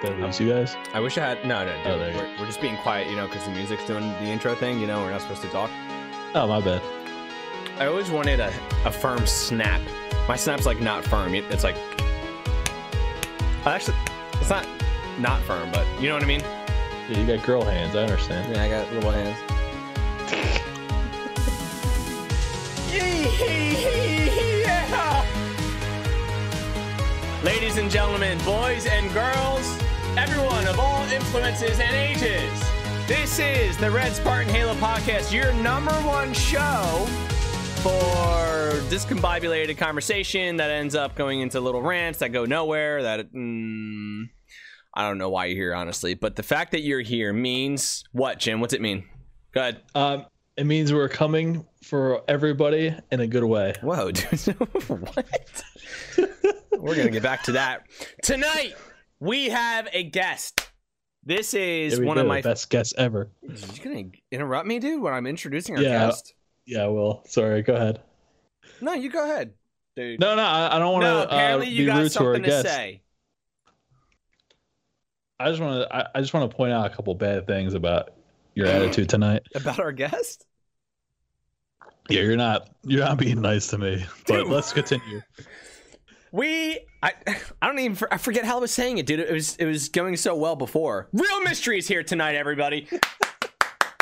Did I lose you guys? I wish I had. No, no, Oh, dude, there we're, we're just being quiet, you know, because the music's doing the intro thing. You know, we're not supposed to talk. Oh, my bad. I always wanted a, a firm snap. My snap's like not firm. It's like. Actually, it's not not firm, but you know what I mean. Yeah, you got girl hands. I understand. Yeah, I got little hands. yeah. Ladies and gentlemen, boys and girls, everyone of all influences and ages, this is the Red Spartan Halo Podcast, your number one show for discombobulated conversation that ends up going into little rants that go nowhere. That mm, I don't know why you're here, honestly, but the fact that you're here means what, Jim? What's it mean? Go ahead. Um, it means we're coming for everybody in a good way. Whoa, dude. what? We're going to get back to that. Tonight, we have a guest. This is Yeah, one of my. best guests ever. You're going to interrupt me, dude, when I'm introducing our Yeah. guest? Yeah, well, sorry. Go ahead. No, you go ahead, dude. No, no, I, I don't want to no, uh, apparently be you got rude to something to say. I just want to. I, I just want to point out a couple bad things about your attitude tonight. About our guest? Yeah, you're not. You're not being nice to me. But Dude. let's continue. We, I, I don't even, I forget how I was saying it, dude. It was, it was going so well before. Real mysteries here tonight, everybody.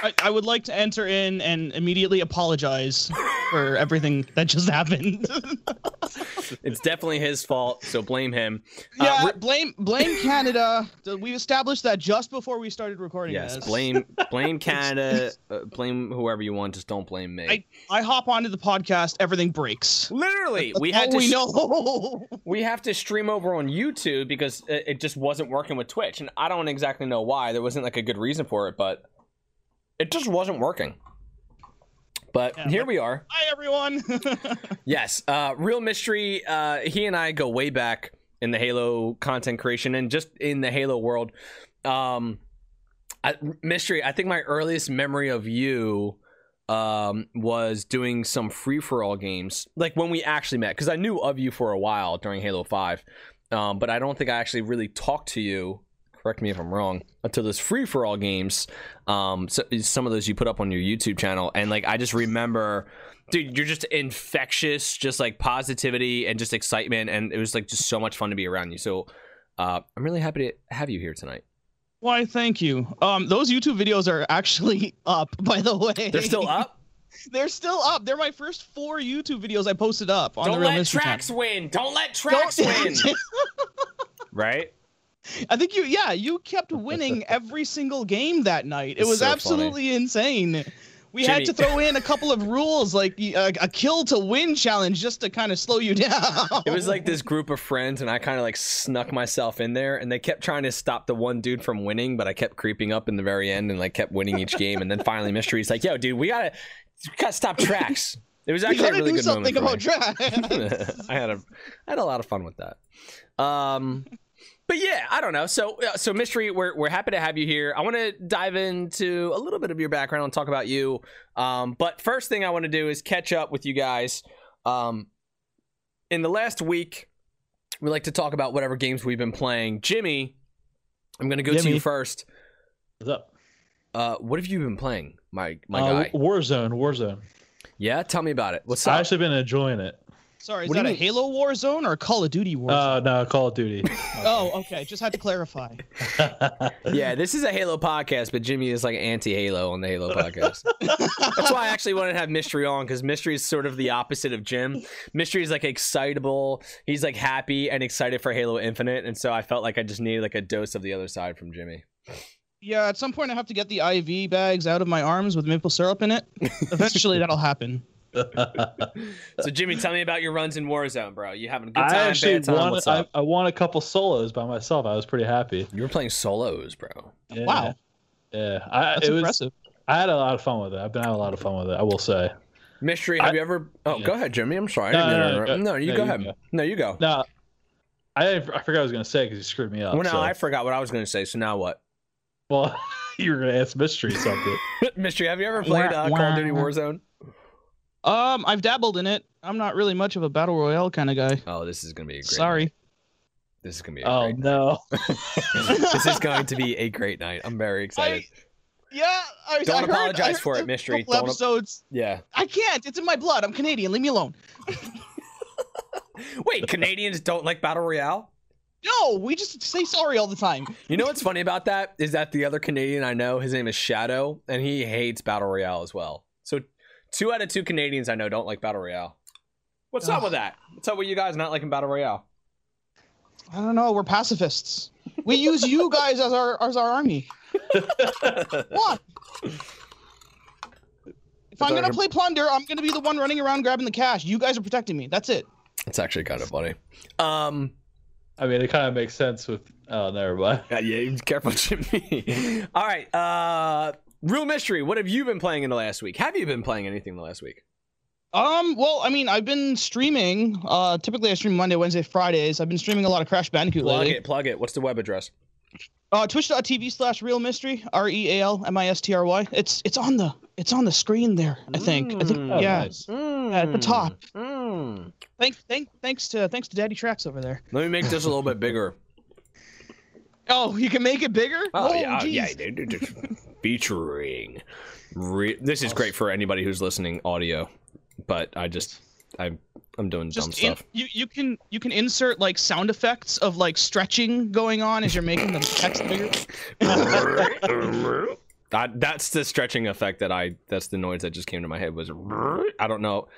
I, I would like to enter in and immediately apologize for everything that just happened. It's definitely his fault, so blame him. Uh, yeah, re- blame blame Canada. We established that just before we started recording yes, this. blame, blame Canada, uh, blame whoever you want. Just don't blame me. I- I hop onto the podcast, everything breaks. Literally, we had to, we know. we have to stream over on YouTube because it, it just wasn't working with Twitch, and I don't exactly know why. There wasn't like a good reason for it, but it just wasn't working. But Yeah, here but- we are. Hi everyone. Yes, uh, real mystery. Uh, he and I go way back in the Halo content creation and just in the Halo world. Um, I, mystery. I think my earliest memory of you um, was doing some free for all games, like when we actually met, because I knew of you for a while during Halo Five, um, but I don't think I actually really talked to you. Correct me if I'm wrong. Until those free for all games, um, so some of those you put up on your YouTube channel, and like I just remember dude you're just infectious just like positivity and just excitement and it was like just so much fun to be around you so uh i'm really happy to have you here tonight Why, thank you. Um, those YouTube videos are actually up, by the way. they're still up They're still up. They're my first four YouTube videos I posted up on don't the Real let Mystery tracks channel. win don't let tracks win right I think you, yeah, you kept winning every single game that night. It It's was so funny. absolutely insane. We had to throw in a couple of rules, like a, a kill to win challenge, just to kind of slow you down. it was like this group of friends and i kind of like snuck myself in there and they kept trying to stop the one dude from winning but i kept creeping up in the very end and like kept winning each game and then finally mystery's like yo dude we gotta we gotta stop tracks it was actually a really do good moment something for about me. trash. I had a I had a lot of fun with that. Um but yeah, I don't know. So uh, so mystery, we're we're happy to have you here. I want to dive into a little bit of your background and talk about you. Um but first thing I want to do is catch up with you guys. Um in the last week, we like to talk about whatever games we've been playing. Jimmy, I'm going to go to you first. What's up? Uh what have you been playing, my my Uh, guy? Warzone. Warzone. Yeah, tell me about it. What's I've up? actually been enjoying it. Sorry, is What that a mean? Halo War Zone or a Call of Duty War Zone? Uh, no, Call of Duty. oh, okay. Just had to clarify. yeah, this is a Halo podcast, but Jimmy is like anti-Halo on the Halo podcast. That's why I actually wanted to have Mystery on because Mystery is sort of the opposite of Jim. Mystery is like excitable. He's like happy and excited for Halo Infinite, and so I felt like I just needed like a dose of the other side from Jimmy. Yeah, at some point I have to get the IV bags out of my arms with maple syrup in it. Eventually that'll happen. So Jimmy, tell me about your runs in Warzone, bro. You having a good time? I time? actually time? won. What's I, up? I won a couple solos by myself. I was pretty happy. You were playing solos, bro. Yeah. Wow, Yeah, I, that's it was. impressive. I had a lot of fun with it. I've been having a lot of fun with it. I will say. Mystery, have I- you ever? Oh, yeah. go ahead, Jimmy. I'm sorry. No, I didn't no, no, go- no, you no, go you ahead. go. No, you go. No, I I forgot what I was gonna say because you screwed me up. well, now so- I forgot what I was going to say. So now what? well, you were gonna ask mystery something. Mystery, have you ever played uh, Call of Duty Warzone? Um, I've dabbled in it. I'm not really much of a battle royale kind of guy. Oh, this is gonna be a great. Sorry. Night. This is gonna be. A Oh great no. this is going to be a great night. I'm very excited. Yeah, I, Don't I heard- apologize I heard for it, Mystery. couple Don't- episodes. yeah. I can't. It's in my blood. I'm Canadian. Leave me alone. Wait, Canadians don't like battle royale? No, we just say sorry all the time. You know what's funny about that is that the other Canadian I know, his name is Shadow, and he hates battle royale as well. So two out of two Canadians I know don't like battle royale. What's up with that? What's up with you guys not liking battle royale? I don't know. We're pacifists. We use you guys as our as our army. What? If I'm gonna play plunder, I'm gonna be the one running around grabbing the cash. You guys are protecting me. That's it. It's actually kind of funny. Um, I mean, it kind of makes sense with. Oh, never mind. yeah, yeah, careful, Jimmy. All right, uh, real mystery. What have you been playing in the last week? Have you been playing anything the last week? Um, well, I mean, I've been streaming. Uh, typically I stream Monday, Wednesday, Fridays. I've been streaming a lot of Crash Bandicoot Plug lately. it, plug it. What's the web address? Uh, Twitch.tv slash Real Mystery, R E A L M I S T R Y. It's it's on the it's on the screen there. I think. I think. Mm. Oh, yeah. nice. at the top. Mm. Thank thank thanks to thanks to Daddy Tracks over there. Let me make this a little bit bigger. Oh, you can make it bigger. Oh, yeah, geez. yeah, dude, dude. featuring. Re- this is great for anybody who's listening audio, but I just I'm I'm doing dumb Just in, stuff. you you can you can insert like sound effects of like stretching going on as you're making the text bigger. that, that's the stretching effect that I. That's the noise that just came to my head. Was I don't know.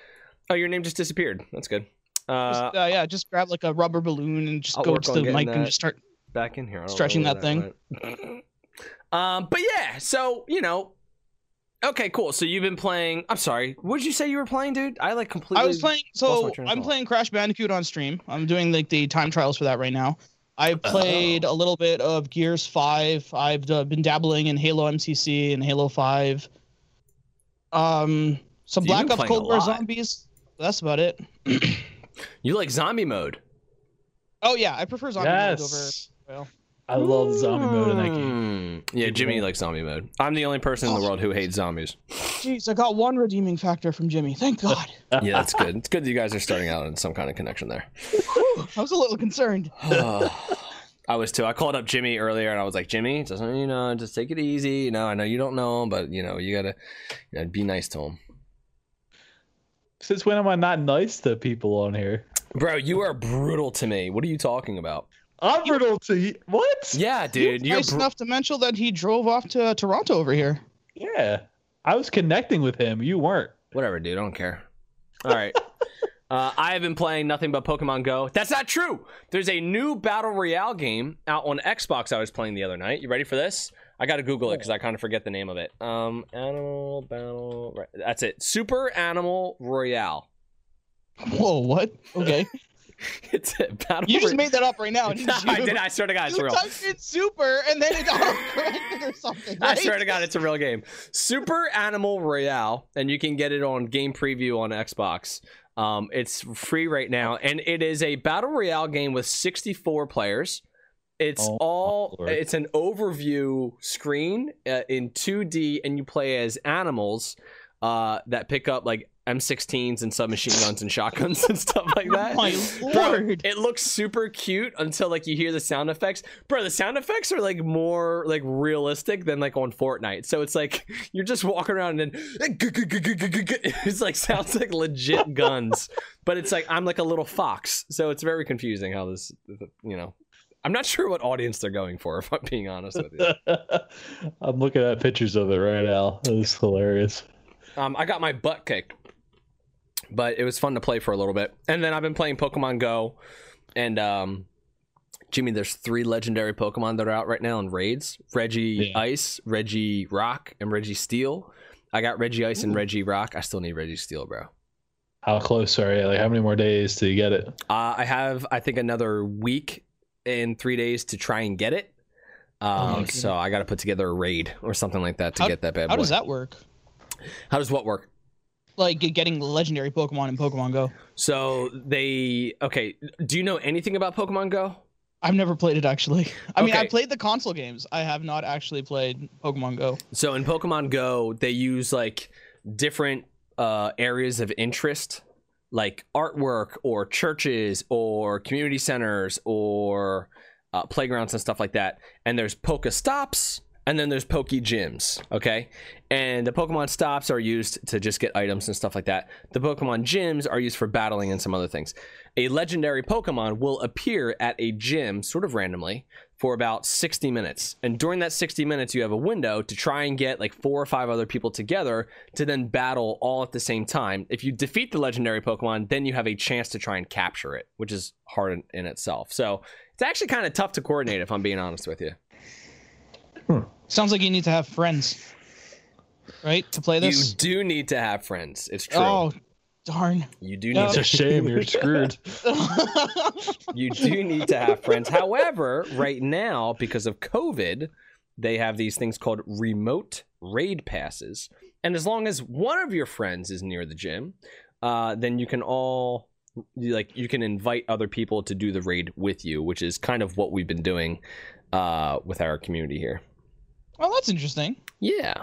Oh, your name just disappeared. That's good. Just, Uh, uh, yeah, just grab like a rubber balloon and just I'll go to the mic and just start. Back in here. I don't Stretching where that thing. went. um, but yeah. So you know. Okay, cool. So you've been playing. I'm sorry. What did you say you were playing, dude? I like completely. I was playing. So I'm playing Crash Bandicoot on stream. I'm doing like the time trials for that right now. I played Oh. a little bit of Gears Five. I've uh, been dabbling in Halo MCC and Halo Five. Um, some So Black Ops playing Cold War. Zombies. That's about it. You like zombie mode? Oh yeah, I prefer zombie mode over. Yes. well. I love the zombie mode in that game. Mm. Yeah, Jimmy likes zombie mode. I'm the only person in the world who hates zombies. Jeez, I got one redeeming factor from Jimmy. Thank God. Yeah, that's good. It's good that you guys are starting out in some kind of connection there. Whew, I was a little concerned. I was too. I called up Jimmy earlier and I was like, Jimmy, just you know, just take it easy. You know, I know you don't know him, but you know, you gotta, you gotta be nice to him. Since when am I not nice to people on here? Bro, you are brutal to me. What are you talking about? I'm brutal to. What? Yeah, dude, you're was nice br- enough to mention that he drove off to uh, Toronto over here. Yeah. I was connecting with him. You weren't. whatever, dude. I don't care. All right. Uh, I have been playing nothing but Pokemon Go. That's not true. There's a new battle royale game out on Xbox. I was playing the other night. You ready for this? I got to Google it because I kind of forget the name of it. Um, Animal Battle. Ro- That's it. Super Animal Royale. Whoa, what? Okay. It's a battle. You just Roy- made that up right now, didn't you? I did. I swear to God, it's you real. typed in super and then it autocorrected or something. I Right? swear to God, it's a real game. Super Animal Royale, and you can get it on Game Preview on Xbox. Um, it's free right now, and it is a battle royale game with 64 players. It's Oh, all. Lord. It's an overview screen uh, in 2D, and you play as animals uh, that pick up like M16s and submachine guns and shotguns and stuff like that. My Bro, lord. it looks super cute until like you hear the sound effects. Bro, the sound effects are like more like realistic than like on Fortnite. So it's like you're just walking around and then it's like sounds like legit guns. But it's like I'm like a little fox. So it's very confusing how this you know. I'm not sure what audience they're going for, if I'm being honest with you. I'm looking at pictures of it right now. It's hilarious. Um, I got my butt kicked, but it was fun to play for a little bit. And then I've been playing Pokemon Go, and um, Jimmy, there's three legendary Pokemon that are out right now in raids: Reggie Yeah. Ice, Regirock, and Registeel. I got Regice and Regirock. I still need Registeel, bro. How close are you? Like, how many more days to get it? Uh, I have, I think, another week and three days to try and get it. Oh Um, my so I got to put together a raid or something like that to How- get that bad boy. How does that work? How does what work? Like getting legendary Pokemon in Pokemon Go. So they okay. Do you know anything about Pokemon Go? I've never played it actually. I mean, I played the console games. I have not actually played Pokemon Go. So in Pokemon Go, they use like different uh, areas of interest like artwork or churches or community centers or uh, playgrounds and stuff like that. And there's Poke Stops and then there's Poke Gyms. Okay. And the Pokemon Stops are used to just get items and stuff like that. The Pokemon Gyms are used for battling and some other things. A legendary Pokemon will appear at a gym sort of randomly for about 60 minutes. And during that 60 minutes, you have a window to try and get like four or five other people together to then battle all at the same time. If you defeat the legendary Pokemon, then you have a chance to try and capture it, which is hard in, in itself. So it's actually kind of tough to coordinate, if I'm being honest with you. Sounds like you need to have friends, right, to play this. You do need to have friends. It's true. Oh, darn. You do need It's to a shame you're screwed. you do need to have friends. However, right now, because of COVID, they have these things called remote raid passes. And as long as one of your friends is near the gym, uh, then you can all you- like you can invite other people to do the raid with you, which is kind of what we've been doing uh, with our community here. Well, that's interesting. Yeah.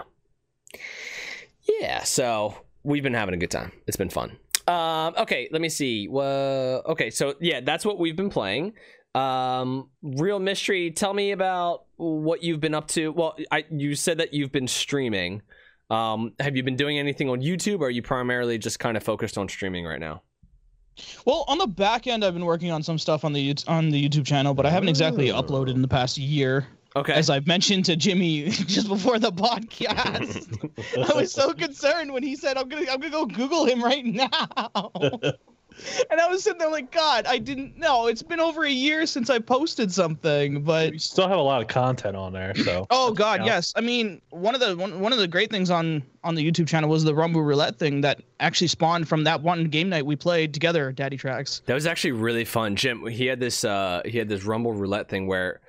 Yeah, so we've been having a good time. It's been fun. Um, okay, let me see. Well, okay, so yeah, that's what we've been playing. Um, Real Mystery, tell me about what you've been up to. Well, I you said that you've been streaming. Um, have you been doing anything on YouTube or are you primarily just kind of focused on streaming right now? Well, on the back end, I've been working on some stuff on the on the YouTube channel, but I haven't exactly uploaded in the past year. Okay. As I've mentioned to Jimmy just before the podcast, I was so concerned when he said, "I'm gonna, I'm gonna go Google him right now," and I was sitting there like, "God, I didn't know. It's been over a year since I posted something, but We still have a lot of content on there, so Oh God, Yeah. yes. I mean, one of the one, one of the great things on on the YouTube channel was the Rumble Roulette thing that actually spawned from that one game night we played together, Daddy Tracks. That was actually really fun. Jim, he had this uh he had this rumble roulette thing where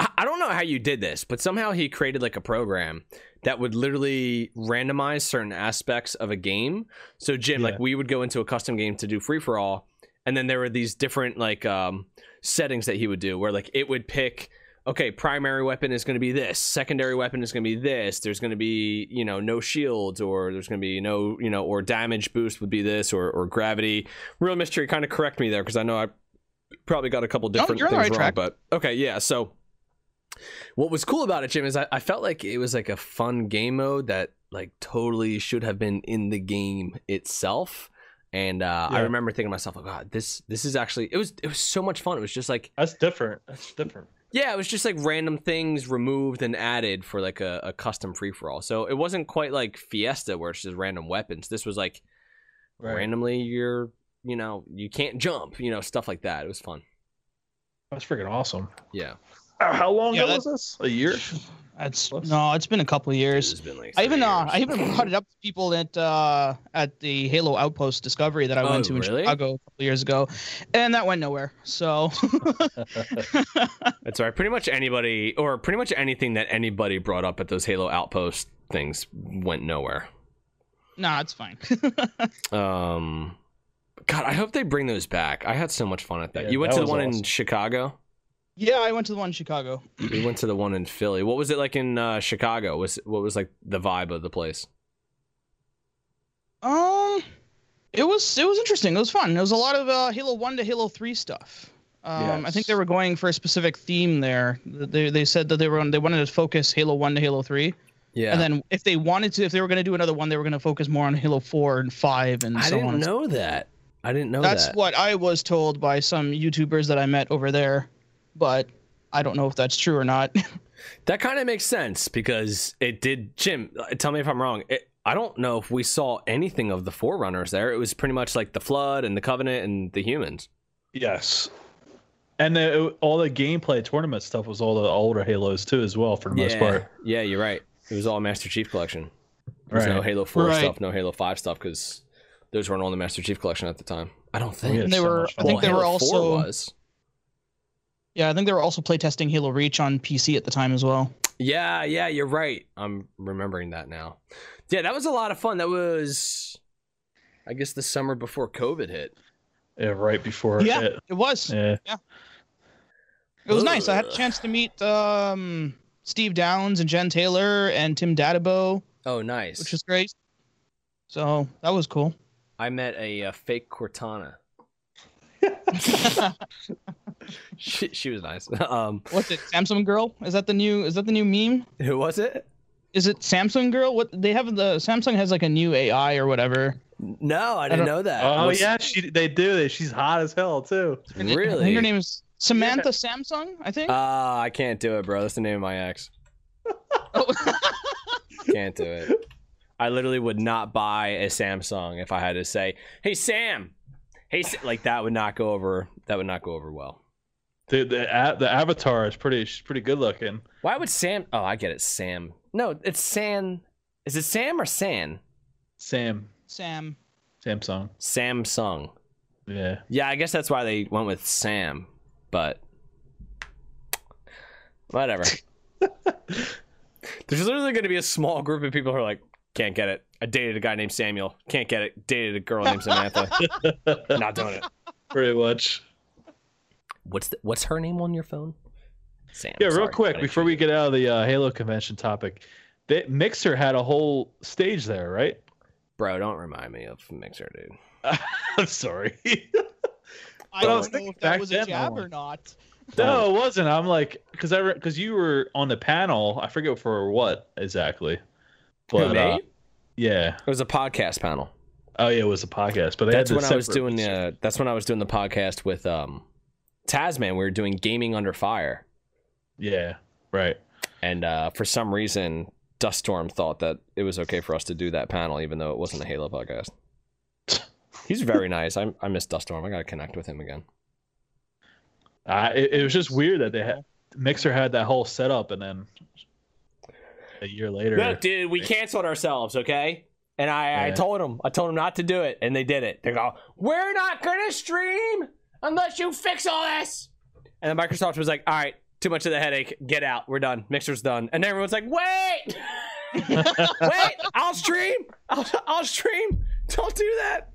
I, I don't know how you did this, but somehow he created like a program that would literally randomize certain aspects of a game. So Jim, Yeah. like we would go into a custom game to do free for all, and then there were these different like um settings that he would do where like it would pick okay, primary weapon is going to be this, secondary weapon is going to be this. There's going to be, you know, no shields or there's going to be no, you know, or damage boost would be this or or gravity. Real mystery kind of correct me there because I know I probably got a couple different you're on the things right wrong, track. but okay, yeah. So what was cool about it, Jim, is I, I felt like it was like a fun game mode that like totally should have been in the game itself. And uh, I remember thinking to myself, "Oh God, this this is actually it was it was so much fun. It was just like that's different. That's different. yeah, it was just like random things removed and added for like a, a custom free for all. So it wasn't quite like Fiesta where it's just random weapons. This was like randomly you're you know you can't jump, you know stuff like that. It was fun. That's freaking awesome. Yeah, How long Yeah, ago that- was this? A year? That's Whoops. no, it's been a couple of years. It's been like I even three uh. I even brought it up to people at uh at the Halo Outpost Discovery that I Oh, went to in really? Chicago a couple of years ago, and that went nowhere. So That's right. Pretty much anybody or pretty much anything that anybody brought up at those Halo Outpost things went nowhere. nah, it's fine. Um, God, I hope they bring those back. I had so much fun at that. Yeah, you went that to the was one in. Chicago. Yeah, I went to the one in Chicago. We went to the one in Philly. What was it like in uh, Chicago? Was what was like the vibe of the place? Um, it was it was interesting. It was fun. There was a lot of uh, Halo One to Halo Three stuff. Um, I think they were going for a specific theme there. They they said that they were they wanted to focus Halo One to Halo Three, Yeah, and then if they wanted to, if they were going to do another one, they were going to focus more on Halo Four and Five and I so didn't on. know that. I didn't know that. That's that. what I was told by some YouTubers that I met over there, but I don't know if that's true or not. That kind of makes sense because it did. Jim, uh, tell me if I'm wrong. It, I don't know if we saw anything of the Forerunners there. It was pretty much like the Flood and the Covenant and the humans. Yes. And the, all the gameplay tournament stuff was all the older Halos too, as well, for the most part. yeah, you're right. It was all Master Chief Collection. There's no Right. Halo 4 Right. stuff, no Halo 5 stuff because those weren't on the Master Chief Collection at the time. I don't think. And they so were- much I fun. think they Halo were 4 also- was. Yeah, I think they were also playtesting Halo Reach on PC at the time as well. Yeah, yeah, you're right. I'm remembering that now. Yeah, that was a lot of fun. That was, I guess, the summer before COVID hit. Yeah, right before Yeah. it. It was. Yeah. yeah. It was nice. I had a chance to meet um, Steve Downs and Jen Taylor and Tim Dadabo, Oh, nice. which was great. So that was cool. I met a, uh fake Cortana. She, she was nice. Um, What's it? Samsung girl? Is that the new? Is that the new meme? who was it? Is it Samsung girl? What they have the Samsung has like a new AI or whatever. No, I didn't don't- know that. Oh What's- yeah, she they do. She's hot as hell too. Her na- I Really? think her name is Samantha Samsung. I think. Ah, I can't do it, bro. That's the name of my ex. Oh. Can't do it. I literally would not buy a Samsung if I had to say, "Hey Sam," hey like that would not go over. That would not go over well. Dude, the the avatar is pretty she's pretty good looking. Why would Sam? Oh, I get it. Sam. No, it's San. Is it Sam or San? Sam Sam. Samsung. Samsung. Yeah. Yeah, I guess that's why they went with Sam. But whatever. There's literally going to be a small group of people who are like, can't get it. I dated a guy named Samuel. Can't get it. Dated a girl named Samantha. Not doing it. Pretty much. What's the, what's her name on your phone? Sam. Yeah, real quick before we get out of the uh, Halo convention topic, they, Mixer had a whole stage there, right? Bro, don't remind me of Mixer, dude. I'm sorry. I But I was don't know if that was a then, jab or not. no, it wasn't. I'm like, because I because you were on the panel. I forget for what exactly. Who, But me? uh, yeah. It was a podcast panel. Oh yeah, it was a podcast. But That's had when I was doing the. That's when I was doing the podcast with um, Tasman. We were doing gaming under fire. Yeah. Right. And uh, for some reason, Duststorm thought that it was okay for us to do that panel, even though it wasn't a Halo podcast. He's very nice. I, I miss Duststorm. I got to connect with him again. Uh, it, it was just weird that they had Mixer had that whole setup, and then a year later, Look, dude, we canceled ourselves, okay? And I, I told them, I told them not to do it, and they did it. They go, "We're not gonna stream unless you fix all this." And then Microsoft was like, "All right, too much of the headache. Get out. We're done. Mixer's done." And everyone's like, "Wait, wait, I'll stream. I'll, I'll stream. Don't do that."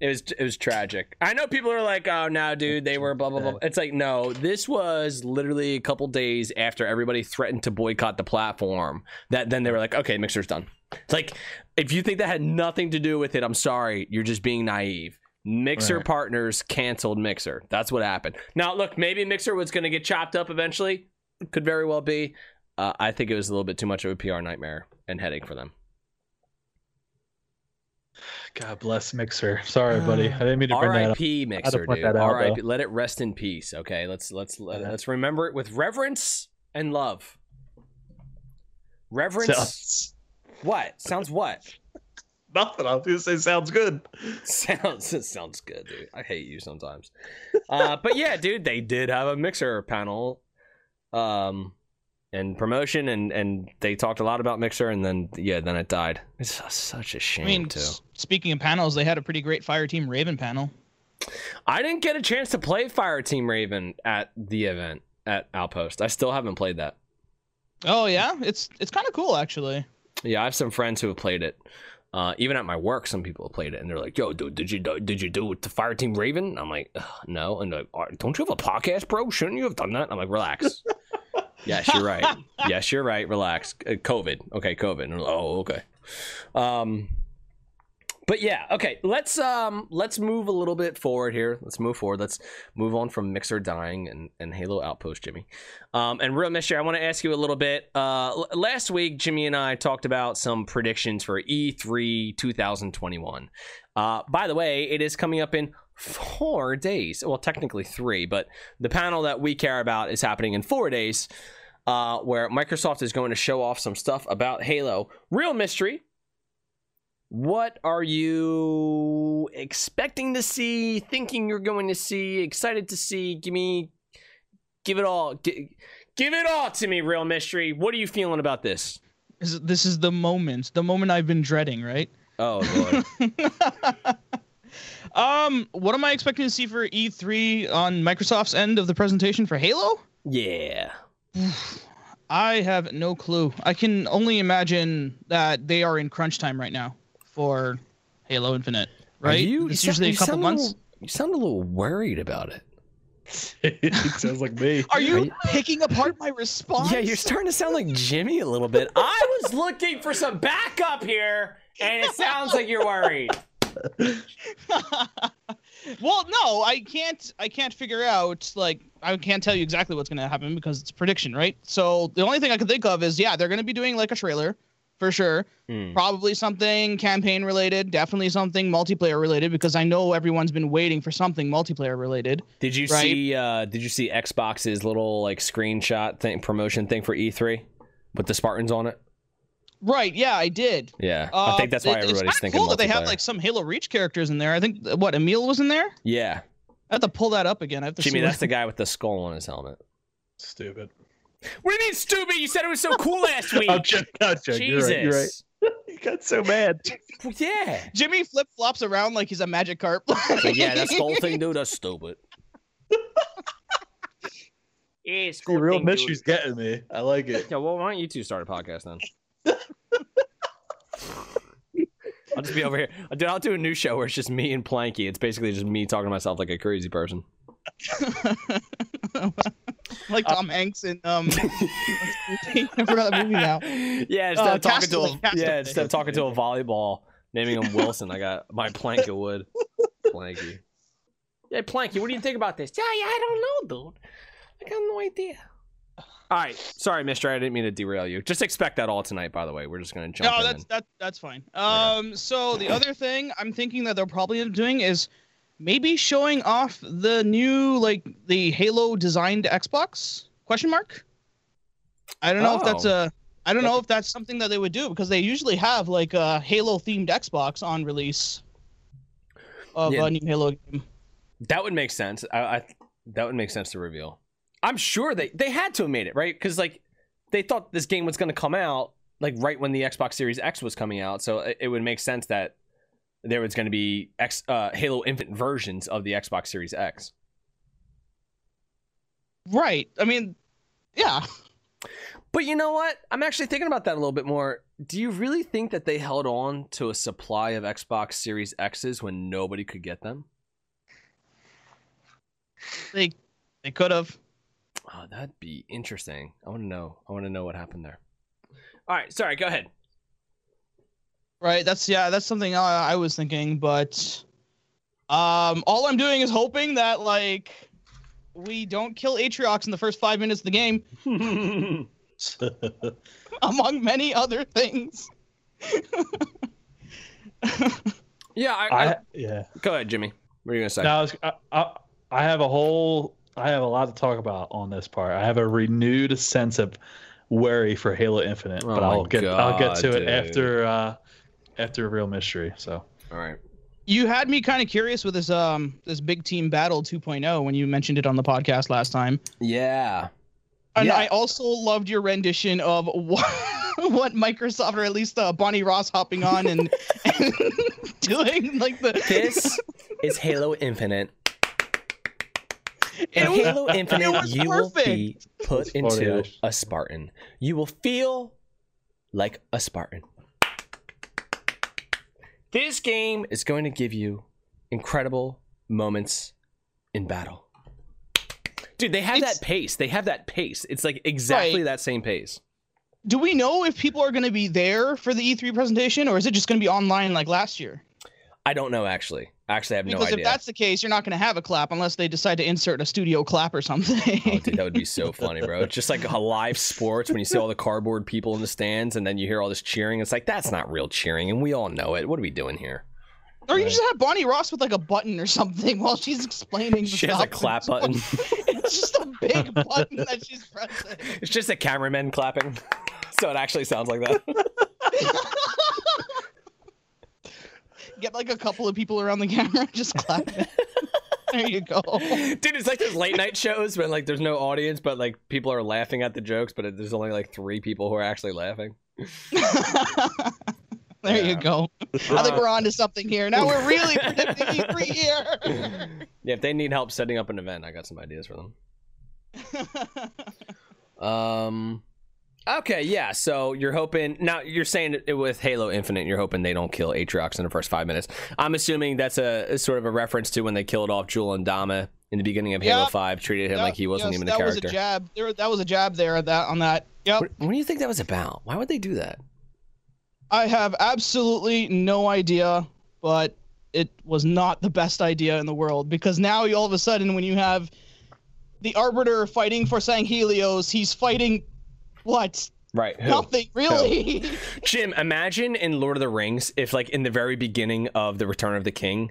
It was it was tragic. I know people are like, "Oh now, dude, they were blah blah blah." It's like, no, this was literally a couple days after everybody threatened to boycott the platform. That then they were like, "Okay, Mixer's done." It's like if you think that had nothing to do with it, I'm sorry, you're just being naive. Mixer Right. partners canceled Mixer. That's what happened. Now, look, maybe Mixer was going to get chopped up eventually. Could very well be. Uh, I think it was a little bit too much of a PR nightmare and headache for them. God bless Mixer. Sorry, buddy. I didn't mean to bring that up. R.I.P. Mixer, dude. that out, R.I.P. Let it rest in peace. Okay, let's let's let, Yeah. let's remember it with reverence and love. Reverence. Sounds, what sounds what nothing. I was gonna say sounds good. sounds it sounds good, dude. I hate you sometimes. Uh, but yeah, dude, they did have a mixer panel, um, and promotion, and and they talked a lot about mixer, and then yeah, then it died. It's such a shame I mean, too. Speaking of panels, they had a pretty great Fire Team Raven panel. I didn't get a chance to play Fire Team Raven at the event at Outpost. I still haven't played that. Oh yeah, it's it's kind of cool actually. Yeah, I have some friends who have played it. Uh, even at my work, some people have played it, and they're like, "Yo, dude, did you do, did you do it the Fire Team Raven?" I'm like, "Ugh, "No," and they're like, "Don't you have a podcast, bro? Shouldn't you have done that?" I'm like, "Relax." yes, you're right. Yes, you're right. Relax. Uh, COVID. Okay, COVID. Like, oh, okay. Um, but yeah, okay. Let's um let's move a little bit forward here. Let's move forward. Let's move on from Mixer dying and, and Halo Outpost, Jimmy. Um, and real mystery, I want to ask you a little bit. Uh, l- last week, Jimmy and I talked about some predictions for E E3 2021. Uh, by the way, it is coming up in four days. Well, technically three, but the panel that we care about is happening in four days. Uh, where Microsoft is going to show off some stuff about Halo. Real mystery. What are you expecting to see? Thinking you're going to see? Excited to see? Give me, give it all. Gi- give it all to me, real mystery. What are you feeling about this? This is- the moment, the moment I've been dreading, right? Oh um, what am I expecting to see for E3 on Microsoft's end of the presentation for Halo? yeah. I have no clue. I can only imagine that they are in crunch time right now for Halo Infinite, right? Are you, it's you usually a sound- you couple sound months. little- you sound a little worried about it. it sounds like me. Are you Are you- picking apart my response? Yeah, you're starting to sound like Jimmy a little bit. I was looking for some backup here, and it sounds like you're worried. well, no, I can't. I can't figure out. Like, I can't tell you exactly what's going to happen because it's prediction, right? So the only thing I can think of is, yeah, they're going to be doing like a trailer for sure. Hmm. Probably something campaign related. Definitely something multiplayer related because I know everyone's been waiting for something multiplayer related. Did you Right. see? Uh, did you see Xbox's little like screenshot thing, promotion thing for E3 with the Spartans on it? Right? Yeah, I did. Yeah, I think Uh, that's why it- it's everybody's kinda thinking cool that they have like some Halo Reach characters in there. I think what Emil was in there. Yeah, I have to pull that up again. I have to Jimmy, see what- that's the guy with the skull on his helmet. Stupid. What do you mean, stupid? You said it was so cool last week. I'm joking. I'm joking. You're right. You're right. Jesus. You got so mad. Yeah. Jimmy flip flops around like he's a Magikarp. But yeah, that whole thing, dude, that's stupid. yeah, The real mystery's getting me. I like it. Yeah, well, why don't you two start a podcast then? I'll just be over here. Dude, I'll do a new show where it's just me and Planky. It's basically just me talking to myself like a crazy person. like Tom Hanks in um. I forgot that movie now. Yeah, instead Uh, of talking to Castaway, a, Castaway. yeah, instead of talking to a volleyball, naming him Wilson, I got my Planky Wood. Planky. Yeah, Planky, what do you think about this? Yeah, yeah, I don't know, dude. I got no idea. All right, sorry, Mister. I didn't mean to derail you. Just expect that all tonight. By the way, we're just gonna jump. No, that's and- that that's fine. Um, so the other thing I'm thinking that they'll probably end up doing is maybe showing off the new like the Halo designed Xbox question mark. I don't know if that's Oh. a I don't know if that's something that they would do because they usually have like a Halo themed Xbox on release of Yeah. a new Halo game. That would make sense. I, I that would make sense to reveal. I'm sure they they had to have made it right because like they thought this game was going to come out like right when the Xbox Series X was coming out, so it, it would make sense that there was going to be X uh, Halo Infinite versions of the Xbox Series X. Right. I mean, yeah. But you know what? I'm actually thinking about that a little bit more. Do you really think that they held on to a supply of Xbox Series X's when nobody could get them? They they could have. Oh, that'd be interesting. I want to know. I want to know what happened there. All right, sorry. Go ahead. Right. That's yeah. That's something I, I was thinking, but um, all I'm doing is hoping that like we don't kill Atriox in the first five minutes of the game, among many other things. Yeah, I, I, I yeah. go ahead, Jimmy. What are you gonna say? Now I, was, I, I I have a whole I have a lot to talk about on this part. I have a renewed sense of worry for Halo Infinite, Oh but I'll get I'll get to dude. it after uh after a real mystery. So All right. You had me kind of curious with this um this big team battle 2.0 when you mentioned it on the podcast last time. Yeah. And Yeah. I also loved your rendition of what, what Microsoft, or at least uh, Bonnie Ross hopping on and, and doing like the. This is Halo Infinite. It In was- Halo Infinite, was you will be put into a Spartan. You will feel like a Spartan. This game is going to give you incredible moments in battle. Dude, they have It's- that pace. They have that pace. It's like exactly Right. that same pace. Do we know if people are going to be there for the E3 presentation, or is it just going to be online like last year? I don't know actually. Actually, I have Because no if idea. that's the case, you're not going to have a clap unless they decide to insert a studio clap or something. Oh, dude, that would be so funny, bro. It's just like a live sports when you see all the cardboard people in the stands and then you hear all this cheering. It's like that's not real cheering, and we all know it. What are we doing here? or you just have Bonnie Ross with like a button or something while she's explaining. The She has a clap button. it's just a big button that she's pressing. It's just a cameraman clapping, so it actually sounds like that. Get like a couple of people around the camera just clapping. there you go. Dude, it's like those late night shows when like there's no audience, but like people are laughing at the jokes, but there's only like three people who are actually laughing. there Yeah. you go. I think we're on to something here. Now we're really predicting E3 here. Yeah, if they need help setting up an event, I got some ideas for them. Um. Okay, yeah. So you're hoping now. You're saying it with Halo Infinite. You're hoping they don't kill Atriox in the first five minutes. I'm assuming that's a, a sort of a reference to when they killed off Jul 'Mdama in the beginning of Halo Five. Treated him That- like he wasn't yes, even a that character. was a jab. There, that was a jab there that on that. Yep. What, what do you think that was about? Why would they do that? I have absolutely no idea, but it was not the best idea in the world because now you all of a sudden when you have the arbiter fighting for Sanghelios, he's fighting what? Right. Who? Nothing really. Jim, imagine in Lord of the Rings if, like, in the very beginning of the Return of the King,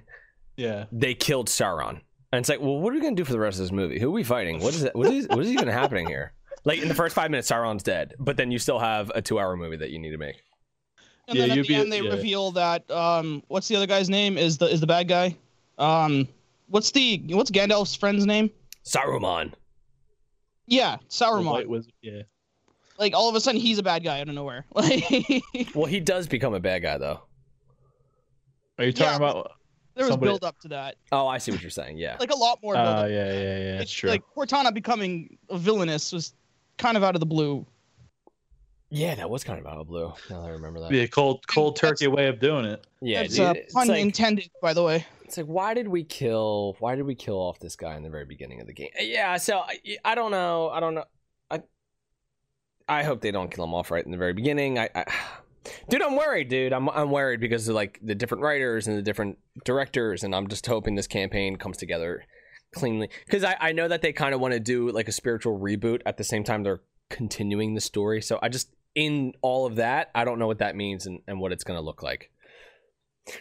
Yeah. they killed Sauron, and it's like, well, what are we gonna do for the rest of this movie? Who are we fighting? What is it? What is what is even happening here? Like in the first five minutes, Sauron's dead, but then you still have a two-hour movie that you need to make. and Yeah, then at the be- end they yeah. reveal that um what's the other guy's name? Is the is the bad guy? Um what's the what's Gandalf's friend's name? Saruman. Yeah, The Sauron. White Wizard. Yeah. Like all of a sudden he's a bad guy out of nowhere. Like Well, he does become a bad guy though. Are you talking Yeah, about? there was Somebody- build up to that. Oh, I see what you're saying. Yeah. Like a lot more Oh up. yeah, yeah, yeah. That's It's true. Like Cortana becoming a villainous was kind of out of the blue. Yeah, that was kind of out of the blue. Now that I remember that. Be a cold, cold turkey way of doing it. Yeah, That's dude, uh, it's pun like, intended, by the way. it's like why did we kill why did we kill off this guy in the very beginning of the game? Yeah, so I, I don't know. I don't know. I hope they don't kill him off right in the very beginning. I, I Dude, I'm worried, dude. I'm I'm worried because of like the different writers and the different directors and I'm just hoping this campaign comes together cleanly cuz I I know that they kind of want to do like a spiritual reboot at the same time they're continuing the story. So I just in all of that, I don't know what that means and, and what it's going to look like.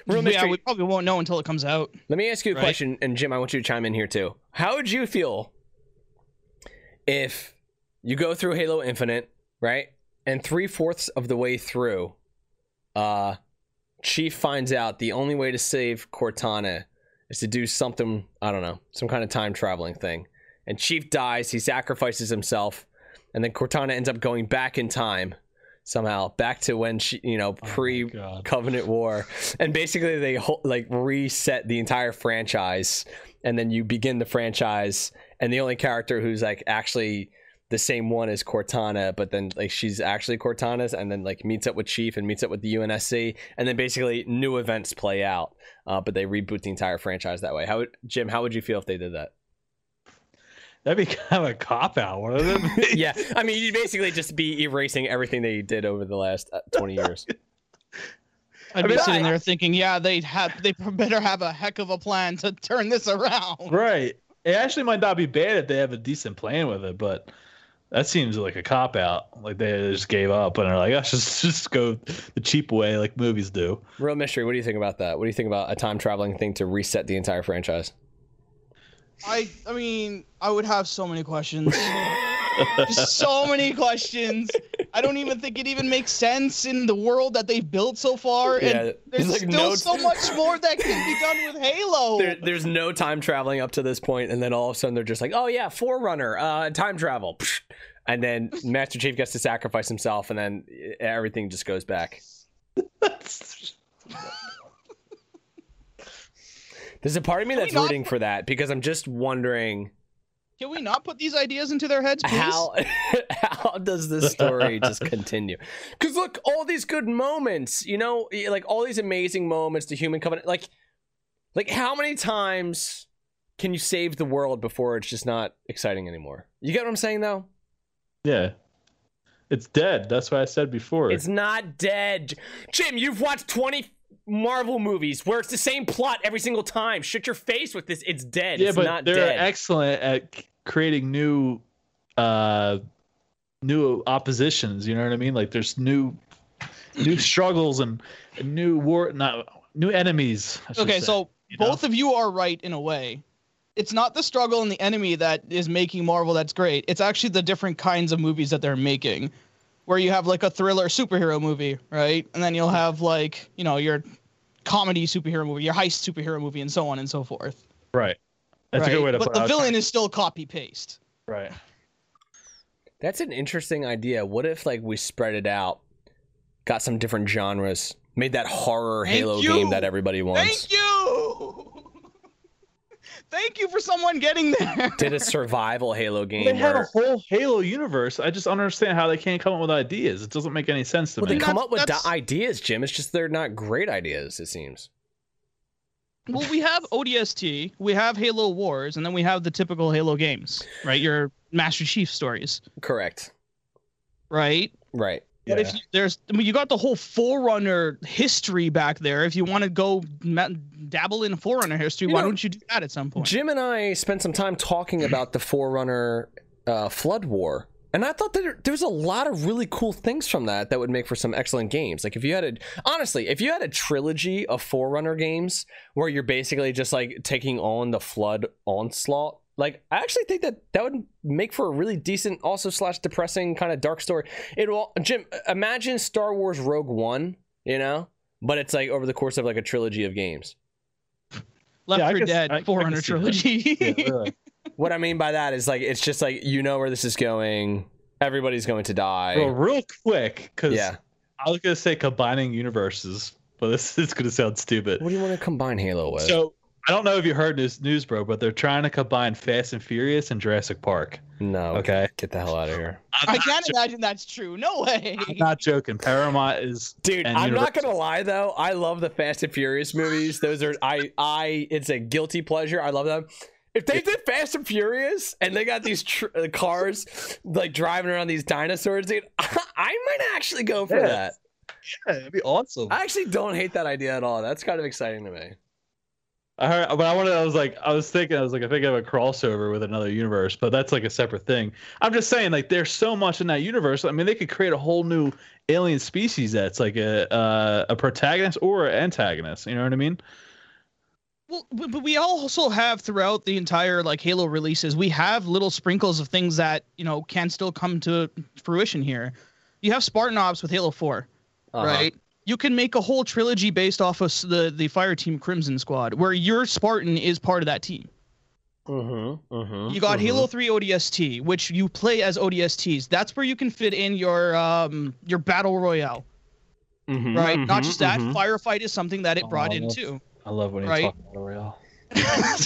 Real yeah, mystery. we probably won't know until it comes out. Let me ask you a Right. question, and Jim, I want you to chime in here too. How would you feel if you go through Halo Infinite, right, and three fourths of the way through, uh, Chief finds out the only way to save Cortana is to do something I don't know, some kind of time traveling thing, and Chief dies. He sacrifices himself, and then Cortana ends up going back in time somehow, back to when she, you know, Oh pre. Covenant War, and basically they like reset the entire franchise, and then you begin the franchise, and the only character who's like actually the same one as Cortana, but then like she's actually Cortana's, and then like meets up with Chief and meets up with the UNSC, and then basically new events play out, uh, but they reboot the entire franchise that way. How would Jim? How would you feel if they did that? That'd be kind of a cop out, wouldn't it? yeah, I mean, you'd basically just be erasing everything they did over the last uh, twenty years. I'd I be mean, sitting I- there thinking, yeah, they'd have they better have a heck of a plan to turn this around. Right. It actually might not be bad if they have a decent plan with it, but that seems like a cop out. Like they just gave up and are like, oh, let's just just go the cheap way, like movies do. Real mystery. What do you think about that? What do you think about a time traveling thing to reset the entire franchise? I I mean, I would have so many questions. So many questions. I don't even think it even makes sense in the world that they've built so far. Yeah, and there's like, still no- so much more that can be done with Halo. There, there's no time traveling up to this point, and then all of a sudden they're just like, "Oh yeah, Forerunner, uh, time travel," and then Master Chief gets to sacrifice himself, and then everything just goes back. There's a part of me that's rooting for that because I'm just wondering Can we not put these ideas into their heads, please? how how does this story just continue? Because look, all these good moments, you know, like all these amazing moments, the Human Covenant, like, like how many times can you save the world before it's just not exciting anymore? You get what I'm saying, though? Yeah. It's dead. That's what I said before. It's not dead. Jim, you've watched 20 Marvel movies where it's the same plot every single time. Shut your face with this. It's dead. yeah, it's but not they're dead. excellent at creating new uh new oppositions, you know what I mean? Like there's new new struggles and, and new war not new enemies. Okay, say, so you know? both of you are right in a way. It's not the struggle and the enemy that is making Marvel that's great. It's actually the different kinds of movies that they're making. Where you have like a thriller superhero movie, right? And then you'll have like, you know, your comedy superhero movie, your heist superhero movie, and so on and so forth. right. That's right? a good way to but put the it. I was villain is still copy paste. right. That's an interesting idea. What if like we spread it out, got some different genres, made that horror Thank Halo you. game that everybody wants? Thank you. Thank you for someone getting there. Did a survival Halo game They have a whole Halo universe. I just don't understand how they can't come up with ideas. It doesn't make any sense to well, me. they come That's- up with that's- ideas, Jim. It's just they're not great ideas. It seems. Well, we have ODST, we have Halo Wars, and then we have the typical Halo games, right? Your Master Chief stories, Correct. right? Right. But if you, there's, I mean, you got the whole Forerunner history back there. If you want to go dabble in Forerunner history, You why know, don't you do that at some point? Jim and I spent some time talking about the Forerunner uh, Flood War, and I thought that there, there a lot of really cool things from that that would make for some excellent games. Like if you had a honestly, if you had a trilogy of Forerunner games where you're basically just like taking on the Flood onslaught. Like I actually think that that would make for a really decent, also slash depressing kind of dark story. It will, Jim. Imagine Star Wars Rogue One, you know, but it's like over the course of like a trilogy of games. Left Yeah, I 4 Dead I- I can Forerunner see that. trilogy. Yeah, really. What I mean by that is like it's just like you know where this is going. Everybody's going to die. Well, real quick, because yeah. I was gonna say combining universes, but this is gonna sound stupid. What do you want to combine Halo with? So I don't know if you heard this news, bro, but they're trying to combine Fast and Furious and Jurassic Park. no. Okay. Get the hell out of here, I'm I can't jo- imagine that's true. No way. I'm not joking. Paramount is dude. I'm not gonna lie though. I love the Fast and Furious movies. Those are I I. It's a guilty pleasure. I love them. If they did Fast and Furious and they got these tr- uh, cars like driving around these dinosaurs, dude, I, might actually go for Yes. that. yeah, it'd be awesome. I actually don't hate that idea at all. That's kind of exciting to me. I heard, but I wanted. I was like, I was thinking, I was like, I think of a crossover with another universe, but that's like a separate thing. I'm just saying, like, there's so much in that universe. I mean, they could create a whole new alien species that's like a uh, a protagonist or an antagonist. You know what I mean? Well, but but we also have throughout the entire like Halo releases, we have little sprinkles of things that you know can still come to fruition here. You have Spartan Ops with Halo 4, Uh-huh. right? You can make a whole trilogy based off of the the Fire Team Crimson Squad, where your Spartan is part of that team. Mm-hmm. Mm-hmm. You got Halo 3 ODST, which you play as ODSTs. That's where you can fit in your um your battle royale, Mm-hmm. right? Not just that, firefight is something that it brought Oh, in too. I love when you Right. talk about Royale.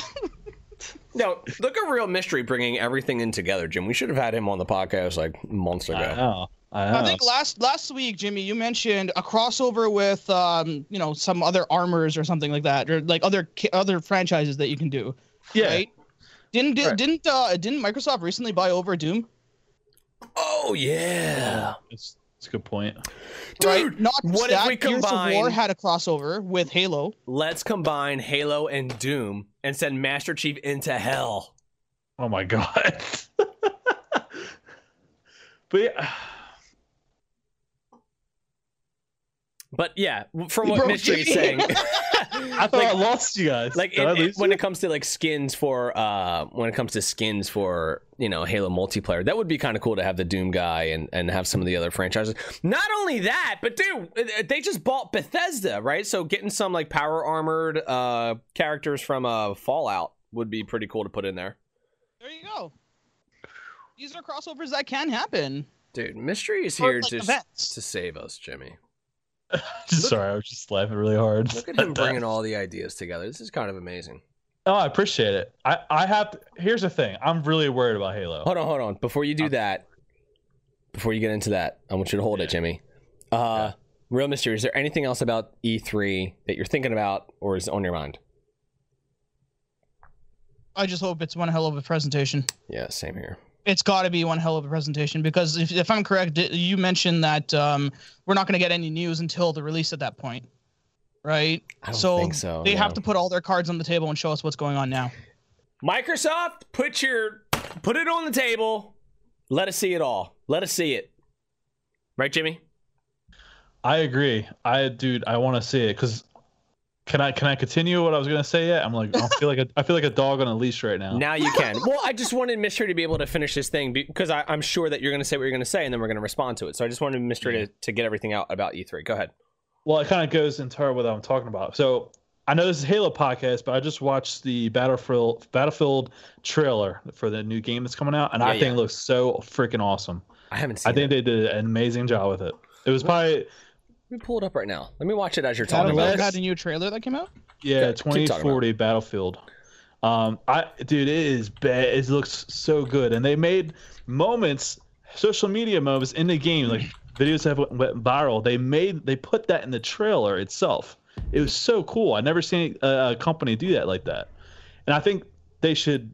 No, look at Real Mystery bringing everything in together, Jim. We should have had him on the podcast like months ago. I. I think last last week, Jimmy, you mentioned a crossover with um, you know, some other armors or something like that, or like other other franchises that you can do. yeah. Right? Didn't di- Right. didn't uh, didn't Microsoft recently buy over Doom? Oh yeah, It's, it's a good point. right? dude. Not just what if that, we Gears of War combine- had a crossover with Halo. Let's combine Halo and Doom and send Master Chief into hell. Oh my god. but yeah, But yeah, from what Mystery is saying, I thought like, I lost you guys. like it- it- when it comes to like skins for uh when it comes to skins for you know Halo multiplayer, that would be kind of cool to have the Doom guy and and have some of the other franchises. Not only that, but dude, uh, they just bought Bethesda, right? So getting some like power armored uh characters from uh Fallout would be pretty cool to put in there. There you go. These are crossovers that can happen. Dude, Mystery is Or, here like, to events. to save us, Jimmy. Sorry, I was just laughing really hard. Look at him bringing all the ideas together. This is kind of amazing. Oh, I appreciate it. I I have. Here's the thing. I'm really worried about Halo. Hold on, hold on. Before you do Okay. that, before you get into that, I want you to hold it, Jimmy. Uh, Real mystery. Is there anything else about E3 that you're thinking about or is on your mind? I just hope it's one hell of a presentation. Yeah, same here. It's got to be one hell of a presentation because if, if I'm correct, you mentioned that um, we're not going to get any news until the release at that point, right? I don't so think so. they no. have to put all their cards on the table and show us what's going on now. Microsoft, put your put it on the table. Let us see it all. Let us see it. Right, Jimmy? I agree. I dude, I want to see it because. Can I can I continue what I was gonna say yet? I'm like I feel like a, I feel like a dog on a leash right now. Now you can. well, I just wanted Mystery to be able to finish this thing because I, I'm sure that you're going to say what you're going to say and then we're going to respond to it. So I just wanted Mystery to, to get everything out about E3. Go ahead. Well, it kind of goes into what I'm talking about. So I know this is Halo podcast, but I just watched the Battlefield Battlefield trailer for the new game that's coming out, and I Yeah, think it looks so freaking awesome. I haven't seen I think it. they did an amazing job with it. It was probably Let me pull it up right now. Let me watch it as you're talking Battlefield about had it. a new trailer that came out. yeah Okay, 2040 Battlefield. Um, I dude, it is bad. It looks so good, and they made moments, social media moments in the game, like videos have went, went viral. They made they put that in the trailer itself. It was so cool. I never seen a, a company do that like that, and I think they should.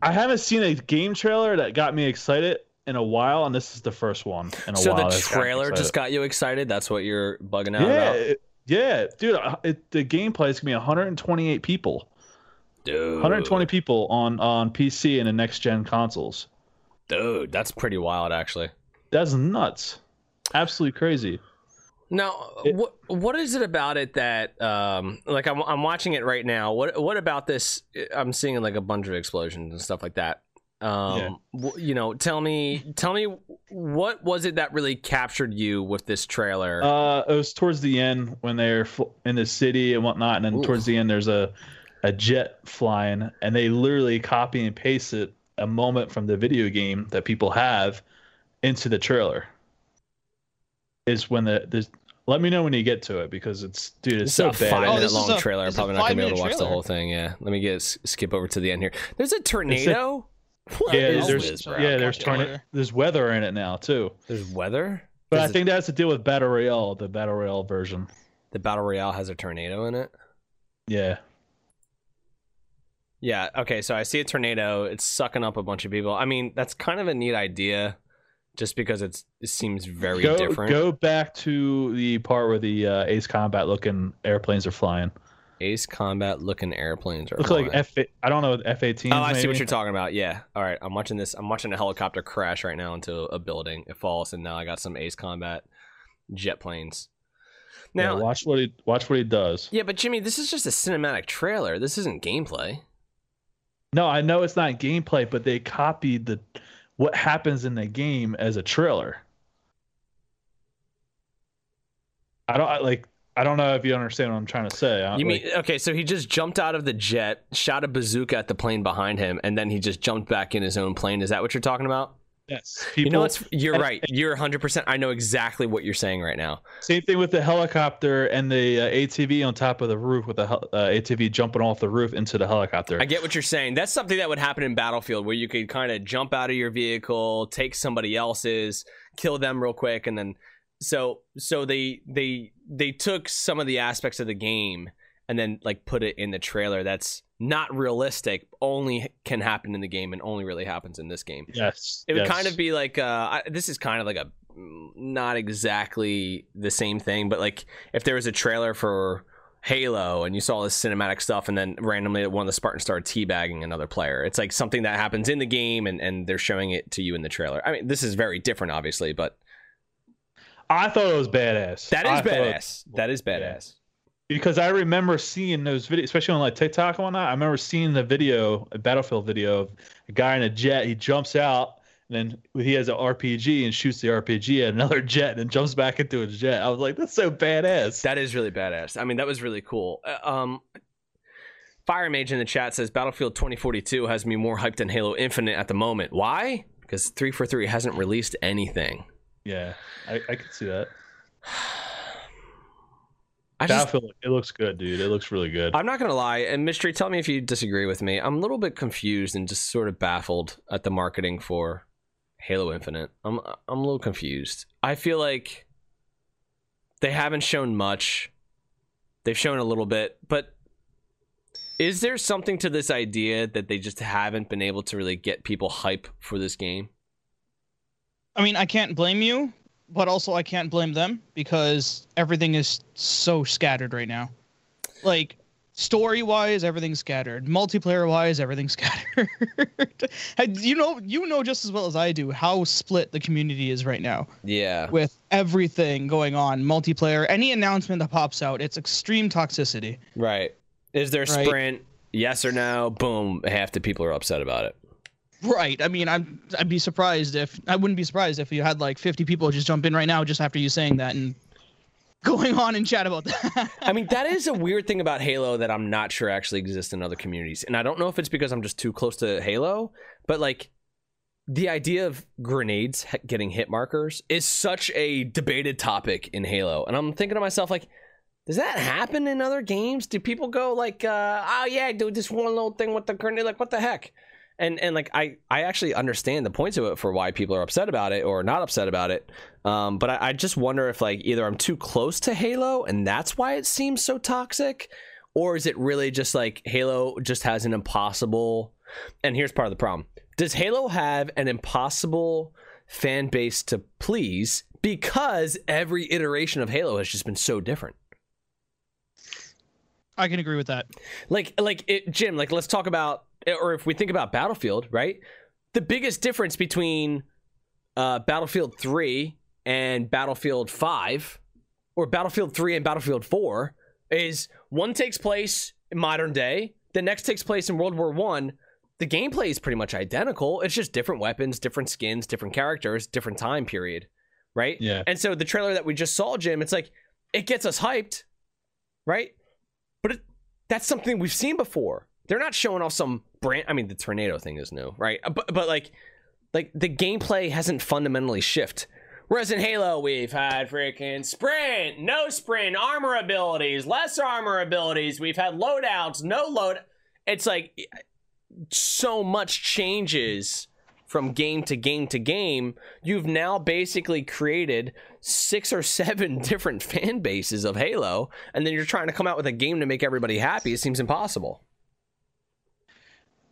I haven't seen a game trailer that got me excited in a while, and this is the first one in a So while. the that's got trailer just got you excited. That's what you're bugging out yeah, about, it- yeah, dude. uh, It, the gameplay is gonna be 128 people, dude. 120 people on on PC and the next gen consoles. Dude, that's pretty wild, actually. That's nuts, absolutely crazy. Now, It- what what is it about it that um like I'm I'm watching it right now. What what about this? I'm seeing like a bunch of explosions and stuff like that. Um, wh- you know, tell me tell me what was it that really captured you with this trailer? Uh, it was towards the end when they're fl- in the city and whatnot, and then Oof. towards the end there's a a jet flying, and they literally copy and paste it a moment from the video game that people have into the trailer. Is when the there's. Let me know when you get to it because it's dude, it's It's so a bad. five Oh, minute this is long a- trailer. I'm this is a probably not gonna be able to five-minute watch the whole thing. Yeah, let me get skip over to the end here. There's a tornado. What yeah, is there's yeah, there's Tornado. tornado. There's weather in it now too. There's weather. But Does I it- think that has to deal with Battle Royale, the Battle Royale version. the battle royale has a tornado in it. Yeah. Yeah. Okay. So I see a tornado. It's sucking up a bunch of people. I mean, that's kind of a neat idea, just because it's it seems very go different. go back to the part where the uh, Ace Combat looking airplanes are flying. Ace Combat looking airplanes are Look flying. like F. I don't know F 18. Oh, I see what you're talking about. Yeah. All right. I'm watching this. I'm watching a helicopter crash right now into a building. It falls, and now I got some Ace Combat jet planes. Now, yeah, watch what he watch what he does. yeah, but Jimmy, this is just a cinematic trailer. This isn't gameplay. No, I know it's not gameplay, but they copied the what happens in the game as a trailer. I don't I, like. I don't know if you understand what I'm trying to say. I, You like, mean okay? So he just jumped out of the jet, shot a bazooka at the plane behind him, and then he just jumped back in his own plane. Is that what you're talking about? yes? you People, know, it's you're right. You're 100. percent I know exactly what you're saying right now. Same thing with the helicopter and the uh, ATV on top of the roof with the uh, ATV jumping off the roof into the helicopter. I get what you're saying. That's something that would happen in Battlefield, where you could kind of jump out of your vehicle, take somebody else's, kill them real quick, and then so so they they they took some of the aspects of the game and then like put it in the trailer. That's not realistic. Only can happen in the game, and only really happens in this game. yes, It would yes. kind of be like uh, I, this is kind of like a mm, not exactly the same thing, but like if there was a trailer for Halo and you saw this cinematic stuff, and then randomly one of the Spartans started teabagging another player. It's like something that happens in the game, and and they're showing it to you in the trailer. I mean, this is very different, obviously, but I thought it was badass. That is I is thought it- badass. That is badass. because I remember seeing those videos, especially on like TikTok and whatnot. I remember seeing the video, a Battlefield video of a guy in a jet. He jumps out and then he has an RPG and shoots the RPG at another jet and jumps back into his jet. I was like, that's so badass. That is really badass. I mean, that was really cool. Uh, Um, Fire Mage in the chat says Battlefield 2042 has me more hyped than Halo Infinite at the moment. Why? Because 343 hasn't released anything. Yeah, I, I can see that. I just, Battlefield, it looks good, dude. It looks really good. I'm not gonna lie, and Mystery, tell me if you disagree with me. I'm a little bit confused and just sort of baffled at the marketing for Halo Infinite. I'm I'm a little confused. I feel like they haven't shown much. They've shown a little bit, but is there something to this idea that they just haven't been able to really get people hype for this game? I mean, I can't blame you, but also I can't blame them because everything is so scattered right now. Like story wise, everything's scattered. Multiplayer wise, everything's scattered. You know, you know just as well as I do how split the community is right now Yeah. with everything going on. Multiplayer, any announcement that pops out, it's extreme toxicity. Right. Is there Right. sprint? Yes or no? Boom. Half the people are upset about it. Right. I mean, I'm I'd be surprised if I wouldn't be surprised if you had like 50 people just jump in right now just after you saying that and going on and chat about that. I mean, that is a weird thing about Halo that I'm not sure actually exists in other communities. And I don't know if it's because I'm just too close to Halo, but like the idea of grenades getting hit markers is such a debated topic in Halo. And I'm thinking to myself, like, does that happen in other games? Do people go like, uh, oh yeah, dude, this one little thing with the grenade, like, what the heck? And and like I I actually understand the points of it for why people are upset about it or not upset about it. Um, but I, I just wonder if like either I'm too close to Halo and that's why it seems so toxic, or is it really just like Halo just has an impossible? And here's part of the problem: Does Halo have an impossible fan base to please because every iteration of Halo has just been so different. I can agree with that. Like like it, Jim, like let's talk about or if we think about Battlefield, right? The biggest difference between uh, Battlefield 3 and Battlefield 5 or Battlefield 3 and Battlefield 4 is one takes place in modern day, the next takes place in World War 1. The gameplay is pretty much identical. It's just different weapons, different skins, different characters, different time period, right? Yeah. And so the trailer that we just saw, Jim, it's like it gets us hyped, right? But it, that's something we've seen before. They're not showing off some brand. I mean, the tornado thing is new, right? Uh, but but like like the gameplay hasn't fundamentally shifted. Whereas in Halo, we've had freaking sprint, no sprint, armor abilities, less armor abilities. We've had loadouts, no load. It's like so much changes from game to game to game. You've now basically created six or seven different fan bases of Halo, and then you're trying to come out with a game to make everybody happy. It seems impossible.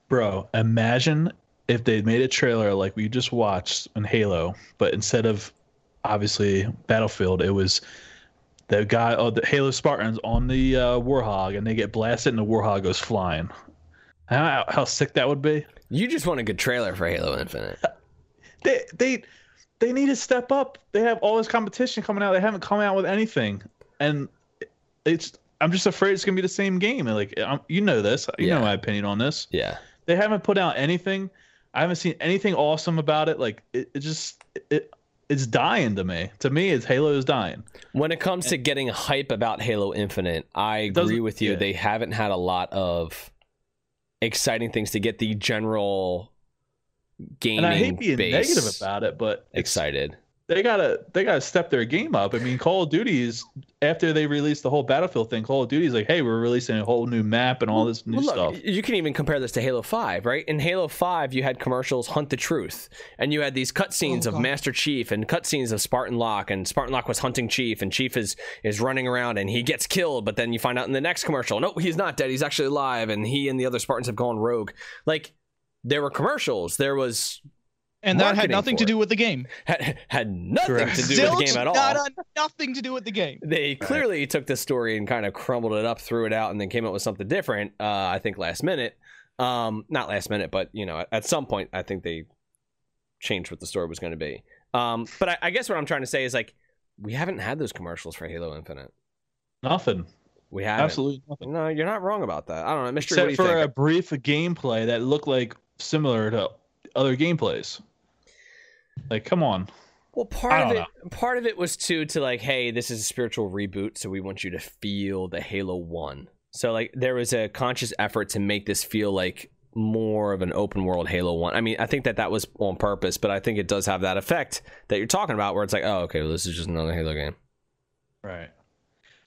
Bro, imagine if they made a trailer like we just watched in Halo, but instead of obviously Battlefield, it was the guy, oh, the Halo Spartans on the uh, Warthog, and they get blasted, and the Warthog goes flying. How, how sick that would be! You just want a good trailer for Halo Infinite. They they they need to step up. They have all this competition coming out. They haven't come out with anything, and it's. I'm just afraid it's gonna be the same game. And like, I'm, you know this. You Yeah. know my opinion on this. Yeah. They haven't put out anything. I haven't seen anything awesome about it. Like it, it just it it's dying to me. To me, it's Halo is dying. When it comes to getting hype about Halo Infinite, I agree with you. yeah. They haven't had a lot of exciting things to get the general gaming And I hate being base negative about it, but excited. they gotta they gotta step their game up. I mean, Call of Duty is after they released the whole Battlefield thing. Call of Duty is like, hey, we're releasing a whole new map and all this new Well, look, stuff. you can even compare this to Halo 5, right? In Halo 5, you had commercials Hunt the Truth, and you had these cutscenes Oh, of God. Master Chief and cutscenes of Spartan Locke, and Spartan Locke was hunting Chief, and Chief is is running around and he gets killed, but then you find out in the next commercial, no, he's not dead, he's actually alive, and he and the other Spartans have gone rogue. Like there were commercials, there was And that had nothing to do with the game. had, had nothing Correct. to do with the game at all. Nada, nothing to do with the game. they clearly took the story and kind of crumbled it up, threw it out, and then came up with something different. Uh, I think last minute, um, not last minute, but you know, at, at some point, I think they changed what the story was going to be. Um, but I, I guess what I'm trying to say is like we haven't had those commercials for Halo Infinite. Nothing. We haven't. Absolutely nothing. No, you're not wrong about that. I don't know, Mystery. What do Except you for think? a brief gameplay that looked like similar to other gameplays. Like, come on. Well, part of don't it, part of it was too to like, hey, this is a spiritual reboot, so we want you to feel the Halo One. So like, there was a conscious effort to make this feel like more of an open world Halo One. I mean, I think that that was on purpose, but I think it does have that effect that you're talking about, where it's like, oh, okay, well, this is just another Halo game. Right.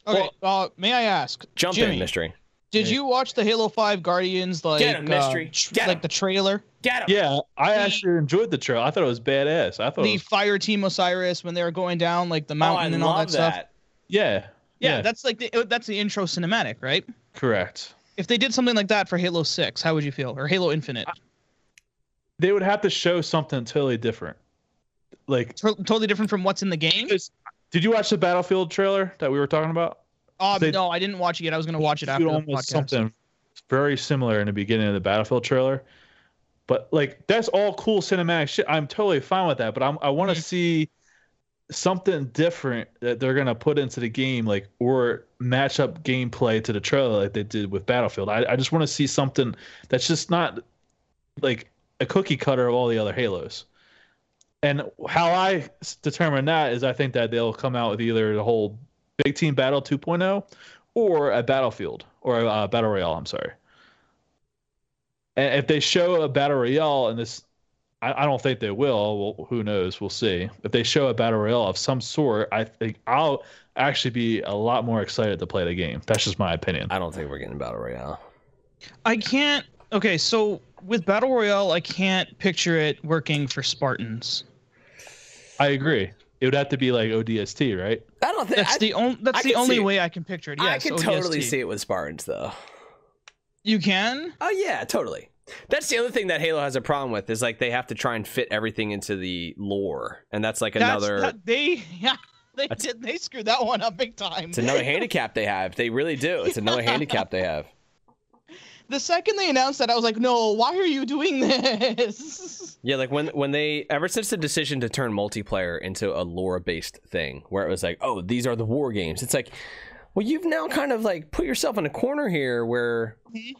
Okay, uh, may I ask, Jump Jimmy, in, mystery. Did you watch the Halo Five Guardians like Get 'em, Mystery. uh, tr- Get 'em. like the trailer, Get him. Yeah, I The- actually enjoyed the trailer. I thought it was badass. I thought, it the was, Fire Team Osiris when they were going down like the Oh, mountain and all love that stuff? yeah, Yeah, yeah, that's like the, that's the intro cinematic, right? correct. If they did something like that for Halo Six, how would you feel? Or Halo Infinite? They would have to show something totally different. Like, To- totally different from what's in the game. did you watch the Battlefield trailer that we were talking about? Um, they- no, I didn't watch it yet. I was gonna watch it after almost something very similar in the beginning of the Battlefield trailer. But like that's all cool cinematic shit. I'm totally fine with that. But I'm I want to Mhm. see something different that they're gonna put into the game, like or match up gameplay to the trailer like they did with Battlefield. I, I just want to see something that's just not like a cookie cutter of all the other Halos. And how I determine that is I think that they'll come out with either the whole Big Team Battle 2.0 or a Battlefield or a uh, Battle Royale. I'm sorry. And if they show a Battle Royale in this, I, I don't think they will. Well, who knows? We'll see. If they show a Battle Royale of some sort, I think I'll actually be a lot more excited to play the game. That's just my opinion. I don't think we're getting battle royale. I can't. Okay, so with Battle Royale, I can't picture it working for Spartans. I agree. It would have to be like ODST, right? I don't think That's I, the only. That's I the only way I can picture it. Yes, I could ODST. totally see it with Spartans though. You can. Oh yeah, totally. That's the other thing that Halo has a problem with is like they have to try and fit everything into the lore, and that's like That's- another that- they yeah they did they screwed that one up big time. it's another handicap they have. They really do. It's another handicap they have. The second they announced that, I was like, no, why are you doing this? Yeah, like when when they ever since the decision to turn multiplayer into a lore based thing, where it was like, oh, these are the war games. It's like, well, you've now kind of like put yourself in a corner here where, Mhm.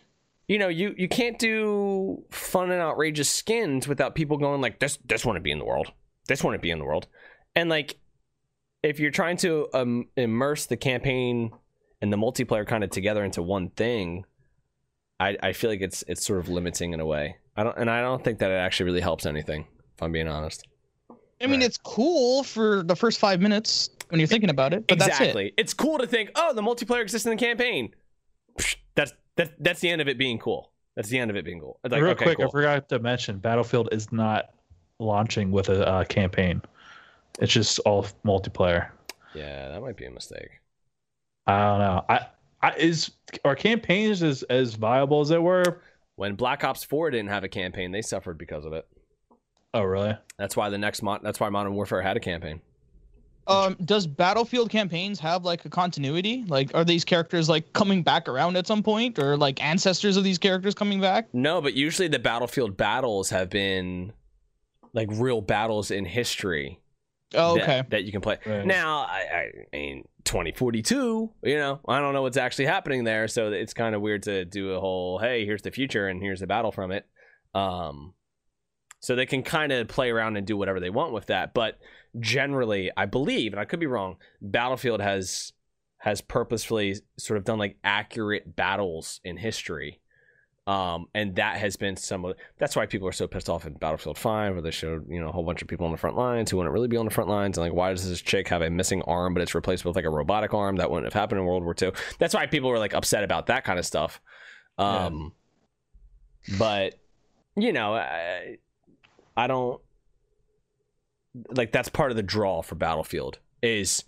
you know, you you can't do fun and outrageous skins without people going like, this this wouldn't be in the world. This wouldn't be in the world. And like, if you're trying to um, immerse the campaign and the multiplayer kind of together into one thing, I, I feel like it's it's sort of limiting in a way. I don't and I don't think that it actually really helps anything, if I'm being honest. I mean, Right. it's cool for the first five minutes when you're thinking about it, but that's it. exactly. It's cool to think, oh, the multiplayer exists in the campaign. That's that that's the end of it being cool. That's the end of it being cool. It's like, Real okay, quick, cool. I forgot to mention Battlefield is not launching with a uh, campaign. It's just all multiplayer. Yeah, that might be a mistake. I don't know. I, I is are campaigns as as viable as they were? When Black Ops 4 didn't have a campaign, they suffered because of it. Oh, really? That's why the next mod that's why Modern Warfare had a campaign. Um, does Battlefield campaigns have like a continuity? Like, are these characters like coming back around at some point, or like ancestors of these characters coming back? No, but usually the Battlefield battles have been like real battles in history Oh, that- okay. that, you can play. Right. Now, I, I mean, 2042, you know, I don't know what's actually happening there, so it's kind of weird to do a whole, hey, here's the future and here's the battle from it. Um, so they can kind of play around and do whatever they want with that, but generally, I believe, and I could be wrong, Battlefield has has purposefully sort of done like accurate battles in history. Um, and that has been some of that's why people are so pissed off in Battlefield 5 where they showed, you know, a whole bunch of people on the front lines who wouldn't really be on the front lines and like why does this chick have a missing arm but it's replaced with like a robotic arm that wouldn't have happened in World War II. That's why people were like upset about that kind of stuff. Um but you know, I, I don't like that's part of the draw for Battlefield is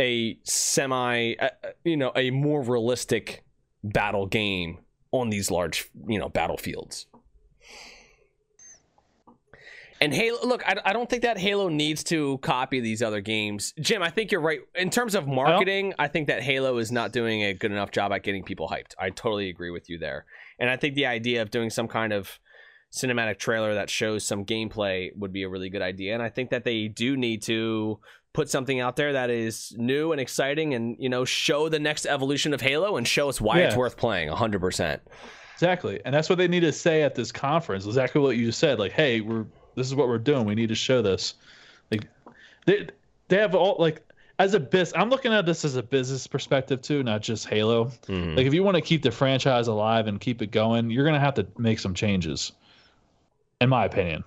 a semi uh, uh, you know, a more realistic battle game on these large, you know, battlefields. And Halo, look, I, I don't think that Halo needs to copy these other games. Jim, I think you're right. In terms of marketing, I think that Halo is not doing a good enough job at getting people hyped. I totally agree with you there. And I think the idea of doing some kind of cinematic trailer that shows some gameplay would be a really good idea. And I think that they do need to put something out there that is new and exciting and, you know, show the next evolution of Halo and show us why it's worth playing 100%. Exactly, and that's what they need to say at this conference. Exactly what you said. Like, hey, we're this is what we're doing. We need to show this. Like, they they have all like as a business. I'm looking at this as a business perspective too, not just Halo. Mhm. Like, if you want to keep the franchise alive and keep it going, you're gonna have to make some changes. In my opinion.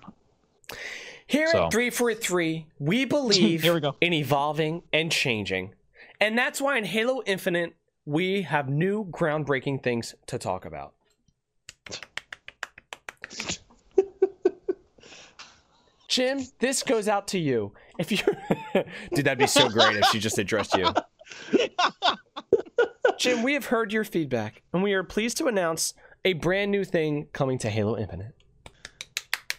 Here So- at 343, we believe Here we go. in evolving and changing. And that's why in Halo Infinite, we have new groundbreaking things to talk about. Jim, this goes out to you. If you Dude, that'd be so great if she just addressed you. Jim, we have heard your feedback, and we are pleased to announce a brand new thing coming to Halo Infinite.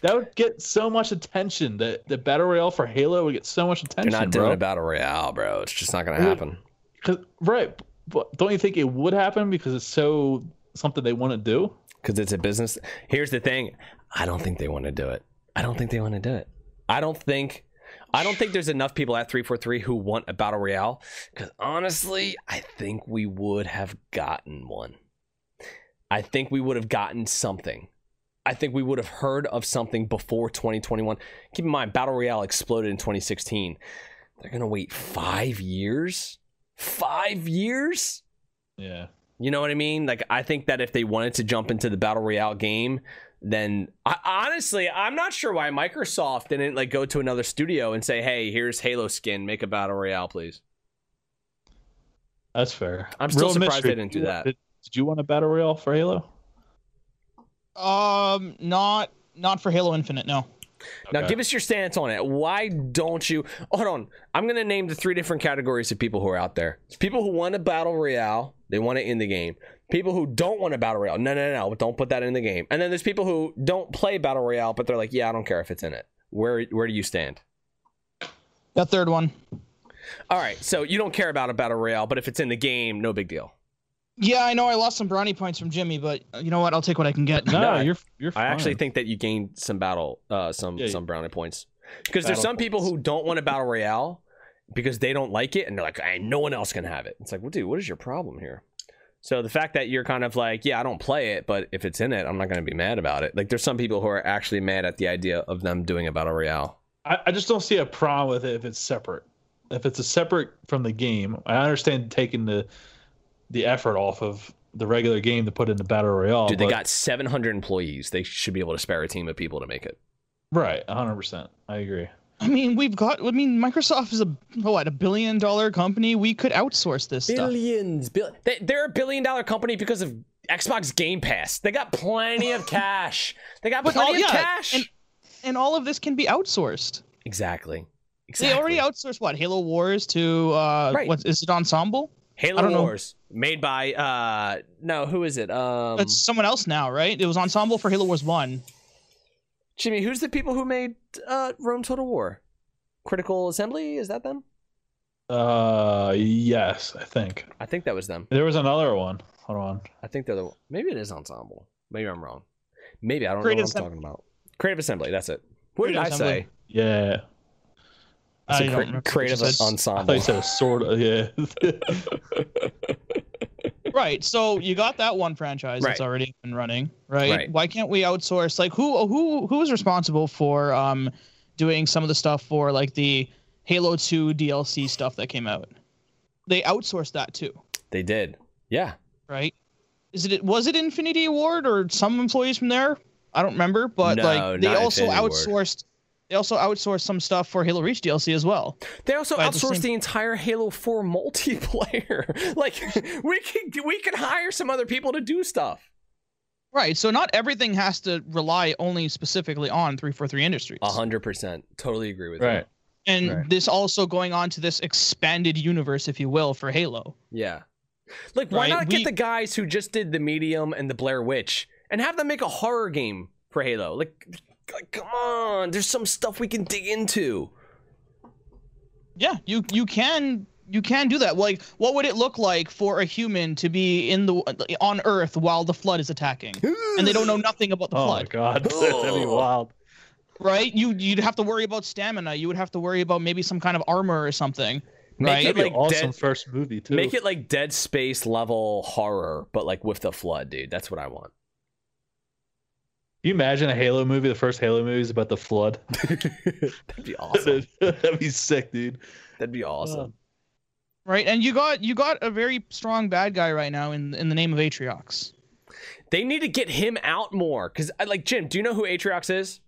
That would get so much attention. The the battle royale for Halo would get so much attention. You're not doing bro. a battle royale, bro. It's just not gonna happen. 'Cause- right? But don't you think it would happen because it's so something they want to do? because it's a business. Here's the thing: I don't think they want to do it. I don't think they want to do it. I don't think. I don't think there's enough people at 343 who want a battle royale. Because honestly, I think we would have gotten one. I think we would have gotten something. I think we would have heard of something before 2021. Keep in mind, battle royale exploded in 2016. They're gonna wait five years. Five years. Yeah. You know what I mean? Like I think that if they wanted to jump into the battle royale game, then I, honestly, I'm not sure why Microsoft didn't like go to another studio and say, "Hey, here's Halo skin, make a battle royale, please." That's fair. I'm still surprised mystery, they didn't do that. Did, did you want a battle royale for Halo? Um, not not for Halo Infinite. No. Now, Okay. give us your stance on it. Why don't you? Hold on. I'm going to name the three different categories of people who are out there. It's people who want a battle royale, they want it in the game. people who don't want a battle royale. No, no, no, no, don't put that in the game. And then there's people who don't play battle royale, but they're like, yeah, I don't care if it's in it. Where where do you stand? That third one. All right, so you don't care about a battle royale, but if it's in the game, no big deal. Yeah, I know I lost some brownie points from Jimmy, but you know what? I'll take what I can get. No, No, you're you're. Fine. I actually think that you gained some battle, uh, some Yeah, some brownie points because there's Battle some people who don't want a battle royale because they don't like it, and they're like, "Hey, no one else can have it." It's like, well, dude, what is your problem here? So the fact that you're kind of like, yeah, I don't play it, but if it's in it, I'm not going to be mad about it. Like, there's some people who are actually mad at the idea of them doing a battle royale. I, I just don't see a problem with it if it's separate. If it's a separate from the game, I understand taking the the effort off of the regular game to put in the battle royale. Dude, they but- got 700 employees. They should be able to spare a team of people to make it. right, 100. percent I agree. I mean, we've got. I mean, Microsoft is a what a billion dollar company. We could outsource this stuff. Billions, bill- they, they're a billion dollar company because of Xbox Game Pass. They got plenty of cash. They got plenty all- of yeah, cash. and- And all of this can be outsourced. exactly. They already outsourced what Halo Wars to uh, Right. what is it Ensemble? I Halo don't know. Wars made by uh no who is it? Um It's someone else now, right? It was Ensemble for Halo Wars One. Jimmy who's the people who made uh Rome Total War? Critical Assembly? Is that them? Uh, yes, I think. I think that was them. There was another one. Hold on. I think they're the maybe it is Ensemble. Maybe I'm wrong. Maybe I don't Creative know what I'm Assem- talking about. Creative Assembly that's it. What did Creative I Assembly. say? Yeah, I I said don't cre- remember what you Creative said. Ensemble you said a sort of. Yeah. Right. So you got that one franchise that's already been running, right? Right. Why can't we outsource? Like, who who who is responsible for um doing some of the stuff for like the Halo Two DLC stuff that came out? They outsourced that too, they did yeah right? Is it was it Infinity Ward or some employees from there? I don't remember, but No, like they also Infinity Ward. Outsourced. They also outsourced some stuff for Halo Reach DLC as well. They also By the outsourced same- the entire Halo 4 multiplayer. like we can we can hire some other people to do stuff. Right. So not everything has to rely only specifically on 343 Industries. A hundred percent. Totally agree with right. and Right. this also going on to this expanded universe if you will for halo. Yeah. Like why Right, not get we- the guys who just did the Medium and the Blair Witch and have them make a horror game for Halo? Like, like come on, there's some stuff we can dig into. yeah you you can you can do that like what would it look like for a human to be in the on earth while the flood is attacking and they don't know nothing about the flood. Oh my god, that'd be oh. wild. right you you'd have to worry about stamina you would have to worry about maybe some kind of armor or something Make right it That'd be like awesome dead- first movie too. Make it like Dead Space level horror, but like with the flood, dude. That's what I want. Can you imagine a Halo movie? The first Halo movie is about the flood. That'd be awesome. That'd be sick, dude. That'd be awesome. Uh, right and you got you got a very strong bad guy right now in in the name of atriox They need to get him out more. Cause uh, like Jim, do you know who Atriox is?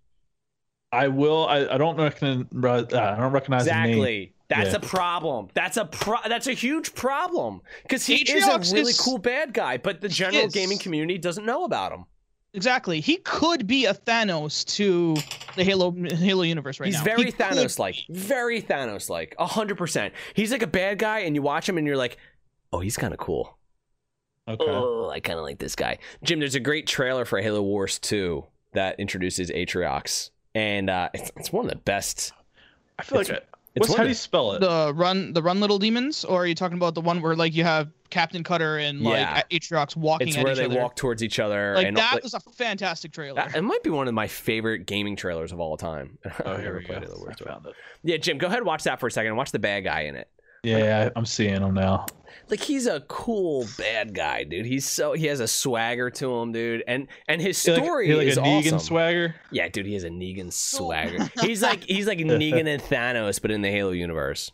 I will. I, I don't recognize. Uh, I don't recognize the name. Exactly. That's Yeah. a problem. That's a pro- that's a huge problem. Because he Atriox is a really is- cool bad guy, but the general gaming community doesn't know about him. Exactly he could be a thanos to the halo halo universe right now. He's now very He Thanos like. Very Thanos like. A hundred percent. He's like a bad guy, and you watch him and you're like, oh, he's kind of cool. Okay. Oh, I kind of like this guy. Jim, there's a great trailer for Halo Wars 2 that introduces Atriox. And uh, it's, it's one of the best. I feel it's- like. I, it's what's how do you spell it? the run the run little demons or are you talking about the one where like you have captain cutter and like Yeah. atriox walking It's at where each they other walk towards each other. like and that like, was a fantastic trailer that- it might be one of my favorite gaming trailers of all time. Oh, here we played go. Halo Wars I 2. found it. Yeah, Jim, go ahead and watch that for a second and watch the bad guy in it. Yeah, I, I'm seeing him now. Like he's a cool bad guy, dude. He's so he has a swagger to him, dude. And and his He like- story he like is a Negan awesome. swagger. Yeah, dude, he has a Negan swagger. he's like he's like Negan and Thanos, but in the Halo universe.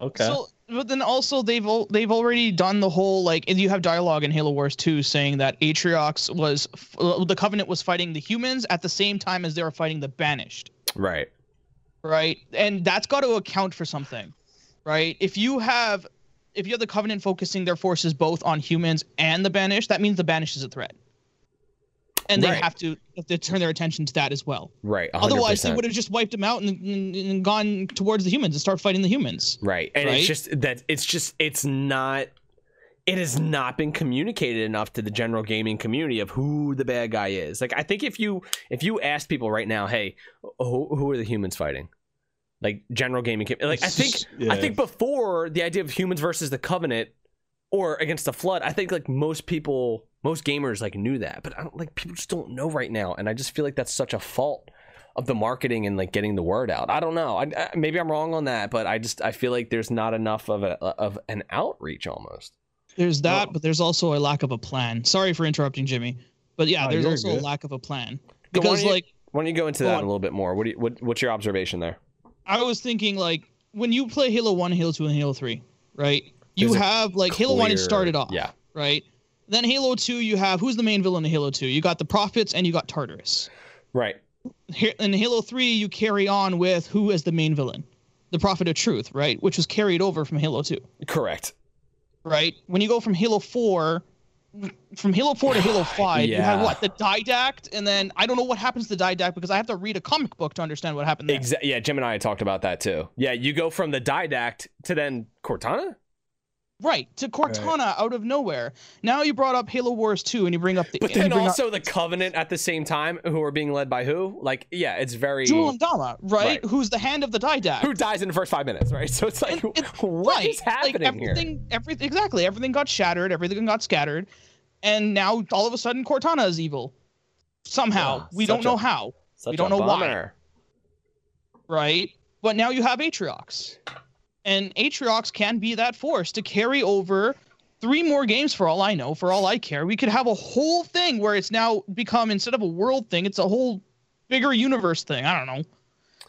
Okay. so but then also they've they've already done the whole like you have dialogue in halo wars 2 saying that atriox was f- uh, the covenant was fighting the humans at the same time as they were fighting the banished. Right. right? And that's got to account for something right? If you have if you have the covenant focusing their forces both on humans and the banished that means the banished is a threat and they Right. have to have to turn their attention to that as well Right. 100%. otherwise they would have just wiped them out and, and, and gone towards the humans and start fighting the humans Right. And Right? it's just that it's just it's not it has not been communicated enough to the general gaming community of who the bad guy is. Like I think if you if you ask people right now, hey, who, who are the humans fighting? Like general gaming, com- like I think Yeah. I think before the idea of humans versus the Covenant or against the Flood, I think like most people, most gamers like knew that, but I don't like people just don't know right now, and I just feel like that's such a fault of the marketing and like getting the word out. I don't know. I, I, maybe I'm wrong on that, but I just I feel like there's not enough of a of an outreach almost. There's that, Well- but there's also a lack of a plan. Sorry for interrupting, Jimmy. But yeah, Oh, there's also good. a lack of a plan. Go Because on, you- like Why don't you go into that on. a little bit more? What do you, what what's your observation there? I was thinking like when you play Halo 1, Halo 2, and Halo 3, right? You have like Halo 1 it started off, Yeah, right? Then Halo 2 you have who's the main villain in Halo 2? You got the Prophets and you got Tartarus. right. Here in Halo 3 you carry on with who is the main villain? The Prophet of Truth, right? Which was carried over from Halo 2. Correct. right? When you go from Halo 4, from Halo 4 to Halo 5, you had what? The Didact, and then I don't know what happens to the Didact because I have to read a comic book to understand what happened there. Exa- yeah, Jim and I talked about that too. Yeah, you go from the Didact to then Cortana. Right, to Cortana out of nowhere. Now you brought up Halo Wars 2 and you bring up the But then bring up also the Covenant at the same time, who are being led by who? Like, yeah, it's very Jul 'Mdama, right? Right. Who's the hand of the Didact. who dies in the first five minutes, right? So it's like, And it- what is right. happening like here? everything, Everything, exactly. Everything got shattered. Everything got scattered, and now all of a sudden Cortana is evil. Somehow Ah, we don't know how. We don't a know why. right? But now you have Atriox. And Atriox can be that force to carry over three more games for all I know, for all I care. We could have a whole thing where it's now become instead of a world thing, it's a whole bigger universe thing. I don't know.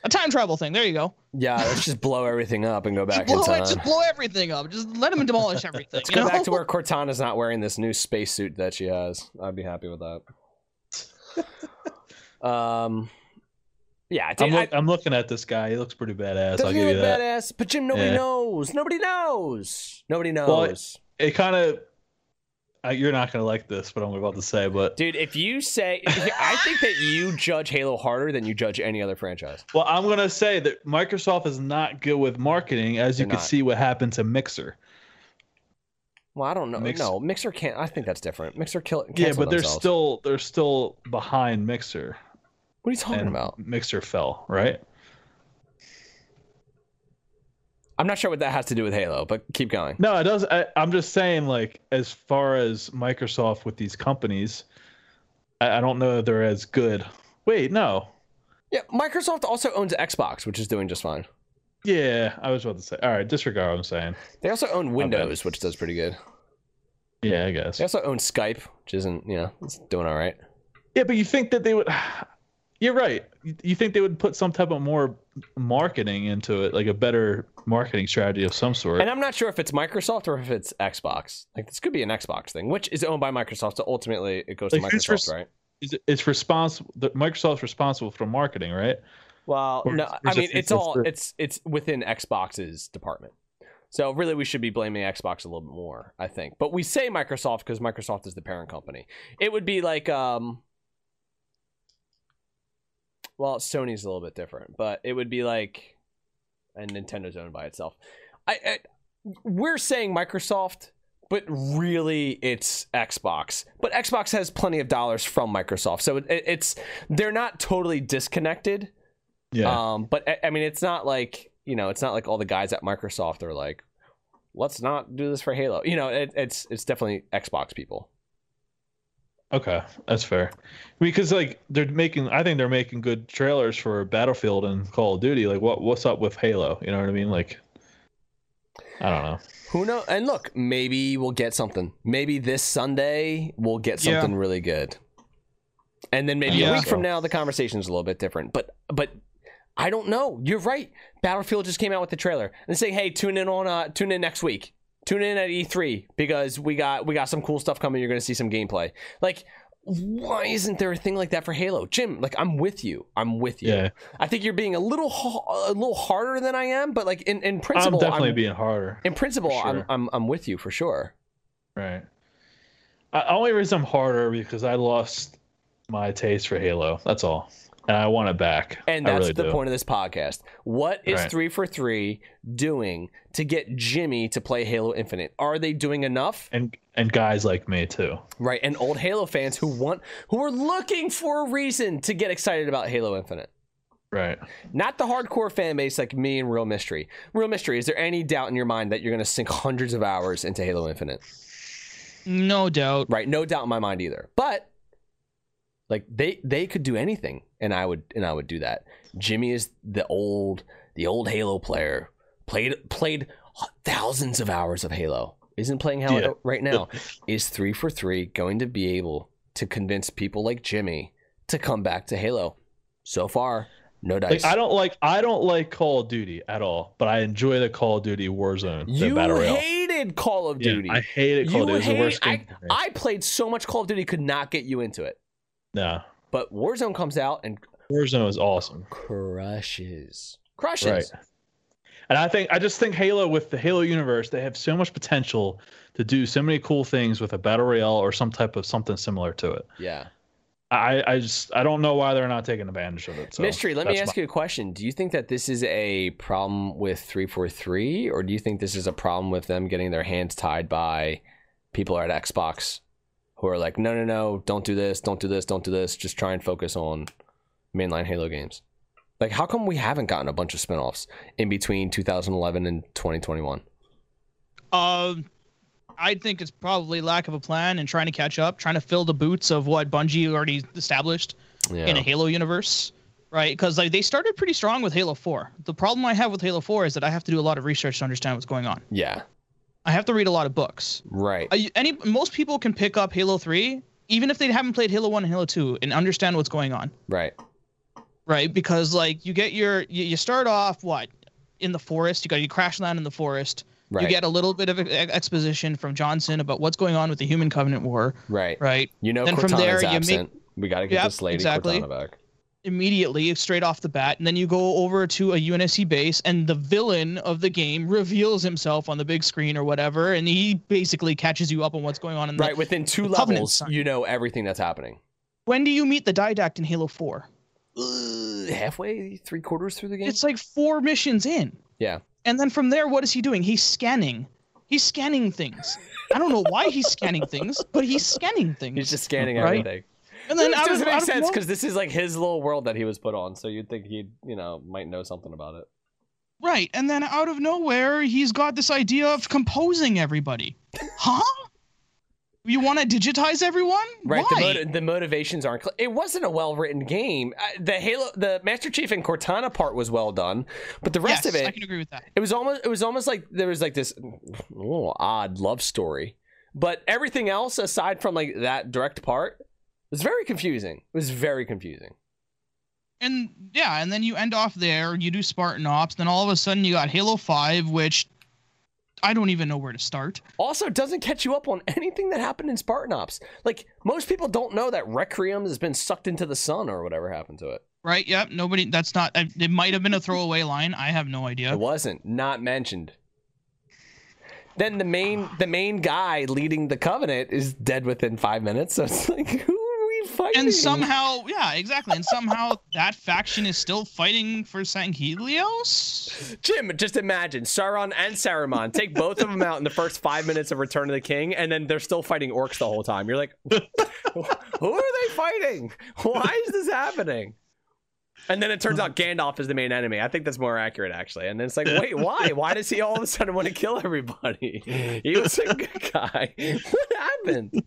A time travel thing. There you go. Yeah, let's just blow everything up and go Just back blow, in time. just blow everything up. Just let him demolish everything. Let's go know? back to where Cortana's not wearing this new spacesuit that she has. I'd be happy with that. um, yeah, I'm, look, I, I'm looking at this guy. He looks pretty badass. I'll give you that. badass? But Jim, nobody Yeah. knows. Nobody knows. Nobody Well, knows. It kind of. You're not gonna like this, but I'm about to say. But Dude, if you say, I think that you judge Halo harder than you judge any other franchise. well, I'm gonna say that Microsoft is not good with marketing, as you They're can not. see what happened to Mixer. Well, I don't know. Mix- No, Mixer can't. I think that's different. Mixer kill. Yeah, but they're themselves. still they're still behind Mixer. What are you talking about? Mixer fell, right? I'm not sure what that has to do with Halo, but keep going. No, it does. I, I'm just saying, like, as far as Microsoft with these companies, I, I don't know if they're as good. Wait, no. Yeah, Microsoft also owns Xbox, which is doing just fine. Yeah, I was about to say. All right, disregard what I'm saying. They also own. Windows, which does pretty good. Yeah, I guess. They also own Skype, which isn't, you know, it's doing all right. Yeah, but you think that they would? You're right. You- think they would put some type of more marketing into it, like a better marketing strategy of some sort? And I'm not sure if it's Microsoft or if it's Xbox. Like this could be an Xbox thing, which is owned by Microsoft. So ultimately, it goes to Like, who's Microsoft, res- right? Is it- It's responsible. Microsoft's responsible for marketing, right? Well, Or no, or I mean it's all the- it's it's within Xbox's department. So really, we should be blaming Xbox a little bit more, I think. But we say Microsoft because Microsoft is the parent company. It would be like, um, well, Sony's a little bit different, but it would be like, and Nintendo's owned by itself. I, I we're saying Microsoft, but really it's Xbox. But Xbox has plenty of dollars from Microsoft, so it, it's they're not totally disconnected. Yeah. Um, but I- I mean, it's not like you know, it's not like all the guys at Microsoft are like, let's not do this for Halo. You know, it, it's it's definitely Xbox people. Okay, that's fair. Because like they're making, I think they're making good trailers for Battlefield and Call of Duty. Like, what what's up with Halo? You know what I mean? Like, I don't know. Who knows? And look, maybe we'll get something. Maybe this Sunday we'll get Yeah. something really good. And then maybe Yeah. a week from now the conversation's a little bit different. But but I don't know. You're right. Battlefield just came out with the trailer and say, "Hey, tune in on uh tune in next week. Tune in at E3 because we got we got some cool stuff coming. You're going to see some gameplay." Like why isn't there a thing like that for Halo? Jim, like I'm with you. I'm with you. Yeah, I think you're being a little a little harder than I am, but like in, in principle, I'm definitely I'm- being harder. in principle, For I'm. I'm I'm with you for sure. Right. Uh, only reason I'm harder because I lost my taste for Halo. That's all. And I want it back. And that's really the do. point of this podcast. What is Right. 343 doing to get Jimmy to play Halo Infinite? Are they doing enough? And and guys like me too. Right, and old Halo fans who want who are looking for a reason to get excited about Halo Infinite. Right. Not the hardcore fan base like me and Real Mystery. Real Mystery, is there any doubt in your mind that you're going to sink hundreds of hours into Halo Infinite? No doubt. Right, no doubt in my mind either. But like they they could do anything and I would and I would do that. Jimmy is the old the old Halo player. Played played thousands of hours of Halo. Isn't playing Halo Yeah. right now. Is 343 going to be able to convince people like Jimmy to come back to Halo? So far, no dice. Like I don't like I don't like Call of Duty at all, but I enjoy the Call of Duty Warzone. you hated Call of Yeah, Duty. I hated Call of You Duty. It was the worst game. I. I played so much Call of Duty, could not get you into it. No, But Warzone comes out and Warzone is awesome. crushes. Crushes. Right. And I think I just think Halo with the Halo universe, they have so much potential to do so many cool things with a battle royale or some type of something similar to it. Yeah. I, I just I don't know why they're not taking advantage of it. So Mystery, let me ask you a question. Do you think that this is a problem with 343 or do you think this is a problem with them getting their hands tied by people at Xbox who are like, "No, no, no, don't do this, don't do this, don't do this. Just try and focus on mainline Halo games." Like how come we haven't gotten a bunch of spin-offs in between 2011 and 2021? Um, I think it's probably lack of a plan and trying to catch up, trying to fill the boots of what Bungie already established Yeah. in a Halo universe, right? Because like they started pretty strong with Halo 4. The problem I have with Halo 4 is that I have to do a lot of research to understand what's going on. yeah. I have to read a lot of books. Right. I, any most people can pick up Halo 3 even if they haven't played Halo 1 and Halo 2 and understand what's going on, Right. right? Because like you get your you, you start off what in the forest, you got you crash land in the forest. Right. You get a little bit of exposition from Johnson about what's going on with the Human Covenant War, right. right? You know Then from Cortana's there, you make- absent. we got to get Yep, this lady exactly. Cortana back. Immediately, straight off the bat, and then you go over to a UNSC base, and the villain of the game reveals himself on the big screen or whatever, and he basically catches you up on what's going on. In the, Right, within two levels, you know everything that's happening. When do you meet the Didact in Halo 4? Uh, halfway, three quarters through the game. It's like four missions in. Yeah. And then from there, what is he doing? He's scanning. He's scanning things. I don't know why he's scanning things, but he's scanning things. He's just scanning Right? everything. And then of, doesn't make sense because this is like his little world that he was put on. So you'd think he'd, you know, might know something about it. Right, and then out of nowhere, he's got this idea of composing everybody. Huh? You want to digitize everyone? Right. Why? The, motiv- the motivations aren't. Cl- it wasn't a well written game. Uh, the Halo, the Master Chief and Cortana part was well done, but the rest yes, of it, I can agree with that. it was almost it was almost like there was like this little odd love story but everything else aside from like that direct part was very confusing it was very confusing And yeah, and then you end off there. You do Spartan Ops. Then all of a sudden, you got Halo Five, which I don't even know where to start. also it doesn't catch you up on anything that happened in spartan ops like most people don't know that requiem has been sucked into the sun or whatever happened to it Right? Yep. Nobody. That's not. It might have been a throwaway line. I have no idea. it wasn't not mentioned then the main the main guy leading the covenant is dead within five minutes so it's like who fighting And somehow, yeah, exactly. And somehow that faction is still fighting for Sanghelios? Jim, just imagine Sauron and Saruman take both of them out in the first five minutes of Return of the King, and then they're still fighting orcs the whole time. You're like, who are they fighting? Why is this happening? And then it turns out Gandalf is the main enemy. I think that's more accurate, actually. And then it's like, wait, why? Why does he all of a sudden want to kill everybody? He was a good guy. What happened?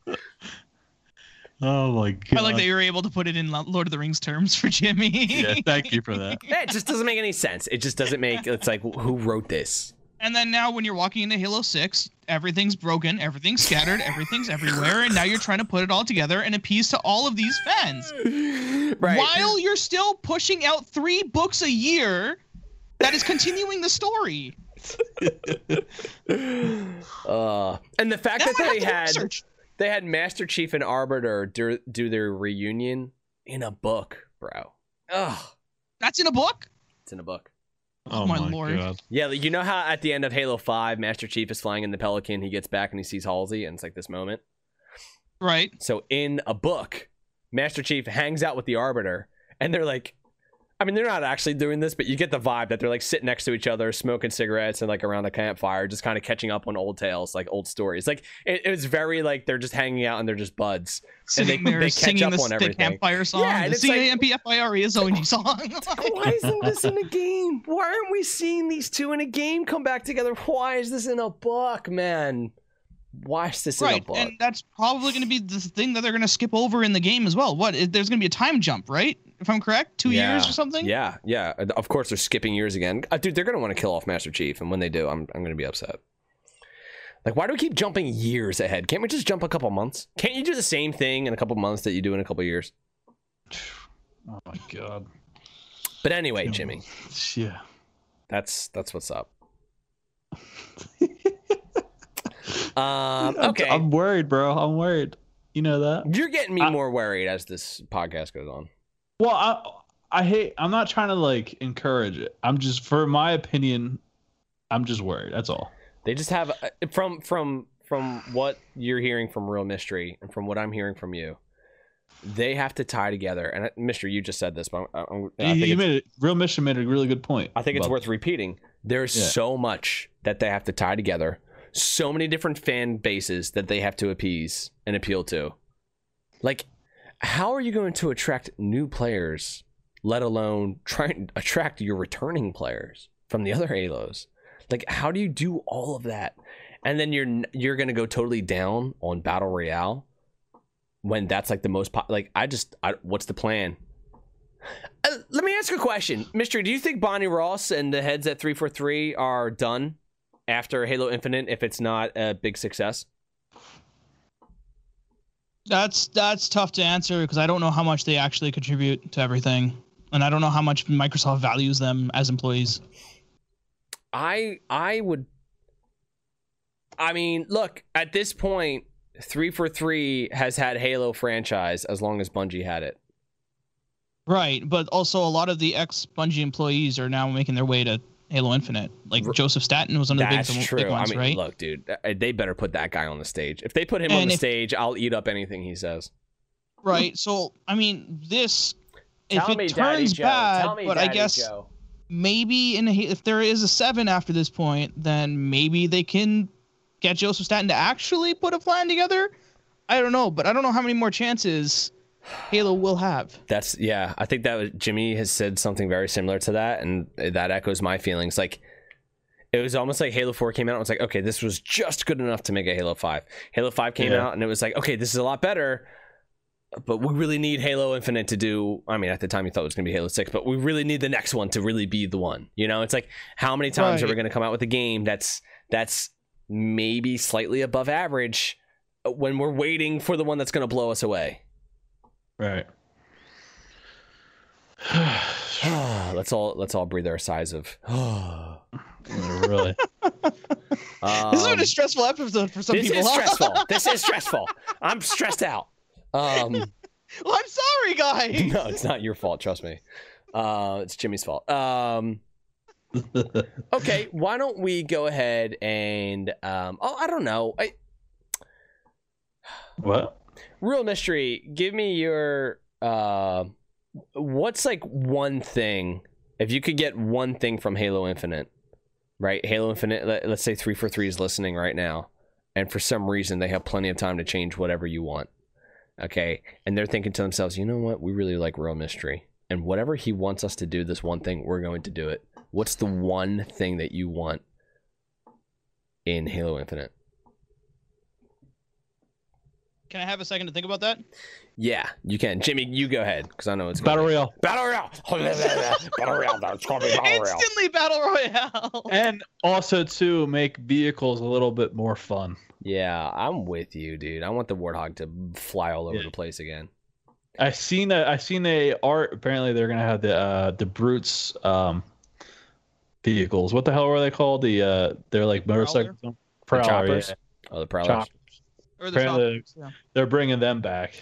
Oh my god! I like that you were able to put it in Lord of the Rings terms for Jimmy. Yeah, thank you for that. Yeah, it just doesn't make any sense. It just doesn't make. It's like, who wrote this? And then now, when you're walking into Halo 6, everything's broken, everything's scattered, everything's everywhere, and now you're trying to put it all together and appease to all of these fans. Right. While you're still pushing out three books a year that is continuing the story. Uh, and the fact Now that I have they to had research. They had Master Chief and Arbiter do, do their reunion in a book, bro. Ugh, That's in a book? it's in a book. Oh, oh my lord. God. Yeah, you know how at the end of Halo Five, Master Chief is flying in the Pelican. He gets back and he sees Halsey, and it's like this moment. Right. So in a book, Master Chief hangs out with the Arbiter, and they're like I mean, they're not actually doing this, but you get the vibe that they're like sitting next to each other, smoking cigarettes, and like around a campfire, just kind of catching up on old tales, like old stories. Like it, it was very like they're just hanging out and they're just buds. And they- Sitting there they catch singing up the, on the everything. campfire song, Yeah, and the C-A-M-P-F-I-R-E is OG song. Why isn't this in a game? Why aren't we seeing these two in a game come back together? Why is this in a book, man? Why is this in a right, book? and that's probably going to be the thing that they're going to skip over in the game as well. What? There's going to be a time jump, right? If I'm correct, two years or something. Yeah, yeah. Of course, they're skipping years again, uh, dude. They're gonna want to kill off Master Chief, and when they do, I'm I'm gonna be upset. Like, why do we keep jumping years ahead? Can't we just jump a couple months? Can't you do the same thing in a couple months that you do in a couple years? Oh my god. But anyway, Jimmy, Yeah. that's that's what's up. um, I'm- okay, I'm worried, bro. I'm worried. You know that. you're getting me I- more worried as this podcast goes on. Well, I I hate. I'm not trying to like encourage it. I'm just, for my opinion, I'm just worried. That's all. They just have uh, from from from what you're hearing from Real Mystery and from what I'm hearing from you, they have to tie together. And uh, Mystery, you just said this, but I, I, think you made it. Real mission made a really good point. I think it's worth repeating. There's Yeah. so much that they have to tie together. So many different fan bases that they have to appease and appeal to. Like, how are you going to attract new players, let alone try and attract your returning players from the other Halos? Like, how do you do all of that? And then you're you're gonna go totally down on battle royale when that's like the most like I just I, what's the plan? Uh, let me ask a question, Mystery. Do you think Bonnie Ross and the heads at three four three are done after Halo Infinite if it's not a big success? That's that's tough to answer because I don't know how much they actually contribute to everything, and I don't know how much Microsoft values them as employees. I I would. I mean, look at this point, three for three has had Halo franchise as long as Bungie had it. Right, but also a lot of the ex Bungie employees are now making their way to Halo Infinite. Like R- Joseph Staten was one of the That's big, big true. ones, I mean, right? look, dude, uh, they better put that guy on the stage. If they put him on the if- stage, I'll eat up anything he says. Right. So I mean, this if it me, turns Daddy bad, Tell me, but I guess Joe. maybe in a, if there is a seven after this point, then maybe they can get Joseph Staten to actually put a plan together. I don't know, but I don't know how many more chances Halo will have. That's yeah. I think that was, Jimmy has said something very similar to that, and that echoes my feelings. Like it was almost like Halo Four came out. and it was like, okay, this was just good enough to make a Halo Five. Halo Five came Yeah. out, and it was like, okay, this is a lot better. But we really need Halo Infinite to do. I mean, at the time you thought it was going to be Halo Six, but we really need the next one to really be the one. You know, it's like how many times are we going to come out with a game that's that's maybe slightly above average uh, when we're waiting for the one that's going to blow us away? Right. let's all let's all breathe our sighs of. really. this has been Um, a stressful episode for some this people. is stressful. this is stressful. I'm stressed out. Um, well, I'm sorry, guys. no, it's not your fault. Trust me. Uh, it's Jimmy's fault. Um, okay, why don't we go ahead and um, oh, I don't know. I, what? Real mystery. Give me your uh, what's like one thing if you could get one thing from Halo Infinite, right? Halo Infinite. Let, let's say three for three is listening right now, and for some reason they have plenty of time to change whatever you want. Okay, and they're thinking to themselves, you know what? We really like real mystery, and whatever he wants us to do, this one thing, we're going to do it. What's the one thing that you want in Halo Infinite? Can I have a second to think about that? Yeah, you can. Jimmy, you go ahead because I know it's Battle Royale. Battle Royale. Battle Royale. It's gonna be Battle Royale. Instantly battle royale. And also to make vehicles a little bit more fun. Yeah, I'm with you, dude. I want the Warthog to fly all over Yeah. the place again. I seen a I seen a art. Apparently, they're gonna have the uh, the brutes um, vehicles. What the hell were they called? The uh, they're like motorcycles. The choppers. yeah. Oh, the Prowlers. Choppers. Or the Apparently- choppers, yeah. They're bringing them back.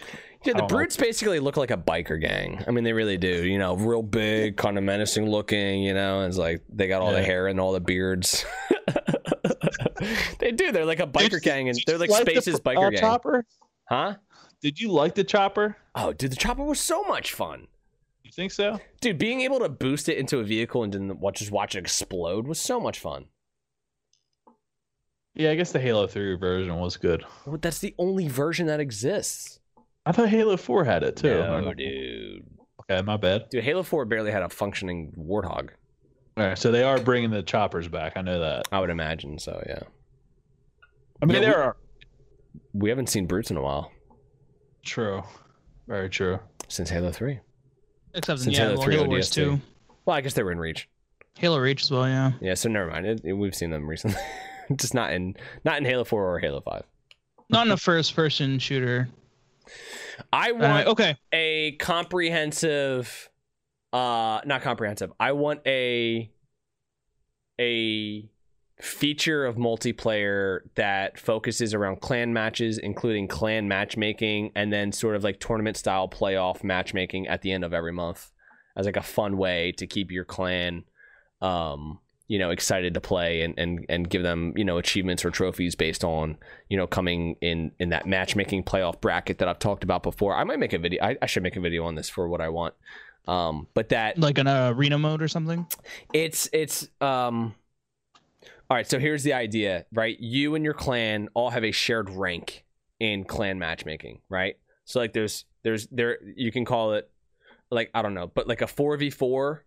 Yeah, the I don't know. brutes basically look like a biker gang. I mean, they really do. You know, real big, kind of menacing looking. You know, it's like they got all the hair and all the beards. they do. They're like a biker Did- gang, and they're like like Space's pr- biker uh, gang. Chopper? Huh? Did you like the chopper? Oh, dude, the chopper was so much fun. You think so? Dude, being able to boost it into a vehicle and then watch, just watch it explode was so much fun. Yeah, I guess the Halo 3 version was good. Well, that's the only version that exists. I thought Halo 4 had it too. No, dude. Okay, my bad. Dude, Halo 4 barely had a functioning warthog. All right, so they are bringing the choppers back. I know that. I would imagine so, yeah. I mean, Yeah, there we- are. We haven't seen brutes in a while True. Very true. since Halo 3. Except Since yeah, Halo well, 3 Halo Wars ODST. 2. Well, I guess they were in Reach. Halo Reach as well, yeah. Yeah, so never mind. It, it- we've seen them recently. just not in not in Halo 4 or Halo 5. Not in a first person shooter. I Uh, want okay. a comprehensive uh not comprehensive i want a a feature of multiplayer that focuses around clan matches including clan matchmaking and then sort of like tournament style playoff matchmaking at the end of every month as like a fun way to keep your clan um you know excited to play and and and give them you know achievements or trophies based on you know coming in in that matchmaking playoff bracket that I've talked about before. I might make a video. I, I should make a video on this for what I want. Um, but that Like an arena mode or something. it's it's um. All right, so here's the idea, right? You and your clan all have a shared rank in clan matchmaking, right? So like there's there's there you can call it like I don't know, but like a 4v4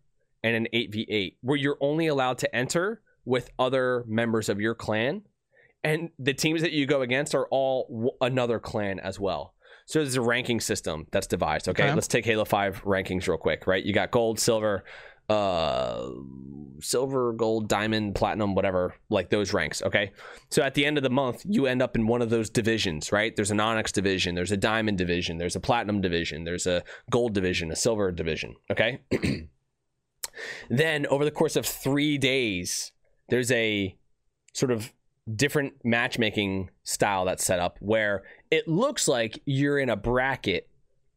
and an 8v8 where you're only allowed to enter with other members of your clan and the teams that you go against are all w- another clan as well. So there's a ranking system that's devised. Okay? Okay. let's take Halo 5 rankings real quick, right? You got gold, silver, uh silver, gold, diamond, platinum, whatever, like those ranks, okay? So at the end of the month, you end up in one of those divisions, right? There's an onyx division, there's a diamond division, there's a platinum division, there's a gold division, a silver division, okay? then over the course of 3 days, there's a sort of different matchmaking style that's set up where it looks like you're in a bracket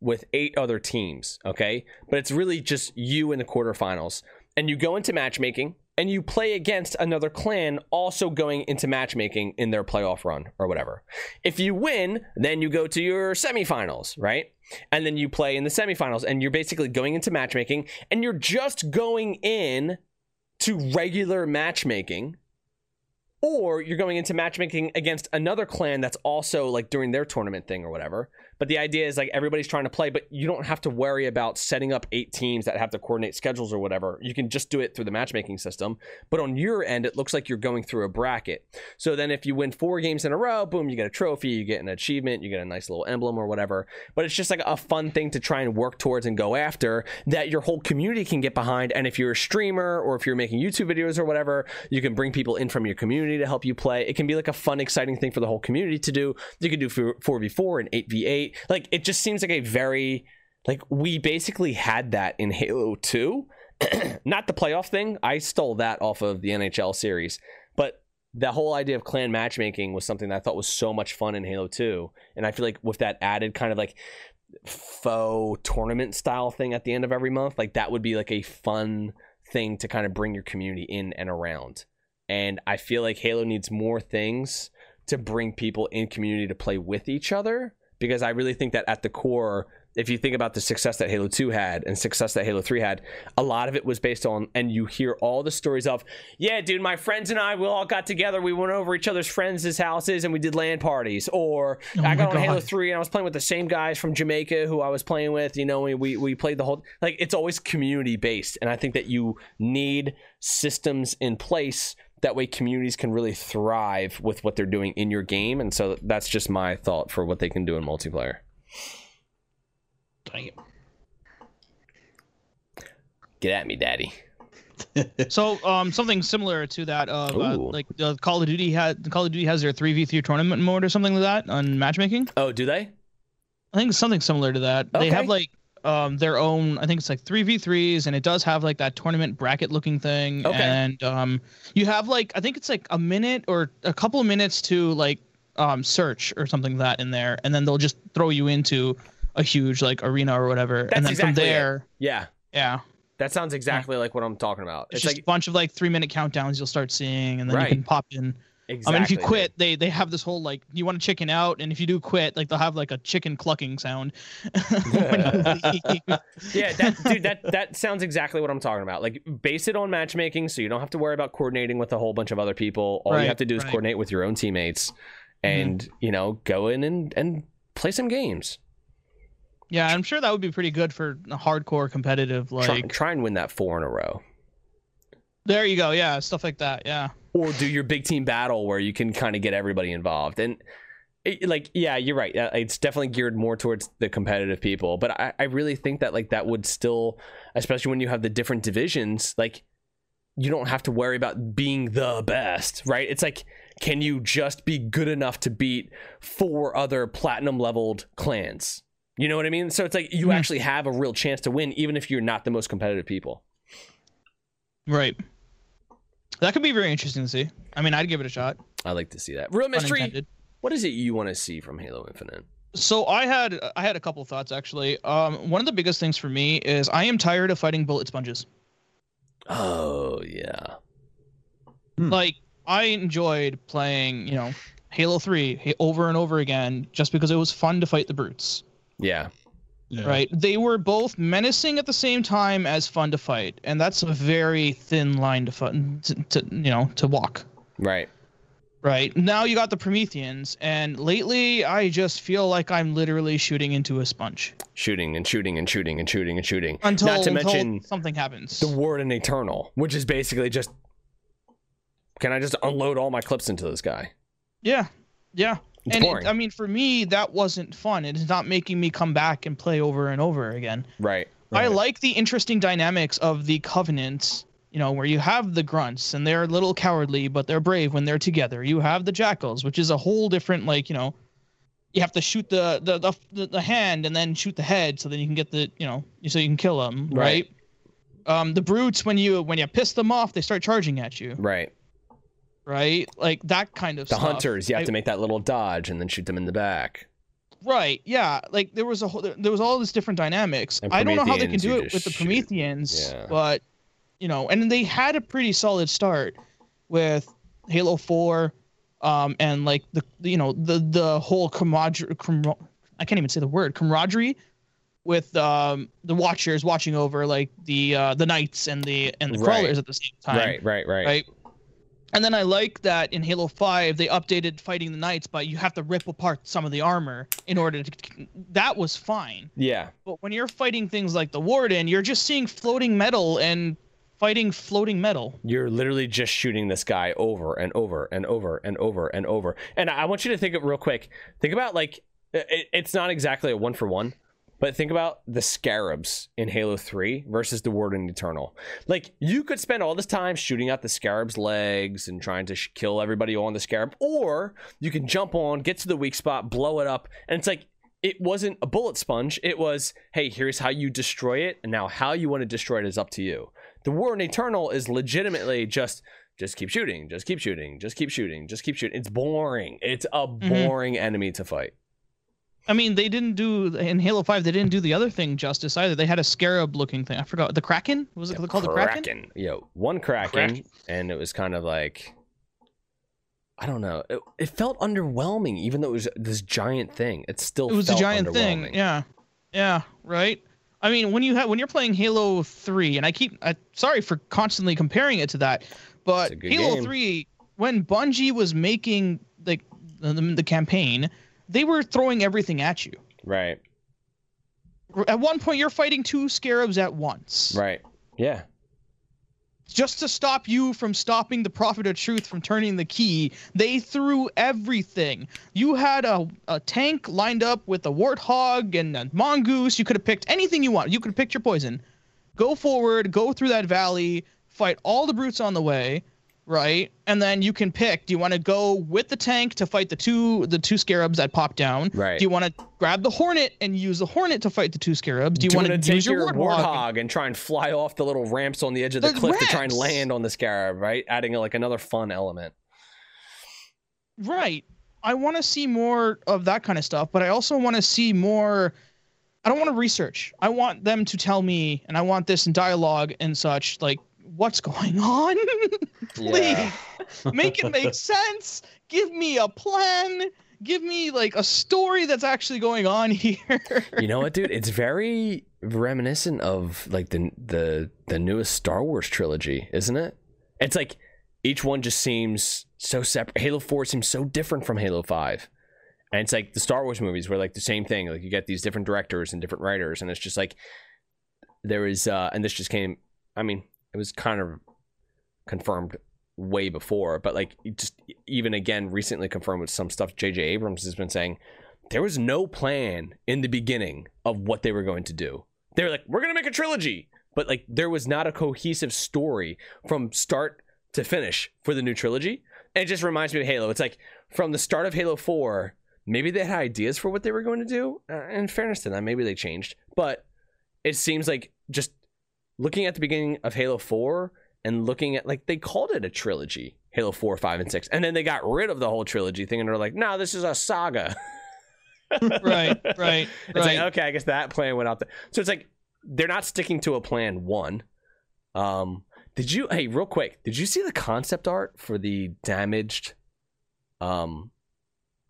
with eight other teams, okay? But it's really just you in the quarterfinals. And you go into matchmaking and you play against another clan also going into matchmaking in their playoff run or whatever. If you win, then you go to your semifinals, right? And then you play in the semifinals and you're basically going into matchmaking and you're just going in to regular matchmaking or you're going into matchmaking against another clan that's also like doing their tournament thing or whatever. But the idea is like everybody's trying to play, but you don't have to worry about setting up eight teams that have to coordinate schedules or whatever. You can just do it through the matchmaking system. But on your end, it looks like you're going through a bracket. So then if you win four games in a row, boom, you get a trophy, you get an achievement, you get a nice little emblem or whatever. But it's just like a fun thing to try and work towards and go after that your whole community can get behind. And if you're a streamer or if you're making YouTube videos or whatever, you can bring people in from your community to help you play. It can be like a fun, exciting thing for the whole community to do. You can do 4v4 and 8v8. Like it just seems like a very like we basically had that in Halo 2. Not the playoff thing. I stole that off of the NHL series. But the whole idea of clan matchmaking was something that I thought was so much fun in Halo 2. And I feel like with that added kind of like faux tournament style thing at the end of every month, like that would be like a fun thing to kind of bring your community in and around. And I feel like Halo needs more things to bring people in community to play with each other because I really think that at the core, if you think about the success that Halo 2 had and success that Halo 3 had, a lot of it was based on, and you hear all the stories of, yeah, dude, my friends and I, we all got together, we went over each other's friends' houses and we did LAN parties. Or Oh I got on Halo 3 and I was playing with the same guys from Jamaica who I was playing with, you know, we, we, we played the whole, like, it's always community based. And I think that you need systems in place that way communities can really thrive with what they're doing in your game and so that's just my thought for what they can do in multiplayer Dang it. get at me daddy So um something similar to that of uh, like uh, Call of Duty had Call of Duty has their 3v3 tournament mode or something like that on matchmaking. oh do they I think something similar to that. They have like um their own I think it's like 3v3s and it does have like that tournament bracket looking thing Okay. and um you have like I think it's like a minute or a couple of minutes to like um search or something like that in there and then they'll just throw you into a huge like arena or whatever That's and then exactly from it. there yeah yeah that sounds exactly like what i'm talking about it's, it's, just like a bunch of like 3 minute countdowns you'll start seeing and then Right. you can pop in exactly. I mean, if you quit, they they have this whole like you want to chicken out, and if you do quit, like they'll have like a chicken clucking sound. when you leave. Yeah, that dude, that that sounds exactly what I'm talking about. Like base it on matchmaking so you don't have to worry about coordinating with a whole bunch of other people. All you have to do is right. coordinate with your own teammates mm-hmm. and, you know, go in and and play some games. yeah, I'm sure that would be pretty good for a hardcore competitive. Try, Like try and win that four in a row. There you go, yeah, stuff like that. Yeah, or do your big team battle where you can kind of get everybody involved. And it, like yeah you're right. Uh, it's definitely geared more towards the competitive people. But I, I really think that like that would still especially when you have the different divisions like you don't have to worry about being the best right? It's like can you just be good enough to beat four other platinum leveled clans? You know what i mean? So it's like you Mhm. actually have a real chance to win even if you're not the most competitive people. Right. That could be very interesting to see. I mean, I'd give it a shot. i like to see that real mystery Unintended. what is it you want to see from halo infinite So I had I had a couple thoughts actually. Um, one of the biggest things for me is I am tired of fighting bullet sponges. Oh yeah. Hmm. Like I enjoyed playing, you know, Halo Three over and over again just because it was fun to fight the brutes. Yeah. Yeah. Right? They were both menacing at the same time as fun to fight, and that's a very thin line to fun to, to you know to walk. Right. Right now, you got the Prometheans, and lately I just feel like I'm literally shooting into a sponge Shooting and shooting and shooting and shooting and shooting. until, Not to until mention something happens. the Warden Eternal, which is basically just can I just unload all my clips into this guy? Yeah, yeah. It's and. It, I mean, for me, that wasn't fun. It's not making me come back and play over and over again. right. I like the interesting dynamics of the Covenant. You know, where you have the grunts and they're a little cowardly, but they're brave when they're together. You have the jackals, which is a whole different, like you know, you have to shoot the the the, the, the hand and then shoot the head, so then you can get the you know, so you can kill them, Right. right? Um, the brutes when you when you piss them off, they start charging at you, Right. Right? Like that kind of stuff. The stuff. hunters, you have I- to make that little dodge and then shoot them in the back. Right. Yeah. Like there was a whole, there was all this different dynamics. I don't know how they can do it with the. Prometheans, Yeah. but you know, and they had a pretty solid start with Halo 4 um and like the the, you know the the whole camaraderie camar- I can't even say the word camaraderie with um the watchers watching over like the uh the knights and the and the Right. crawlers at the same time Right, right, right. right? And then I like that in Halo 5 they updated fighting the knights, but you have to rip apart some of the armor in order to. That was fine, Yeah. but when you're fighting things like the Warden, you're just seeing floating metal and fighting floating metal. You're literally just shooting this guy over and over and over and over and over. And I want you to think of real quick. Think about like it, it's not exactly a one for one, but think about the scarabs in Halo 3 versus the Warden Eternal. Like you could spend all this time shooting out the scarab's legs and trying to sh- kill everybody on the scarab, or you can jump on, get to the weak spot, blow it up, and it's like it wasn't a bullet sponge. It was, hey, here's how you destroy it, and now how you want to destroy it is up to you. The Warden Eternal is legitimately just just keep shooting, just keep shooting, just keep shooting, just keep shooting. It's boring. It's a mm-hmm. boring enemy to fight. I mean, they didn't do in Halo 5. They didn't do the other thing justice either. They had a scarab-looking thing. I forgot the Kraken. Was it called the Kraken? Yeah, one Kraken, Kraken. and it was kind of like I don't know. It, it felt underwhelming, even though it was this giant thing. It still It was a giant thing. Yeah, yeah, right. I mean, when you have when you're playing Halo Three, and I keep I, sorry for constantly comparing it to that, but It's a good Halo game. Three, when Bungie was making like the, the campaign, they were throwing everything at you. Right. At one point, you're fighting two scarabs at once, Right. Yeah. just to stop you from stopping the Prophet of Truth from turning the key. They threw everything. You had a, a tank lined up with a warthog and a mongoose. You could have picked anything you want. You could have picked your poison. Go forward, go through that valley, fight all the brutes on the way, right? And then you can pick. Do you want to go with the tank to fight the two the two scarabs that pop down? Right. Do you want to grab the hornet and use the hornet to fight the two scarabs? Do you, want to take use your, your warthog? warthog and try and fly off the little ramps on the edge of the, The cliff to try and land on the scarab? Right, adding like another fun element. Right. I want to see more of that kind of stuff, but I also want to see more. I don't want to research. I want them to tell me, and I want this in dialogue and such, like what's going on. Please. make it make sense. Give me a plan. Give me like a story that's actually going on here. you know what, dude? It's very reminiscent of like the the the newest Star Wars trilogy, isn't it? It's like each one just seems so separate. Halo Four seems so different from Halo Five, and it's like the Star Wars movies were like the same thing. Like you get these different directors and different writers, and it's just like there is, uh, and this just came. I mean, it was kind of confirmed way before, but like just even again recently confirmed with some stuff J.J. Abrams has been saying. There was no plan in the beginning of what they were going to do. They were like, "We're gonna make a trilogy," but like there was not a cohesive story from start to finish for the new trilogy. And it just reminds me of Halo. It's like from the start of Halo 4, maybe they had ideas for what they were going to do. Uh, in fairness to them, maybe they changed. But it seems like just looking at the beginning of Halo 4 and looking at like they called it a trilogy Halo 4, 5, and 6. And then they got rid of the whole trilogy thing and they're like, no, this is a saga. right, right, It's right. like, okay, I guess that plan went out there. So it's like they're not sticking to a plan one. Um, did you hey, real quick, did you see the concept art for the damaged um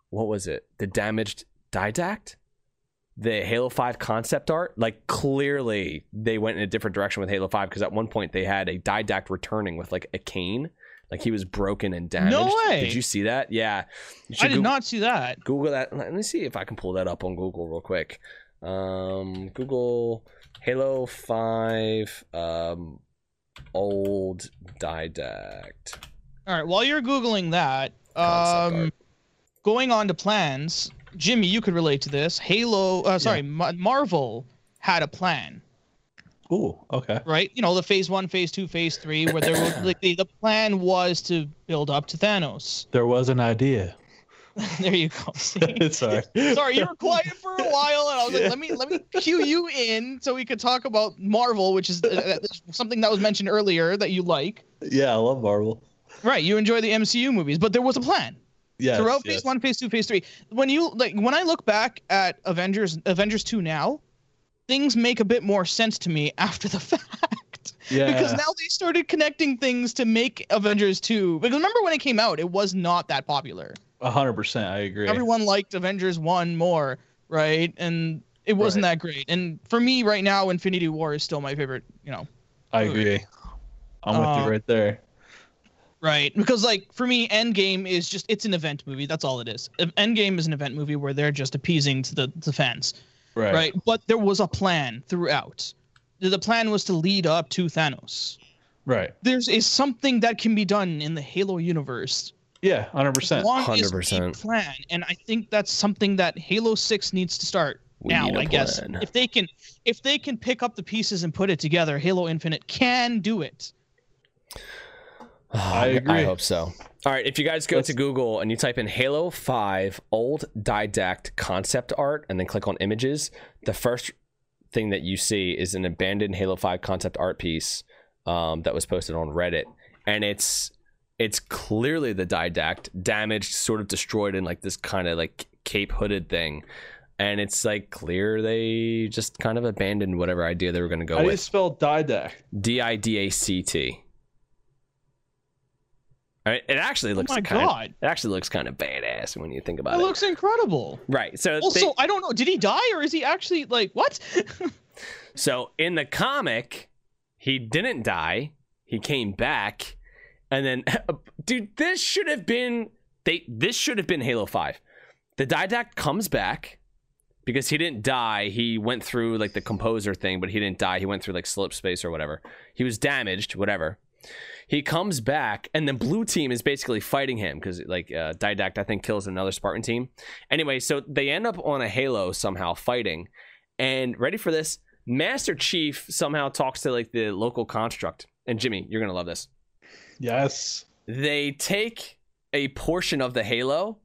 what was it? The damaged didact? The Halo 5 concept art? Like clearly they went in a different direction with Halo 5 because at one point they had a didact returning with like a cane. Like he was broken and damaged. No way. Did you see that? Yeah. I did Goog- not see that. Google that. Let me see if I can pull that up on Google real quick. Um, Google Halo Five um, old didact. All right, while you're googling that, um, going on to plans, Jimmy, you could relate to this. Halo, uh, sorry, Ma- Marvel had a plan, Ooh, okay. right? You know, the phase one, phase two, phase three, where there was like the, the plan was to build up to Thanos. There was an idea. there you go. Sorry. Sorry, you were quiet for a while, and I was like, let me let me cue you in so we could talk about Marvel, which is uh, something that was mentioned earlier that you like. Yeah, I love Marvel. Right, you enjoy the MCU movies, but there was a plan. Yeah. throughout phase one, phase two, phase three. When you like, when I look back at Avengers, Avengers two now, things make a bit more sense to me after the fact. Yeah. Because now they started connecting things to make Avengers two. Because remember when it came out, it was not that popular. A hundred percent, I agree. Everyone liked Avengers one more, right? And it wasn't that great. And for me, right now, Infinity War is still my favorite. You know, I agree. I'm with Uh, you right there. Right, because like for me, Endgame is just it's an event movie. That's all it is. Endgame is an event movie where they're just appeasing to the, the fans, Right. right. But there was a plan throughout. The the plan was to lead up to Thanos. Right. There's is something that can be done in the Halo universe Yeah, hundred as percent. long as we 100%. plan, and I think that's something that Halo Six needs to start We now. I a I guess if they can if they can pick up the pieces and put it together, Halo Infinite can do it. I I agree. hope so. All right, if you guys go to Let's- Google and you type in Halo 5 old didact concept art and then click on images, the first thing that you see is an abandoned Halo 5 concept art piece um, that was posted on Reddit. And it's it's clearly the didact damaged, sort of destroyed in like this kind of like cape hooded thing. And it's like clear they just kind of abandoned whatever idea they were going to go with. How do you spell didact? D I D A C T. It actually Oh looks my kind of god, it actually looks kind of badass when you think about it. it. looks incredible. right. So Also, they- I don't know. Did he die or is he actually like what? so in the comic, he didn't die. He came back, and then, dude, this should have been they. This should have been Halo Five. The Didact comes back because he didn't die. He went through like the composer thing, but he didn't die. He went through like slip space or whatever. He was damaged, whatever. He comes back, and then blue team is basically fighting him because like uh, Didact I think kills another Spartan team. Anyway, so they end up on a Halo somehow fighting, and ready for this? Master Chief somehow talks to like the local construct. And Jimmy, you're gonna love this. Yes. They take a portion of the Halo,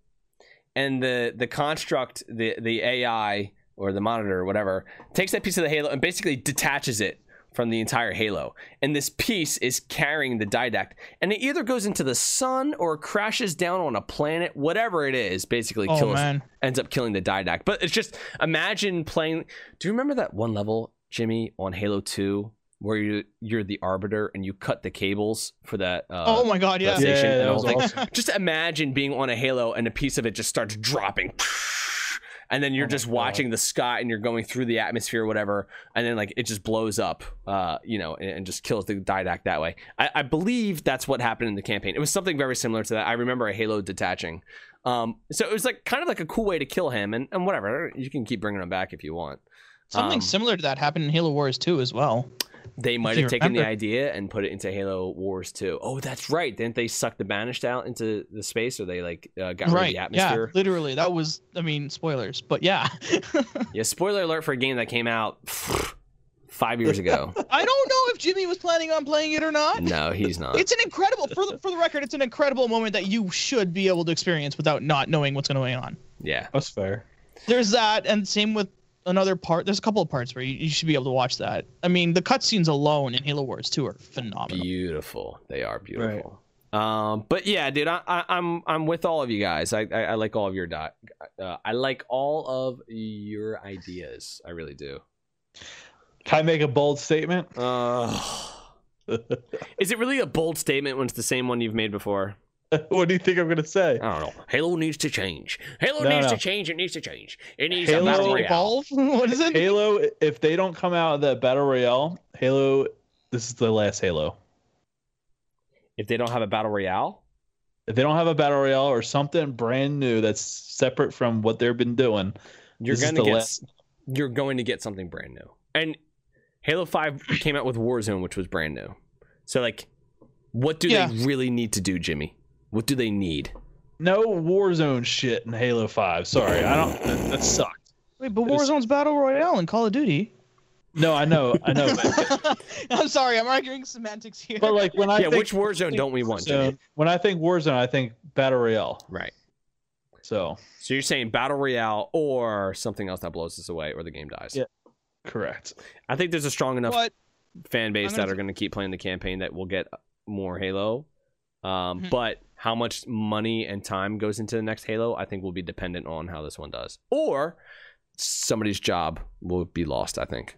and the the construct, the the AI or the monitor or whatever, takes that piece of the Halo and basically detaches it from the entire Halo. And this piece is carrying the didact, and it either goes into the sun or crashes down on a planet, whatever it is. Basically, oh kills man, ends up killing the didact. But it's just imagine playing. Do you remember that one level, Jimmy, on Halo Two, where you you're the arbiter and you cut the cables for that. Uh, oh my god, yeah. PlayStation Yeah, and that was whole thing. awesome. Just imagine being on a Halo and a piece of it just starts dropping. And then you're Oh my just God. watching the sky and you're going through the atmosphere or whatever. And then like it just blows up, uh, you know, and, and just kills the didact that way. I, I believe that's what happened in the campaign. It was something very similar to that. I remember a Halo detaching. Um, so it was like kind of like a cool way to kill him and, and whatever. You can keep bringing him back if you want. Something Um, similar to that happened in Halo Wars 2 as well. They might have taken the idea and put it into Halo Wars 2. Oh, that's right. Didn't they suck the banished out into the space, or they like uh, got rid of the atmosphere? Yeah, atmosphere? literally. That was I mean, spoilers, but yeah. Yeah. Spoiler alert for a game that came out five years ago. I don't know if Jimmy was planning on playing it or not. no, he's not. It's an incredible for the, for the record, it's an incredible moment that you should be able to experience without not knowing what's going on. Yeah. That's fair. There's that, and same with another part. There's a couple of parts where you, you should be able to watch that. I mean, the cutscenes alone in Halo Wars 2 are phenomenal. Beautiful. They are beautiful. Um, but yeah, dude, I, I, I'm I'm with all of you guys. I I, I like all of your dot. Uh, I like all of your ideas. I really do. Can I make a bold statement? Uh, is it really a bold statement when it's the same one you've made before? what do you think I'm gonna say? I don't know. Halo needs to change. Halo No, needs no. to change. It needs to change. It needs Halo- a battle to royale. evolve? what is it? Halo, if they don't come out of that battle royale, Halo, this is the last Halo. If they don't have a battle royale, If they don't have a battle royale or something brand new that's separate from what they've been doing, you're gonna get last- you're going to get something brand new. And Halo 5 came out with Warzone which was brand new. So like what do Yeah. they really need to do, Jimmy? What do they need? no Warzone shit in Halo Five. Sorry, I don't. That, that sucked. Wait, but It's- Warzone's Battle Royale in Call of Duty. No, I know, I know. But, I'm sorry, I'm arguing semantics here. but like when I yeah, think which Warzone don't we want, Jimmy? Warzone, when I think Warzone, I think battle royale. Right. So So you're saying battle royale or something else that blows us away or the game dies. Yeah. correct. I think there's a strong enough But fan base I'm that are going to keep playing the campaign that will get more Halo. Um, Mhm. But how much money and time goes into the next Halo, I think will be dependent on how this one does, or somebody's job will be lost. I think.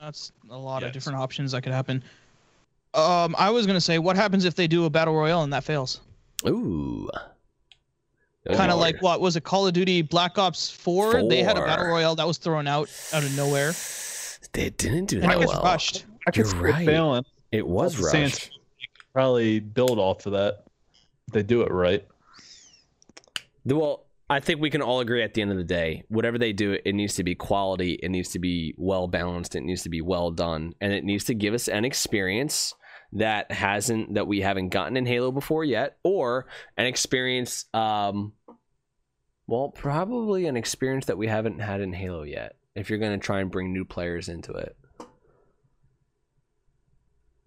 that's a lot of different options that could happen. Um, I was gonna say, what happens if they do a battle royale and that fails? Ooh. Kind of like what was it? Call of Duty Black Ops 4? They had a battle royale that was thrown out out of nowhere, They didn't do and that it was well. rushed. I could You're it right. failing. It was All the rushed. Probably build off of that. They do it right. Well, I think we can all agree at the end of the day, whatever they do, it needs to be quality. It needs to be well balanced. It needs to be well done, and it needs to give us an experience that hasn't that we haven't gotten in Halo before yet, or an experience. Um, well, probably an experience that we haven't had in Halo yet. If you're going to try and bring new players into it,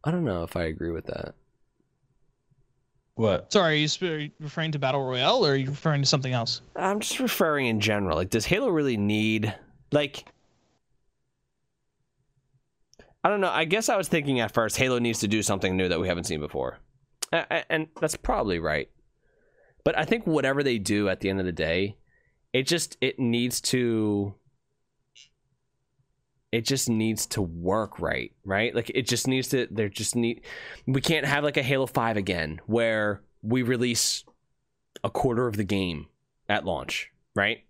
I don't know if I agree with that. What? Sorry, are you, sp- are you referring to battle royale or are you referring to something else? I'm just referring in general. Like, does Halo really need like? I don't know. I guess I was thinking at first Halo needs to do something new that we haven't seen before, A- a- and that's probably right. But I think whatever they do at the end of the day, it just it needs to. It just needs to work right, right? Like it just needs to. There just need. We can't have like a Halo Five again where we release a quarter of the game at launch, right?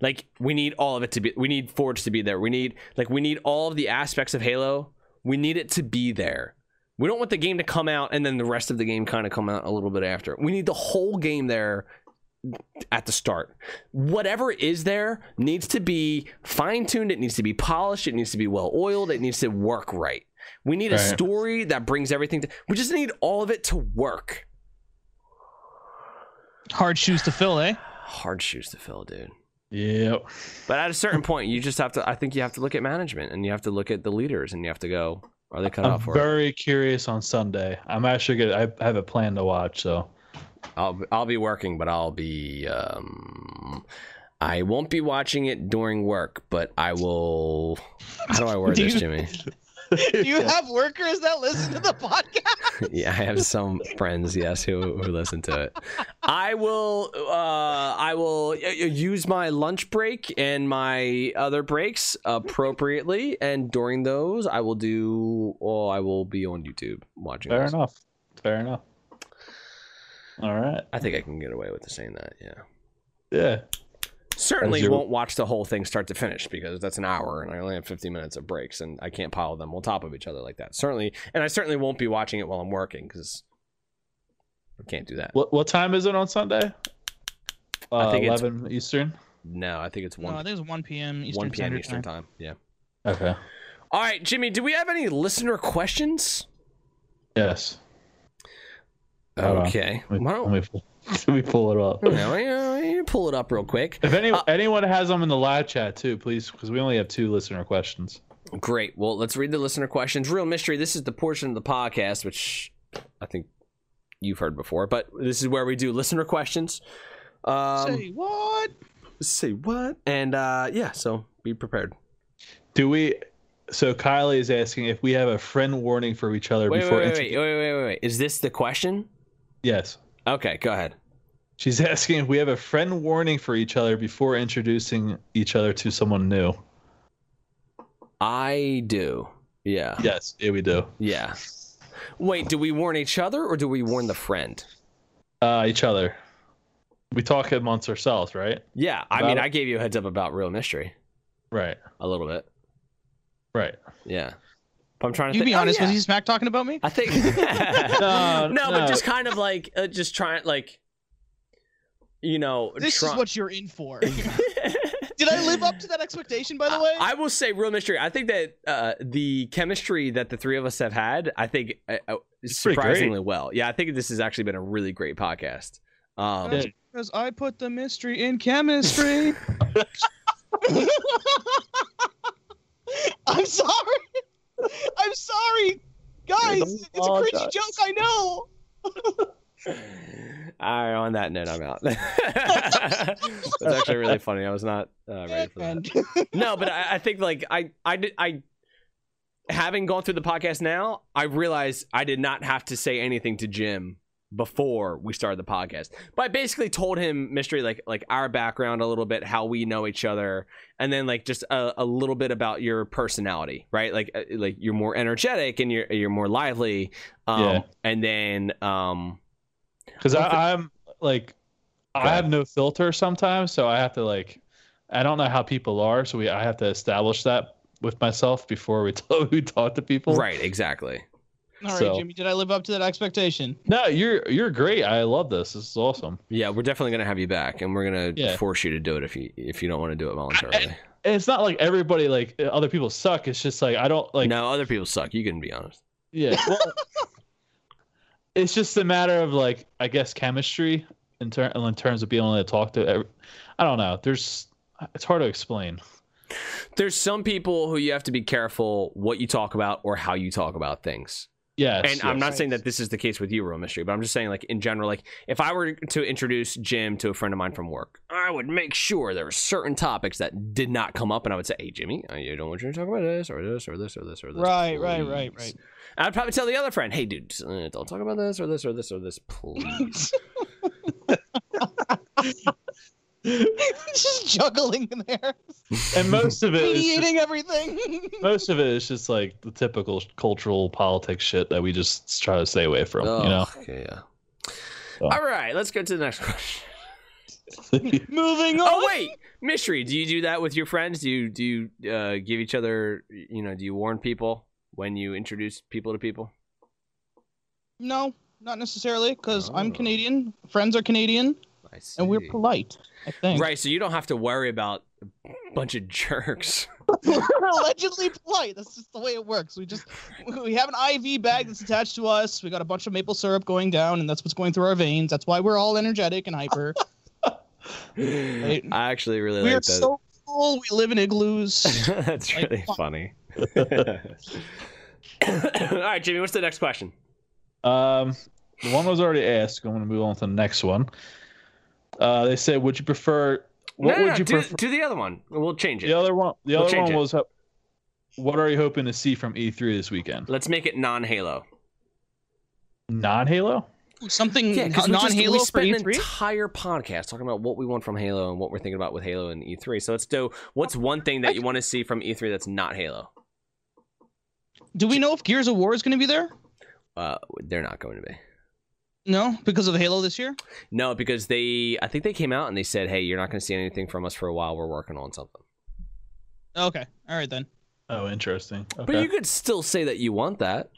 Like we need all of it to be we need Forge to be there. We need like we need all of the aspects of Halo. We need it to be there. We don't want the game to come out and then the rest of the game kind of come out a little bit after. We need the whole game there at the start. Whatever is there needs to be fine-tuned, it needs to be polished, it needs to be well oiled, it needs to work right. We need a story that brings everything to we just need all of it to work. Hard shoes to fill, eh? Hard shoes to fill, dude. Yep. But at a certain point, you just have to. I think you have to look at management and you have to look at the leaders and you have to go. Are they cut off? I'm out for it? very curious on Sunday. I'm actually good. I have a plan to watch. So I'll I'll be working, but I'll be. Um, I won't be watching it during work, but I will. How do I word Do this, you- Jimmy? Do you have workers that listen to the podcast? yeah, I have some friends, yes, who, who listen to it. I will, uh, I will y- y- use my lunch break and my other breaks appropriately, and during those, I will do. Oh, I will be on YouTube watching. Fair this. enough. Fair enough. All right. I think I can get away with saying that. Yeah. Yeah. Certainly As your- won't watch the whole thing start to finish because that's an hour and I only have 50 minutes of breaks and I can't pile them on top of each other like that. Certainly, and I certainly won't be watching it while I'm working because I can't do that. What what time is it on Sunday? Uh, I think it's- eleven Eastern. No, I think it's No, 1, I think it's 1 p.m. Eastern 1 p.m. Eastern Time. time. Yeah. Okay. All right, Jimmy, do we have any listener questions? Yes. Hold on. Okay. Let me, let me, pull, let me pull it up. Yeah, well, pull it up real quick? If any Uh, anyone has them in the live chat too, please, because we only have two listener questions. Great. Well, let's read the listener questions. Real mystery. This is the portion of the podcast which I think you've heard before, but this is where we do listener questions. Um, Say what? say what? And uh, yeah, so be prepared. Do we? So Kylie is asking if we have a friend warning for each other Wait, wait, before. wait, intro- wait, wait, wait, wait, wait. Is this the question? Yes. Okay, go ahead. She's asking if we have a friend warning for each other before introducing each other to someone new. I do. Yeah. Yes, yeah, we do. Yeah. Wait, do we warn each other or do we warn the friend? Uh, each other. We talk amongst ourselves, right? Yeah, I About mean, it? I gave you a heads up about real mystery Right. a little bit. Right. Yeah. But I'm trying to You think. be oh, honest, yeah. was he smack talking about me? I think No, no, but just kind of like uh, just trying like you know This try- is what you're in for. Did I live up to that expectation, by the way? I will say real mystery. I think that uh, the chemistry that the three of us have had, I think uh, uh, It's pretty surprisingly well. Yeah, I think this has actually been a really great podcast. Um, because I put the mystery in chemistry. I'm sorry. I'm sorry, guys. It's a cringy joke. I know. all right, on that note, I'm out. That's actually really funny. I was not uh, ready for that. No, but I, I think like I I did I having gone through the podcast now, I realize I did not have to say anything to Jim before we started the podcast. But I basically told him mystery like like our background a little bit, how we know each other, and then like just a, a little bit about your personality, right? Like uh, like you're more energetic and you're you're more lively. Um Yeah. and then um Because Well, I'm like, I have no filter sometimes, so I have to like, I don't know how people are, so we I have to establish that with myself before we we talk to people. right, exactly. All right, So- Jimmy. Did I live up to that expectation? No, you're you're great. I love this. This is awesome. Yeah, we're definitely gonna have you back, and we're gonna Yeah. force you to do it if you if you don't want to do it voluntarily. And it's not like everybody like uh, other people suck. It's just like I don't like. no, other people suck. You can be honest. Yeah. Well, it's just a matter of like I guess chemistry in, ter- in terms of being able to talk to. Every- I don't know. There's it's hard to explain. There's some people who you have to be careful what you talk about or how you talk about things. Yes. And I'm yes. not saying that this is the case with you, Real Mystery, but I'm just saying, like in general, like if I were to introduce Jim to a friend of mine from work, I would make sure there were certain topics that did not come up, and I would say, "Hey, Jimmy, I don't want you to talk about this or this or this or this or this." Right, right, right, right. And I'd probably tell the other friend, "Hey, dude, uh, don't talk about this or this or this or this, please." Just juggling in there, And most of it is just, everything. most of it is just like the typical cultural politics shit that we just try to stay away from. You know. Okay, yeah. So. All right, let's go to the next question. Moving on. Oh wait, mystery. Do you do that with your friends? Do you do you uh, give each other? You know, do you warn people when you introduce people to people? No, not necessarily, because Oh. I'm Canadian. Friends are Canadian, I see. And we're polite. I think. right. So you don't have to worry about a bunch of jerks. we're allegedly polite. That's just the way it works. We just we have an IV bag that's attached to us. We got a bunch of maple syrup going down, and that's what's going through our veins. That's why we're all energetic and hyper. I actually really we're like that. so cool. We live in igloos. That's like, really fuck. funny. All right, Jimmy. What's the next question? Um, the one was already asked. I'm going to move on to the next one. Uh, they said, "Would you prefer? What no, no, would no, you do, prefer?" do the other one. We'll change it. The other one. The We'll other one it. was. what are you hoping to see from E3 this weekend? Let's make it non-Halo. Non Halo? Something Yeah, because we, just- non-Halo we for spent an E3. entire podcast talking about what we want from Halo and what we're thinking about with Halo and E3. So let's do. What's one thing that you want to see from E3 that's not Halo? Do we know if Gears of War is going to be there? Uh, they're not going to be. No, because of Halo this year. No, because they. I think they came out and they said, "Hey, you're not going to see anything from us for a while. We're working on something." Okay, all right then. Oh, interesting. But you could still say that you want that.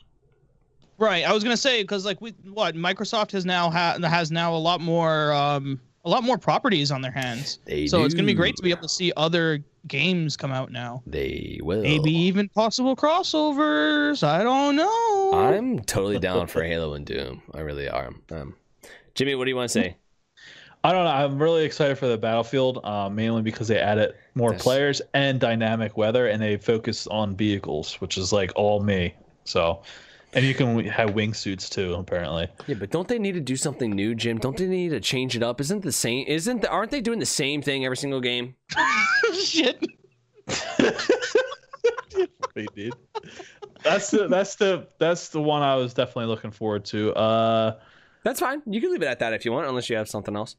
Right, I was gonna say because like we what Microsoft has now ha- has now a lot more um a lot more properties on their hands. They so it's gonna be great to be able to see other games come out now. They will. Maybe even possible crossovers. I don't know. I'm totally down for Halo and Doom. I really are. Um, Jimmy, what do you want to say? I don't know. I'm really excited for the Battlefield, uh, mainly because they added more Yes. players and dynamic weather, and they focus on vehicles, which is like all me. So, and you can have wingsuits too, apparently. Yeah, but don't they need to do something new, Jim? Don't they need to change it up? Isn't the same? Isn't the, aren't they doing the same thing every single game? Shit. Wait, dude. That's the that's the that's the one I was definitely looking forward to. Uh, That's fine. You can leave it at that if you want, unless you have something else.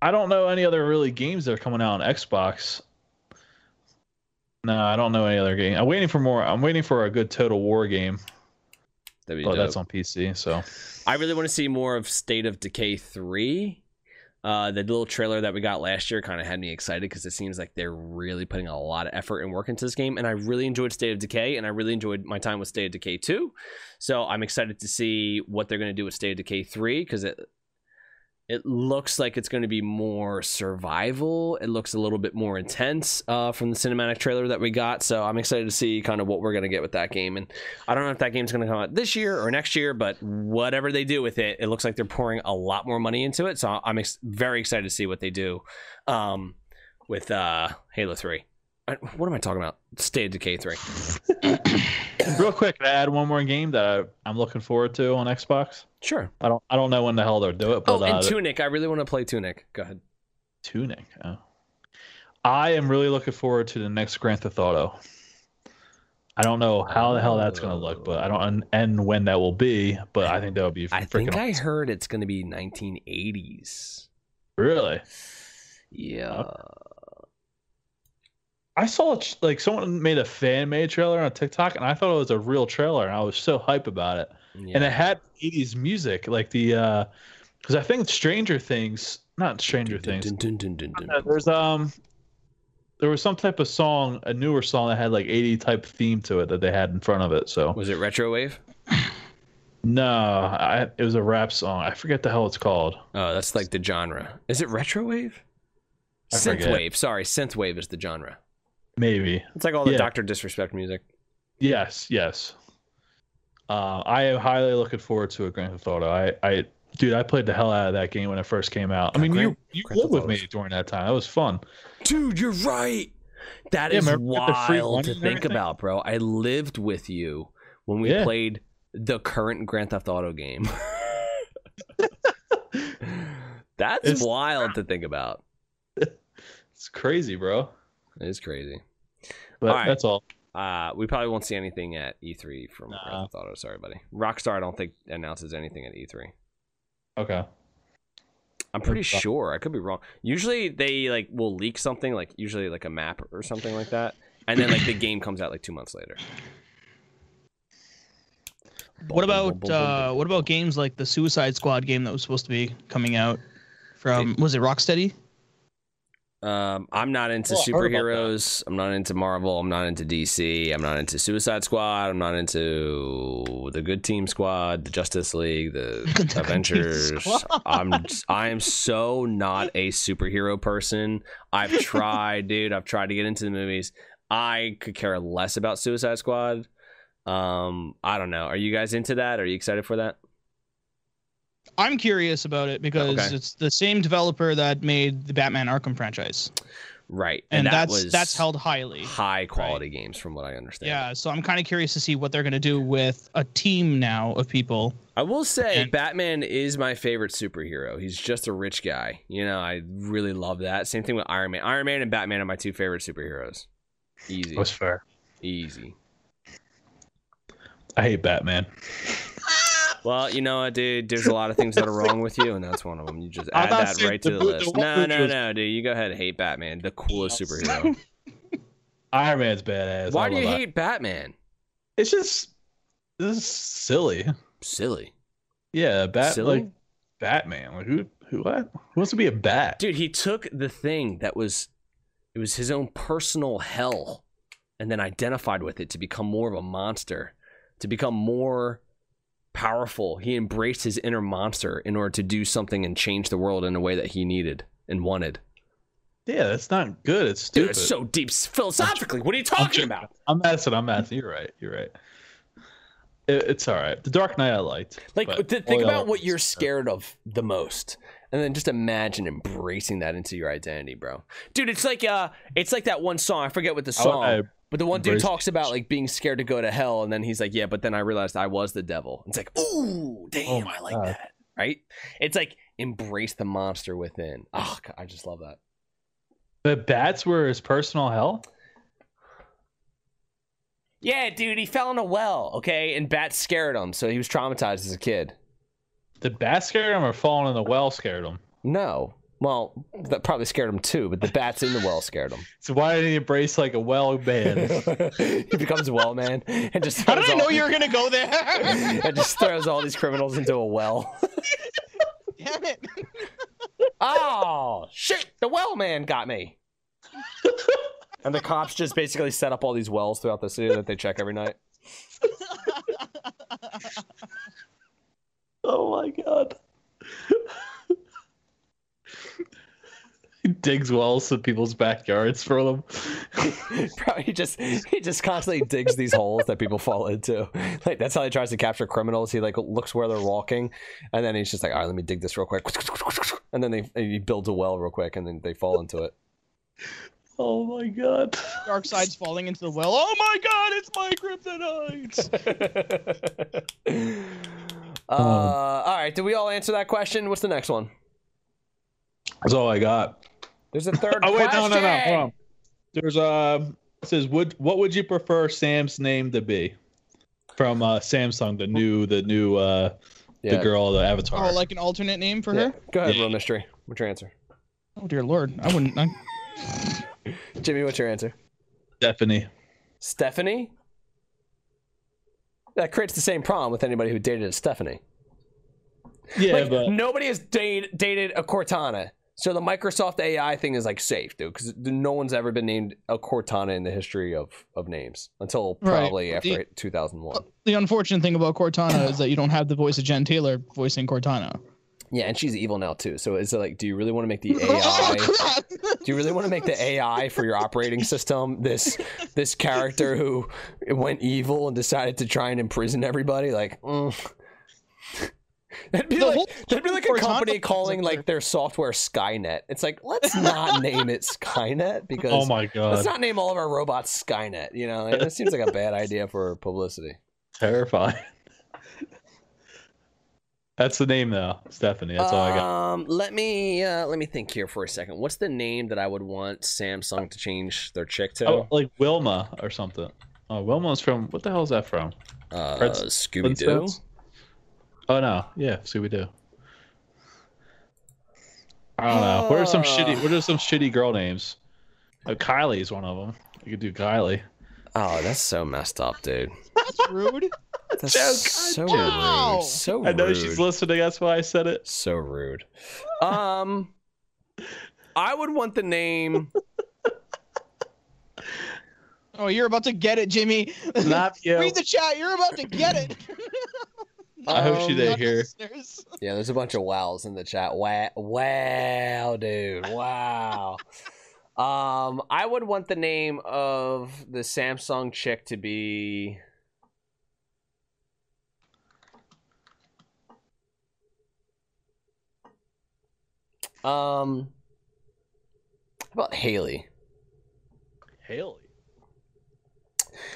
I don't know any other really games that are coming out on Xbox. No, I don't know any other game. I'm waiting for more. I'm waiting for a good Total War game, That'd be but dope. that's on PC. So I really want to see more of State of Decay 3. Uh, the little trailer that we got last year kind of had me excited because it seems like they're really putting a lot of effort and work into this game. And I really enjoyed State of Decay, and I really enjoyed my time with State of Decay 2. So I'm excited to see what they're going to do with State of Decay 3 because it it looks like it's going to be more survival. It looks a little bit more intense uh, from the cinematic trailer that we got. So I'm excited to see kind of what we're going to get with that game. And I don't know if that game's going to come out this year or next year, but whatever they do with it, it looks like they're pouring a lot more money into it. So I'm ex- very excited to see what they do um, with uh, Halo 3. I- What am I talking about? State of Decay 3. real quick, can I add one more game that I, I'm looking forward to on Xbox. Sure. I don't I don't know when the hell they'll do it, but Oh, and uh, Tunic. I really want to play Tunic. Go ahead. Tunic. Oh. I am really looking forward to the next Grand Theft Auto. I don't know how the hell that's going to look, but I don't and, when that will be. But I think that would be. I think I heard it's going to be 1980s. really. Yeah. I saw like someone made a fan made trailer on TikTok, and I thought it was a real trailer, and I was so hype about it. yeah. And it had 80s music, like the uh because I think Stranger Things, not Stranger Things. Dun, dun, dun, dun, dun, Uh. There's um, there was some type of song, a newer song that had like 80 type theme to it that they had in front of it. So Was it Retro Wave? no, I, it was a rap song. I forget the hell it's called. Oh, that's like the genre. Is it retro wave? I forget. Synthwave. Sorry, synthwave is the genre. Maybe. It's like all the Yeah. Doctor Disrespect music. Yes, yes. Uh, I am highly looking forward to a Grand Theft Auto. I, I, dude, I played the hell out of that game when it first came out. I mean, Grand- you you Grand lived with me during that time. That was fun. Dude, you're right. That Yeah, is remember we got the free wild to think about, bro. I lived with you when we Yeah. played the current Grand Theft Auto game. That's It's- wild to think about. It's crazy, bro. It is crazy. But All right. that's all. Uh, we probably won't see anything at E3 from Nah. Grand Theft Auto. Sorry, buddy. Rockstar, I don't think announces anything at E3. Okay. I'm pretty sure. I could be wrong. Usually they like will leak something, like usually like a map or something like that, and then like the game comes out like two months later. What about uh, what about games like the Suicide Squad game that was supposed to be coming out from was it Rocksteady? Um, I'm not into about superheroes. I'm not into Marvel. I'm not into DC. I'm not into Suicide Squad. I'm not into the Good Team Squad, the Justice League, the Team Avengers. I'm I am so not a superhero person. I've tried, dude. I've tried to get into the movies. I could care less about Suicide Squad. Um, I don't know. Are you guys into that? Are you excited for that? I'm curious about it because Okay. it's the same developer that made the Batman Arkham franchise, Right, and, that that's was that's held highly. high quality games from what I understand. Yeah, so I'm kind of curious to see what they're going to do with a team now of people. I will say And- Batman is my favorite superhero. He's just a rich guy. You know, I really love that. Same thing with Iron Man. Iron Man and Batman are my two favorite superheroes. Easy. That's fair. Easy. I hate Batman. Well, you know what, dude? There's a lot of things that are wrong with you, and that's one of them. You just add that saying right to the the boot- the list. No, no, was- no, dude. You go ahead and hate Batman, the coolest superhero. Iron Man's badass. Why do you love hate Batman? It's just this is silly. Silly, Yeah, bat Silly? like Batman. Like who who what? Who wants to be a bat? dude. He took the thing that was, it was his own personal hell, and then identified with it to become more of a monster, to become more powerful. He embraced his inner monster in order to do something and change the world in a way that he needed and wanted. Yeah, that's not good. It's Dude, it's so deep philosophically. What are you talking joking. about? I'm messing. I'm messing. You're right. You're right. It, it's all right. The Dark Knight I liked. Like, th- think about what you're scared of the most, and then just imagine embracing that into your identity, bro. Dude, it's like uh, it's like that one song. I forget what the I- song, I but the one dude talks about like being scared to go to hell, and then he's like, "Yeah, but then I realized I was the devil." It's like, ooh, damn, Oh I like God. that. Right? It's like embrace the monster within. Oh, God, I just love that. But bats were his personal hell. Yeah, dude, he fell in a well. Okay, and bats scared him, so he was traumatized as a kid. The bat scared him, or falling in the well scared him. No. Well, that probably scared him too, but the bats in the well scared him. So why didn't he embrace like a well man? he becomes a well man and just How throws did I all, know you were gonna go there? and just throws all these criminals into a well. Damn it! oh shit! The well man got me. And the cops just basically set up all these wells throughout the city that they check every night. oh my god. He digs wells in people's backyards for them. Bro, he just he just constantly digs these holes that people fall into. Like that's how he tries to capture criminals. He like looks where they're walking, and then he's just like, all right, let me dig this real quick. And then they he builds a well real quick, and then they fall into it. Oh my god. Dark side's falling into the well. Oh my god, it's my kryptonite! uh, all right, did we all answer that question? What's the next one? That's all I got. There's a third Oh wait, question. no, no, no. Hold on. There's uh it says would what would you prefer Sam's name to be? From uh Samsung, the new the new uh Yeah. the girl, the avatar. Oh, like an alternate name for Yeah. her? Go ahead, Yeah. real mystery. What's your answer? Oh dear lord, I wouldn't. I... Jimmy, what's your answer? Stephanie. Stephanie? That creates the same problem with anybody who dated a Stephanie. Yeah, like, but nobody has date, dated a Cortana. So the Microsoft AI thing is like safe, dude, because no one's ever been named a Cortana in the history of, of names until Right. probably after The- 2001. The unfortunate thing about Cortana is that you don't have the voice of Jen Taylor voicing Cortana. Yeah, and she's evil now too. So is it like, do you really want to make the Oh AI? crap! do you really want to make the AI for your operating system this this character who went evil and decided to try and imprison everybody? Like, mm. that'd be The like that'd be like a company thing calling like- like their software Skynet. It's like let's not name it Skynet because oh my god, let's not name all of our robots Skynet. You know, it seems like a bad idea for publicity. Terrifying. That's the name though. Stephanie. That's all I got. Um, let me uh, let me think here for a second. What's the name that I would want Samsung to change their chick to? Oh, like Wilma or something. Oh, Wilma's from what the hell is that from? Uh, Scooby Doo. Flintstones? Oh no, yeah, Scooby Doo. I don't know. What are some shitty? What are some shitty girl names? Uh, Kylie is one of them. You could do Kylie. Oh, that's so messed up, dude. That's rude. That's Joke, so Wow. rude. So I know rude. she's listening. That's why I said it. so rude. Um, I would want the name. Oh, you're about to get it, Jimmy. Not you. Read the chat. You're about to get it. I hope she Um, didn't Not hear. listeners. Yeah, there's a bunch of wows in the chat. Wow, wow, dude, wow. Um, I would want the name of the Samsung chick to be. Um, how about Haley? Haley.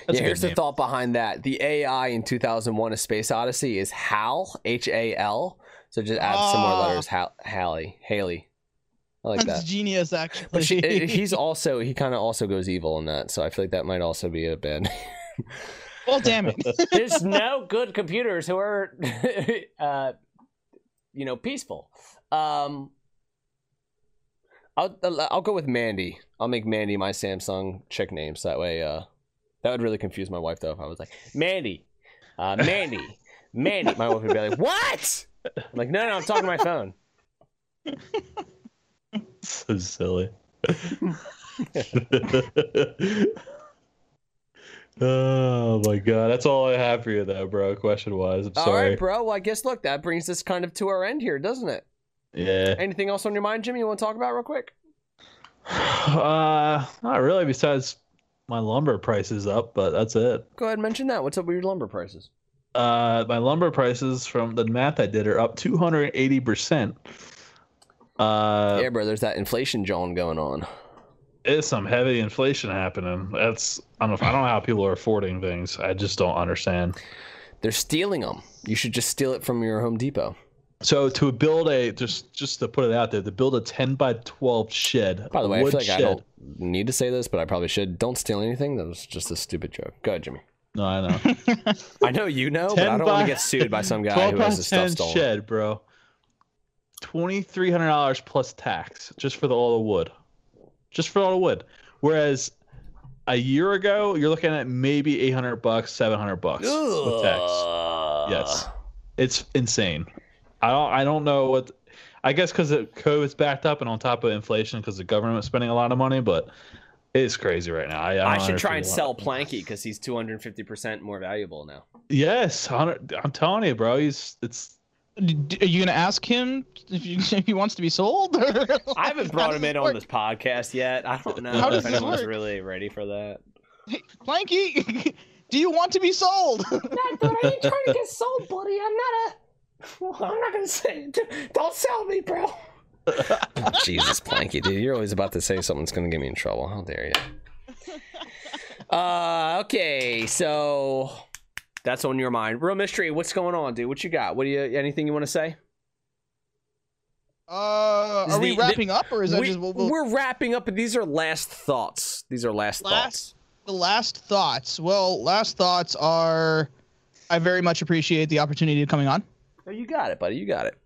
Yeah, here's the thought behind that. The AI in 2001: A Space Odyssey is Hal, H A L. So just add some more Ah. letters. Hal, Hallie, Haley. I like That's that. genius, actually. But she, uh, he's also he kind of also goes evil in that, so I feel like that might also be a bad. Well, damn it. There's no good computers who are, uh, you know, peaceful. Um, I'll I'll go with Mandy. I'll make Mandy my Samsung chick name, so that way, uh, that would really confuse my wife though if I was like Mandy, uh, Mandy, Mandy. My wife would be like, "What?" I'm like, "No, no, I'm talking to my phone." so silly. oh my god, that's all I have for you, though, bro. Question wise, I'm All sorry. right, bro. Well, I guess look, that brings us kind of to our end here, doesn't it? Yeah. Anything else on your mind, Jimmy? You want to talk about real quick? Uh, not really. Besides, my lumber price is up, but that's it. Go ahead and mention that. What's up with your lumber prices? Uh, my lumber prices from the math I did are up 280 percent. Uh, yeah, bro. There's that inflation John going on. is some heavy inflation happening. That's I don't know. If, I don't know how people are affording things. I just don't understand. They're stealing them. You should just steal it from your Home Depot. So to build a just just to put it out there, to build a 10 by 12 shed. By the way, I feel like I don't need to say this, but I probably should. Don't steal anything. That was just a stupid joke. Go ahead, Jimmy. No, I know. I know you know, but I don't want to get sued by some guy who has his stuff 10 stolen. shed, bro. Twenty three hundred dollars plus tax just for the all the wood, just for all the wood. Whereas a year ago, you're looking at maybe eight hundred bucks, seven hundred bucks with tax. Yes, it's insane. I don't. I don't know what. I guess because the COVID's backed up and on top of inflation because the government's spending a lot of money, but it's crazy right now. I, I, I should try and sell why. Planky because he's 250% more valuable now. Yes, I'm telling you, bro. He's it's Are you gonna ask him if, you, if he wants to be sold? I haven't brought him in on this podcast yet. I don't know How if does this anyone's work? really ready for that. Planky, do you want to be sold? No, dude, I ain't trying to get sold, buddy. I'm not a. I'm not gonna say it. Don't sell me, bro. Jesus, Planky, dude, you're always about to say something's gonna get me in trouble. How dare you? Uh, okay, so that's on your mind. Real mystery, what's going on, dude? What you got? What do you? Anything you want to say? Uh, Is are we the- the- wrapping up, or is that we, just we'll, we'll- are wrapping up, but these are last thoughts. These are last, thoughts. Last- the last thoughts? Well, last thoughts are, I very much appreciate the opportunity of coming on. Oh, you got it, buddy. You got it.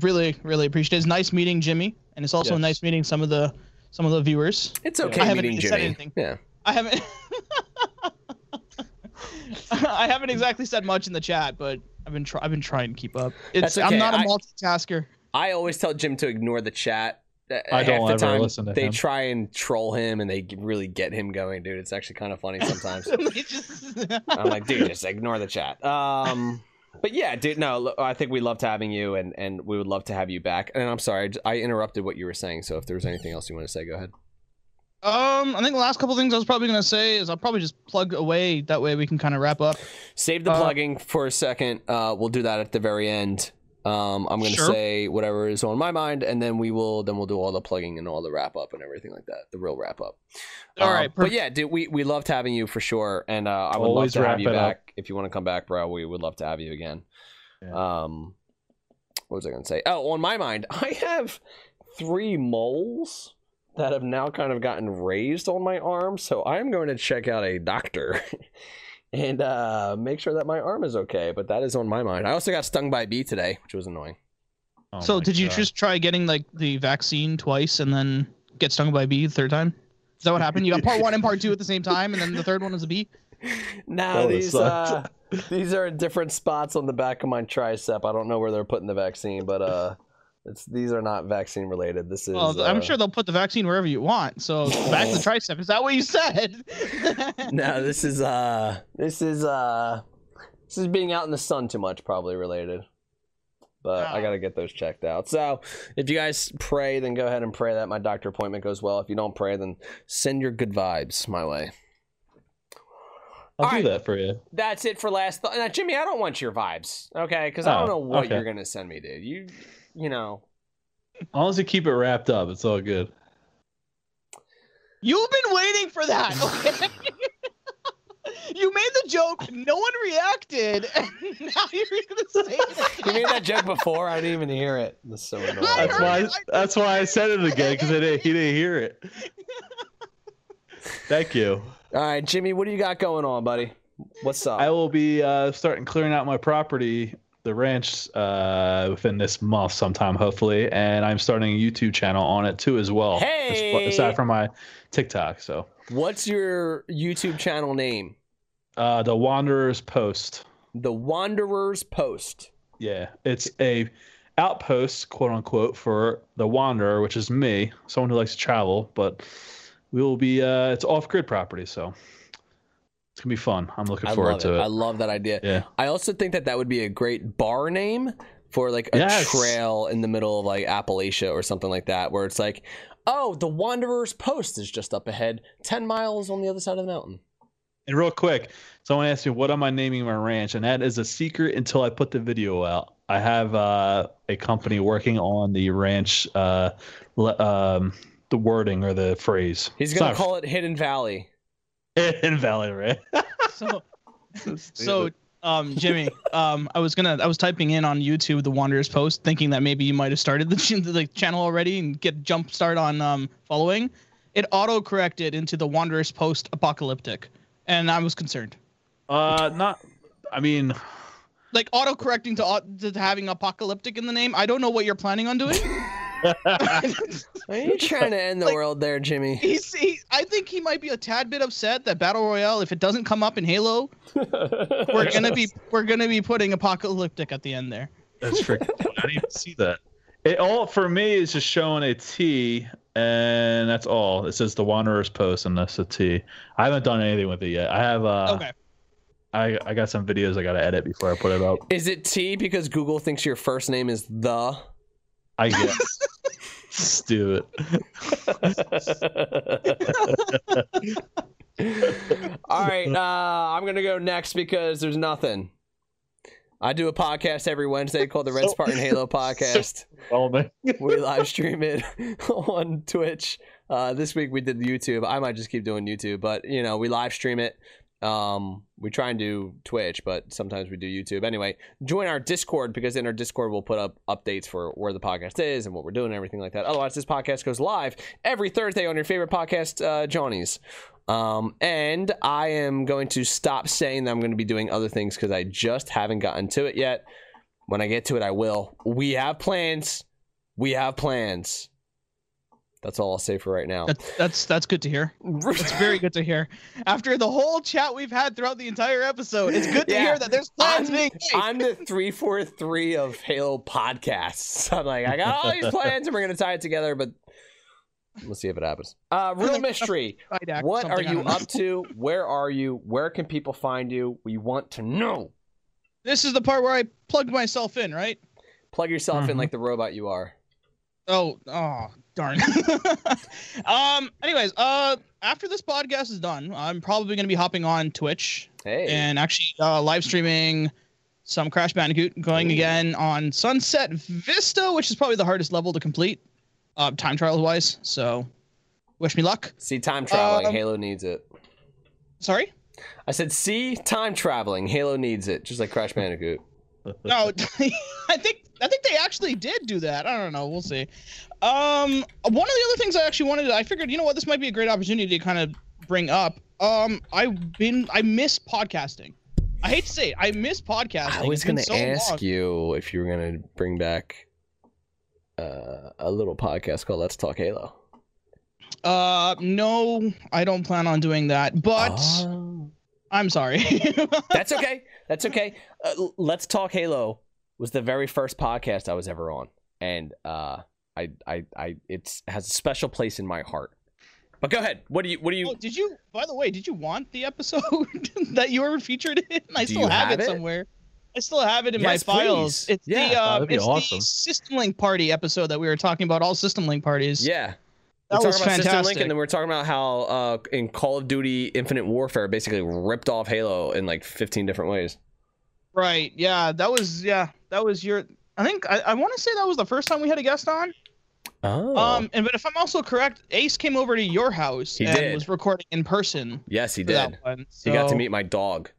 Really, really appreciate it. It's nice meeting Jimmy, and it's also Yes. nice meeting some of the some of the viewers. It's Yeah. okay I haven't meeting even said anything. Yeah. I haven't. I haven't exactly said much in the chat, but I've been try- I've been trying to keep up. It's okay. I'm not a multitasker. I always tell Jim to ignore the chat. Uh, I don't the ever time, listen to they him. try and troll him, and they really get him going, dude. It's actually kind of funny sometimes. Just- I'm like, dude, just ignore the chat. Um, but yeah, dude, no, I think we loved having you, and and we would love to have you back. And I'm sorry, I interrupted what you were saying. So if there was anything else you want to say, go ahead. Um, I think the last couple things I was probably gonna say is I'll probably just plug away. That way we can kind of wrap up. Save the Uh, plugging for a second. Uh, we'll do that at the very end. Um, I'm gonna Sure. say whatever is on my mind, and then we will then we'll do all the plugging and all the wrap up and everything like that. The real wrap up. All Um, right, but yeah, dude, we we loved having you for sure, and uh, I would Always love to have you it up. back if you want to come back, bro. We would love to have you again. Yeah. Um, what was I gonna say? Oh, on my mind, I have three moles that have now kind of gotten raised on my arm, so I'm going to check out a doctor. And uh, make sure that my arm is okay, but that is on my mind. I also got stung by a bee today, which was annoying. Oh so my did you God. just try getting like the vaccine twice and then get stung by a bee the third time? Is that what happened? You got part one and part two at the same time, and then the third one was a bee. No, That these uh, these are different spots on the back of my tricep. I don't know where they're putting the vaccine, but uh, it's these are not vaccine related. This is. Well, I'm uh, sure they'll put the vaccine wherever you want. So back to the tricep. Is that what you said? No, this is uh, this is uh, this is being out in the sun too much, probably related. But I gotta get those checked out. So if you guys pray, then go ahead and pray that my doctor appointment goes well. If you don't pray, then send your good vibes my way. I'll All do right. that for you. That's it for last. Th- now, Jimmy, I don't want your vibes, okay? Because I don't Oh, know what okay. you're gonna send me, dude. You, you know. As long as you keep it wrapped up, it's all good. You've been waiting for that. Okay. you made the joke. No one reacted, and now you're gonna say it. You made that joke before. I didn't even hear it. That's so annoying. That's why. it. That's why I said it again because he didn't hear it. Thank you. All right, Jimmy, what do you got going on, buddy? What's up? I will be uh, starting clearing out my property, the ranch, uh, within this month sometime, hopefully. And I'm starting a YouTube channel on it too, as well. Hey! aside from my TikTok, so What's your YouTube channel name? uh, the Wanderers Post. The Wanderers Post. Yeah, it's a outpost, quote unquote, for the wanderer, which is me, someone who likes to travel. But we will be. Uh, it's off grid property, so it's gonna be fun. I'm looking I forward to it. it. I love that idea. yeah, I also think that that would be a great bar name for like a Yes. trail in the middle of like Appalachia or something like that, where it's like, oh, the Wanderers Post is just up ahead, ten miles on the other side of the mountain. and real quick, someone asked me what am I naming my ranch, and that is a secret until I put the video out. I have uh, a company working on the ranch, uh, um, the wording or the phrase. He's gonna call it Hidden Valley. in Valley Ranch. So, so um, Jimmy, um, I was gonna, I was typing in on YouTube the Wanderers post, thinking that maybe you might have started the, ch- the channel already and get jump start on um, following. It auto corrected into the Wanderers post apocalyptic, and I was concerned. uh, not. I mean, Like auto correcting to, au- to having apocalyptic in the name. I don't know what you're planning on doing. Are you trying to end the Like- world there, Jimmy? He's, he, I think he might be a tad bit upset that battle royale, if it doesn't come up in Halo, we're gonna be we're gonna be putting apocalyptic at the end there. That's freaking. I didn't even see that. It all for me is just showing a T, and that's all. It says the Wanderers post, and that's a T. I haven't done anything with it yet. I have. Uh, okay. I I got some videos I got to edit before I put it up. Is it T because Google thinks your first name is the? I guess. Stupid. All right, uh, I'm gonna go next because there's nothing. I do a podcast every Wednesday called the Red So- Spartan Halo Podcast. Oh man. we live stream it on Twitch. Uh, this week we did YouTube. I might just keep doing YouTube, but you know, we live stream it. Um, we try and do Twitch, but sometimes we do YouTube. Anyway, join our Discord because in our Discord we'll put up updates for where the podcast is and what we're doing and everything like that. Otherwise, this podcast goes live every Thursday on your favorite podcast, uh, Johnny's. Um, and I am going to stop saying that I'm going to be doing other things because I just haven't gotten to it yet. When I get to it, I will. We have plans. We have plans. That's all I'll say for right now. That's that's that's good to hear. It's very good to hear. After the whole chat we've had throughout the entire episode, it's good to Yeah. hear that there's plans I'm, being made. I'm the three four three of Halo podcasts. I'm like, I got all these plans and we're gonna tie it together, but we'll see if it happens. Uh, real mystery. What are you up to? Where are you? Where can people find you? We want to know. This is the part where I plugged myself in, right? Plug yourself in Mhm. like the robot you are. Oh, oh, darn. um. Anyways, uh, after this podcast is done, I'm probably gonna be hopping on Twitch Hey. and actually uh, live streaming some Crash Bandicoot, going Ooh. again on Sunset Vista, which is probably the hardest level to complete, uh, time trial wise. So, wish me luck. see time traveling. um, Halo needs it. Sorry. I said, see time traveling. Halo needs it, just like Crash Bandicoot. No, I think I think they actually did do that. I don't know. We'll see. Um, one of the other things I actually wanted, to, I figured, you know what, this might be a great opportunity to kind of bring up. Um, I've been, I miss podcasting. I hate to say, it, I miss podcasting. I was gonna so ask long. you if you were gonna bring back uh, a little podcast called Let's Talk Halo. Uh, no, I don't plan on doing that. But Oh. I'm sorry. that's okay. That's okay. Uh, Let's Talk Halo was the very first podcast I was ever on, and uh, I, I, I, it's has a special place in my heart. But go ahead. What do you? What do you? Oh, did you? By the way, did you want the episode that you were featured in? I Do still have, have it it? somewhere. I still have it in Yes, my files. please. It's Yeah, the uh, that'd it's awesome. the System Link party episode that we were talking about. All System Link parties. yeah. that we're was talking about System Link, fantastic. and then we're talking about how uh, in Call of Duty Infinite Warfare basically ripped off Halo in like 15 different ways. Right. Yeah. That was. Yeah. That was your. I think I, I want to say that was the first time we had a guest on. Oh. Um. And but if I'm also correct, Ace came over to your house He and did. was recording in person. yes, he did. That one. He got to meet my dog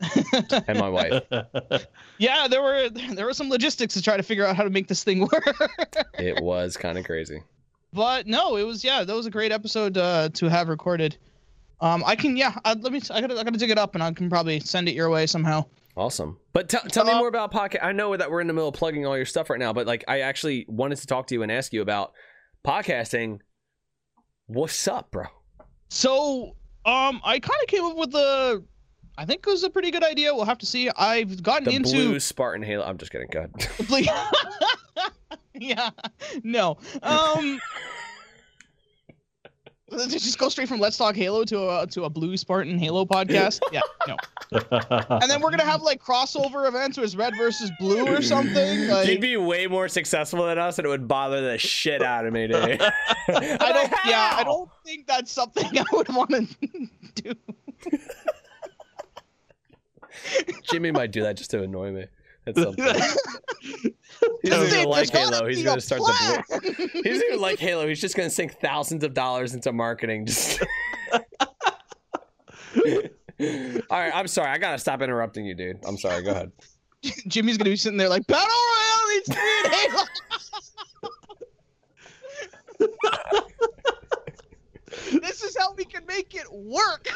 and my wife. yeah. There were there were some logistics to try to figure out how to make this thing work. it was kind of crazy. but no, it was yeah. That was a great episode uh, to have recorded. Um, I can yeah. Uh, let me. I gotta I gotta dig it up and I can probably send it your way somehow. Awesome. But t- tell me Uh, more about podcast. I know that we're in the middle of plugging all your stuff right now, but like I actually wanted to talk to you and ask you about podcasting. What's up, bro? So um, I kind of came up with a. I think it was a pretty good idea. We'll have to see. I've gotten The into blue Spartan Halo. I'm just kidding. Go yeah. No. Um. Let's just go straight from Let's Talk Halo to a to a Blue Spartan Halo podcast. Yeah. No. And then we're gonna have like crossover events where it's red versus blue or something. You'd be way more successful than us, and it would bother the shit out of me, dude. I don't. Yeah. I don't think that's something I would want to do. Jimmy might do that just to annoy me. That's something. He There's doesn't even like Halo. He's gonna a start the. Blue- plan. He doesn't even like Halo. He's just gonna sink thousands of dollars into marketing. Just. All right, I'm sorry. I gotta stop interrupting you, dude. I'm sorry. Go ahead. Jimmy's gonna be sitting there like Battle Royale needs to be in Halo. this is how we can make it work.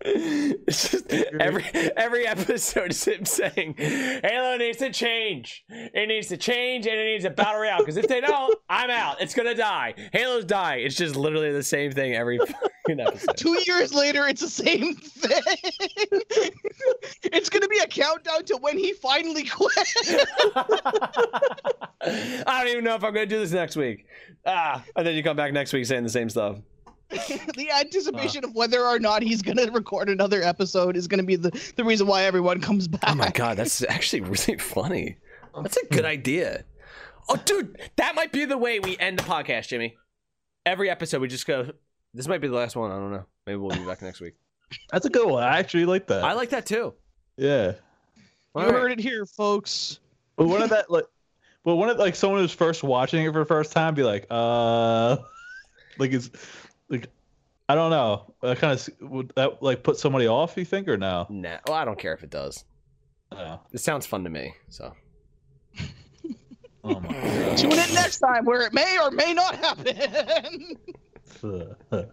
It's just every every episode is him saying, "Halo needs to change. It needs to change, and it needs a battle royale. Because if they don't, I'm out. It's gonna die. Halos die. It's just literally the same thing every episode. Two years later, it's the same thing. it's gonna be a countdown to when he finally quit. I don't even know if I'm gonna do this next week. Ah, and then you come back next week saying the same stuff. the anticipation of whether or not he's gonna record another episode is gonna be the, the reason why everyone comes back. Oh my god, that's actually really funny. That's a good idea. Oh, dude, that might be the way we end the podcast, Jimmy. Every episode, we just go. This might be the last one. I don't know. Maybe we'll be back next week. That's a good one. I actually like that. I like that too. yeah. You All right. heard it here, folks. But one of that like, but one of like someone who's first watching it for the first time be like, uh, like it's like, I don't know. That kind of would that like put somebody off? You think or no? Nah. Well, I don't care if it does. No. It sounds fun to me. So. Oh my god. Tune in next time where it may or may not happen. All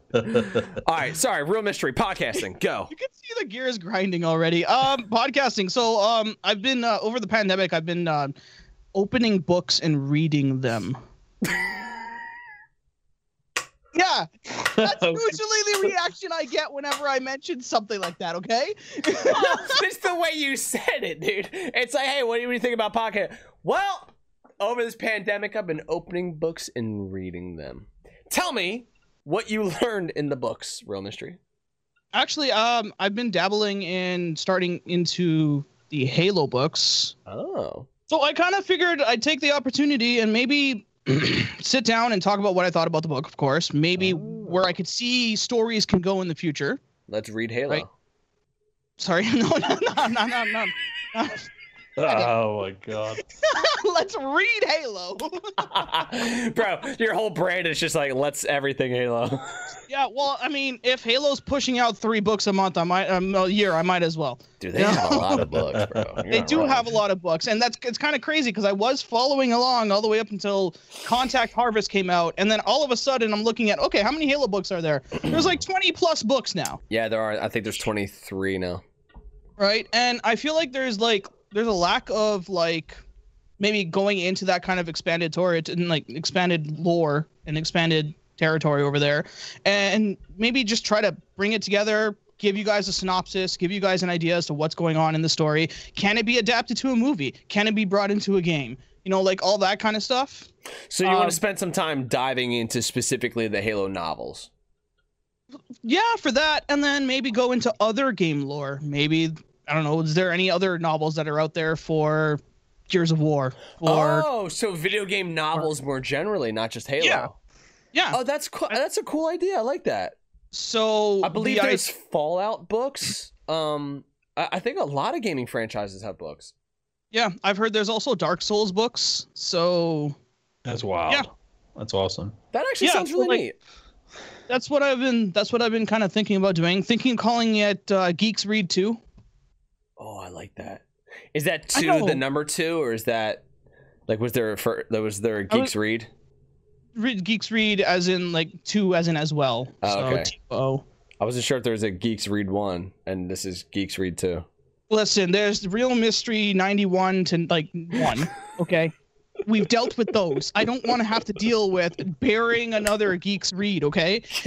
right. Sorry. Real mystery podcasting. Go. You can see the gears grinding already. Um, podcasting. So, um, I've been uh, over the pandemic. I've been uh, opening books and reading them. Yeah, that's usually the reaction I get whenever I mention something like that. Okay. it's the way you said it, dude. It's like, hey, what do you think about podcast? Well, over this pandemic, I've been opening books and reading them. Tell me what you learned in the books, Real Mystery. Actually, um, I've been dabbling in starting into the Halo books. Oh. So I kind of figured I'd take the opportunity and maybe sit down and talk about what I thought about the book, of course. Maybe Oh. where I could see stories can go in the future. Let's read Halo. Right. Sorry, no, no, no, no, no, no. oh my god. Let's read Halo. Bro, your whole brand is just like, let's everything Halo. yeah, well, I mean, if Halo's pushing out three books a month, I might, um, a year, I might as well. Dude, they have a lot of books, bro. You're They do wrong. have a lot of books, and that's it's kind of crazy because I was following along all the way up until Contact Harvest came out, and then all of a sudden I'm looking at okay, how many Halo books are there? There's like 20 plus books now, Yeah, there are. I think there's 23 now. right? And I feel like there's like there's a lack of like maybe going into that kind of expanded story and like expanded lore and expanded territory over there, and maybe just try to bring it together. Give you guys a synopsis, give you guys an idea as to what's going on in the story. Can it be adapted to a movie? Can it be brought into a game? You know, like all that kind of stuff. So you want Um, to spend some time diving into specifically the Halo novels? Yeah, for that, and then maybe go into other game lore. Maybe I don't know. Is there any other novels that are out there for Gears of War? Or oh, so video game novels more generally, not just Halo. Yeah. yeah, Oh, that's cool. That's a cool idea. I like that. so I believe the i- there's Fallout books. Um, I, I think a lot of gaming franchises have books. yeah, I've heard there's also Dark Souls books. So That's wild. Yeah. That's awesome. That actually Yeah, sounds really like- neat. that's what I've been. That's what I've been kind of thinking about doing. Thinking of calling it uh, Geeks Read Two. Oh, I like that. Is that two the number two, or is that like was there for there was there a I was- Geeks Read? read Geeks Read as in like two as in as well. Oh, so okay. T-O. I wasn't sure if there was a Geeks Read one, and this is Geeks Read two. Listen, there's Real Mystery 91 to like 1. Okay. We've dealt with those. I don't want to have to deal with bearing another Geeks Read, okay?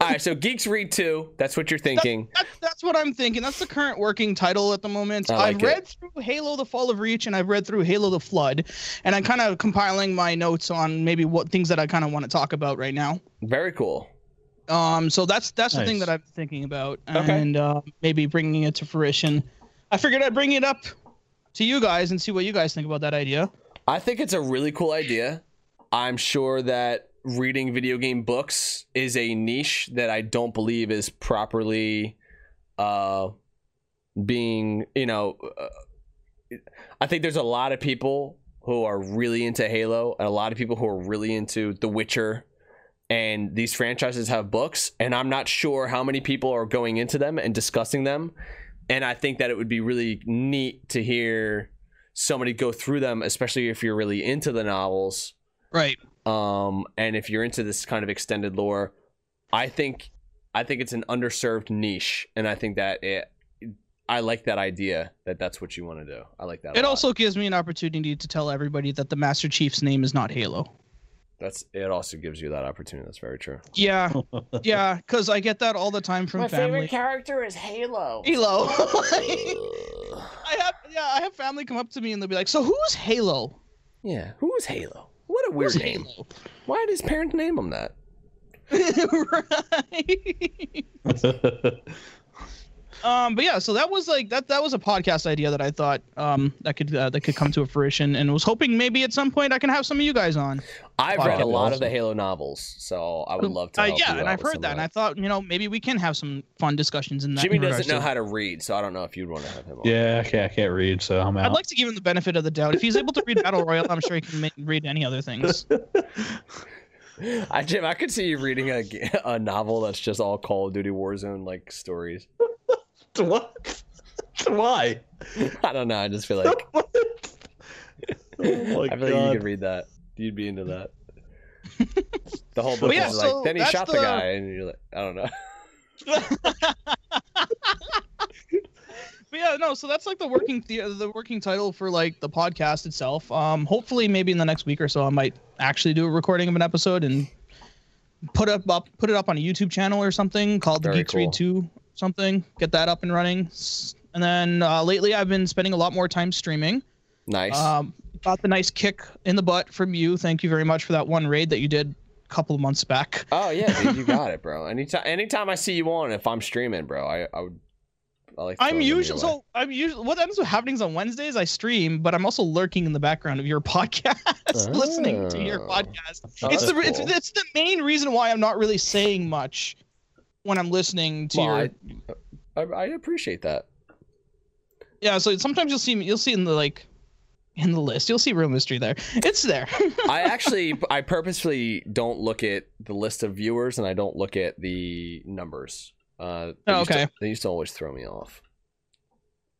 All right, so Geeks Read two. That's what you're thinking. That, that's what I'm thinking. That's the current working title at the moment. I like I've it. read through Halo: The Fall of Reach and I've read through Halo: The Flood, and I'm kind of compiling my notes on maybe what things that I kind of want to talk about right now. Very cool. Um, so that's that's the thing that I'm thinking about, Okay. and uh, maybe bringing it to fruition. I figured I'd bring it up to you guys and see what you guys think about that idea. I think it's a really cool idea. I'm sure that reading video game books is a niche that I don't believe is properly uh being, you know, uh, I think there's a lot of people who are really into Halo and a lot of people who are really into The Witcher and these franchises have books and I'm not sure how many people are going into them and discussing them and I think that it would be really neat to hear somebody go through them, especially if you're really into the novels. Right. Um, and if you're into this kind of extended lore, I think I think it's an underserved niche, and I think that it. I like that idea that that's what you want to do. I like that. It also gives me an opportunity to tell everybody that the Master Chief's name is not Halo. That's it. Also gives you that opportunity. That's very true. Yeah, yeah, because I get that all the time from family. My favorite character is Halo. Halo. I have yeah, I have family come up to me and they'll be like, "So who's Halo?" yeah, who is Halo? What a weird Who's name. Halo? Why did his parents name him that? right. Um, but yeah, so that was like that. That was a podcast idea that I thought um that could uh, that could come to a fruition, and was hoping maybe at some point I can have some of you guys on. I've Fuck, read a that'd lot of the Halo novels, so I would love to. Uh, yeah, and I've heard that, and I thought you know maybe we can have some fun discussions in that. Jimmy in regards doesn't know to- how to read, so I don't know if you'd want to have him on. yeah, okay, I can't read, so I'm out. I'd like to give him the benefit of the doubt. If he's able to read Battle Royale, I'm sure he can ma- read any other things. I Jim, I could see you reading a, a novel that's just all Call of Duty Warzone like stories. what? Why? I don't know. I just feel like oh my I feel like you could read that. You'd be into that. The whole book But yeah, is so like then he shot the... the- guy, and you're like, I don't know. But yeah, no. So that's like the working the, the working title for like the podcast itself. Um, hopefully, maybe in the next week or so, I might actually do a recording of an episode and put up up put it up on a YouTube channel or something called the Very Geeks cool. Read Two something. Get that up and running. And then uh, lately, I've been spending a lot more time streaming. Nice. Um, got the nice kick in the butt from you. Thank you very much for that one raid that you did a couple of months back. oh yeah, dude, you got it, bro. Anytime, anytime I see you on, if I'm streaming, bro, I, I would. I like. I'm throwing them your usually so I'm usually what ends up happening is on Wednesdays I stream, but I'm also lurking in the background of your podcast, listening to your Oh. podcast. Oh, it's the that's it's, it's the main reason why I'm not really saying much when I'm listening to Well, your I, I, I appreciate that. yeah. So sometimes you'll see you'll see in the like in the list, you'll see real mystery there. It's there. I actually, I purposefully don't look at the list of viewers and I don't look at the numbers. Uh, they Oh, used to- okay. they used to always throw me off.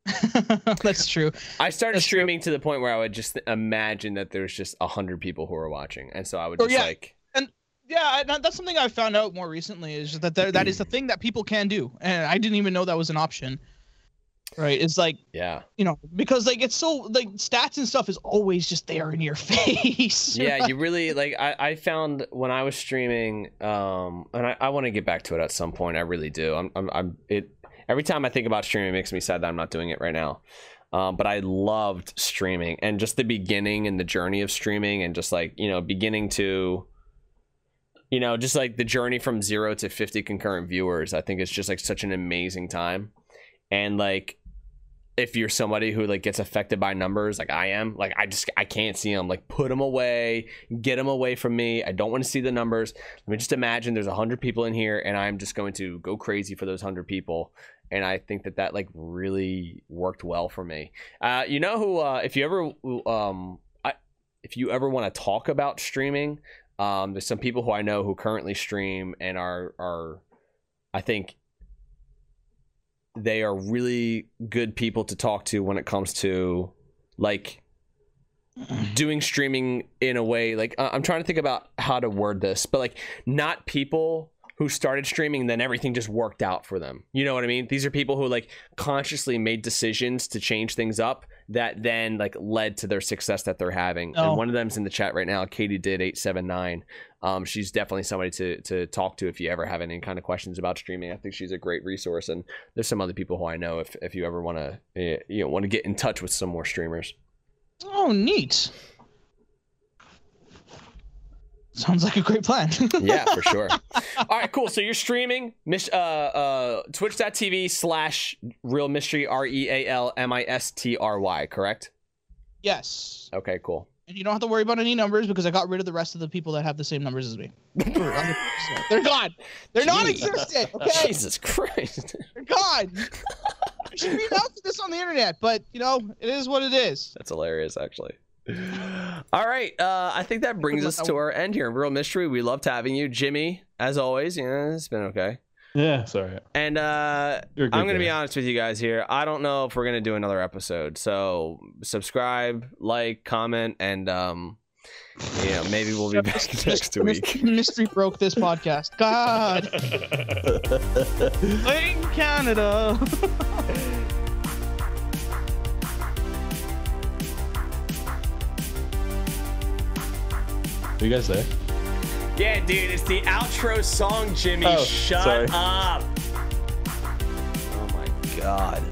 That's true. I started That's true. streaming to the point where I would just imagine that there's just a hundred people who are watching, and so I would Oh, just yeah. like, Yeah, I, that's something I found out more recently is that there, that is the thing that people can do, and I didn't even know that was an option. Right? It's like yeah, you know because like it's so like stats and stuff is always just there in your face. yeah. You really like. I I found when I was streaming, um, and I, I want to get back to it at some point. I really do. I'm I'm, I'm it. Every time I think about streaming, it makes me sad that I'm not doing it right now. Um, but I loved streaming and just the beginning and the journey of streaming and just like you know beginning to you know just like the journey from zero to 50 concurrent viewers i think it's just like such an amazing time. And like if you're somebody who like gets affected by numbers like i am like i just i can't see them like put them away get them away from me. I don't want to see the numbers. Let me just imagine there's 100 people in here and i'm just going to go crazy for those 100 people. And i think that that like really worked well for me. Uh you know who uh if you ever um I, if you ever want to talk about streaming um, there's some people who I know who currently stream and are are I think they are really good people to talk to when it comes to like doing streaming in a way like I'm trying to think about how to word this, but like not people who started streaming and then everything just worked out for them. You know what I mean? These are people who like consciously made decisions to change things up that then like led to their success that they're having. Oh. And one of them's in the chat right now, Katie did 879. Um, she's definitely somebody to to talk to if you ever have any kind of questions about streaming. I think she's a great resource and there's some other people who I know if if you ever want to you know want to get in touch with some more streamers. Oh, neat. Sounds like a great plan. yeah, for sure. All right, cool. So you're streaming uh, uh, twitch.tv slash real mystery, R E A L M I S T R Y, correct? yes. Okay, cool. And you don't have to worry about any numbers because I got rid of the rest of the people that have the same numbers as me. They're gone. They're not Jeez. existent. Okay, Jesus Christ. they're gone. I should be announcing this on the internet, but you know, it is what it is. That's hilarious, actually. All right, uh, I think that brings us to our end here. Real mystery. We loved having you, Jimmy. As always, yeah, it's been okay. Yeah, sorry. And uh, You're a good I'm gonna guy. be honest with you guys here. I don't know if we're gonna do another episode. So subscribe, like, comment, and um, you know maybe we'll be back next week. Mystery broke this podcast. God. in Canada. Are you guys there? Yeah, dude, it's the outro song, Jimmy. Oh, Shut sorry. up. Oh my god.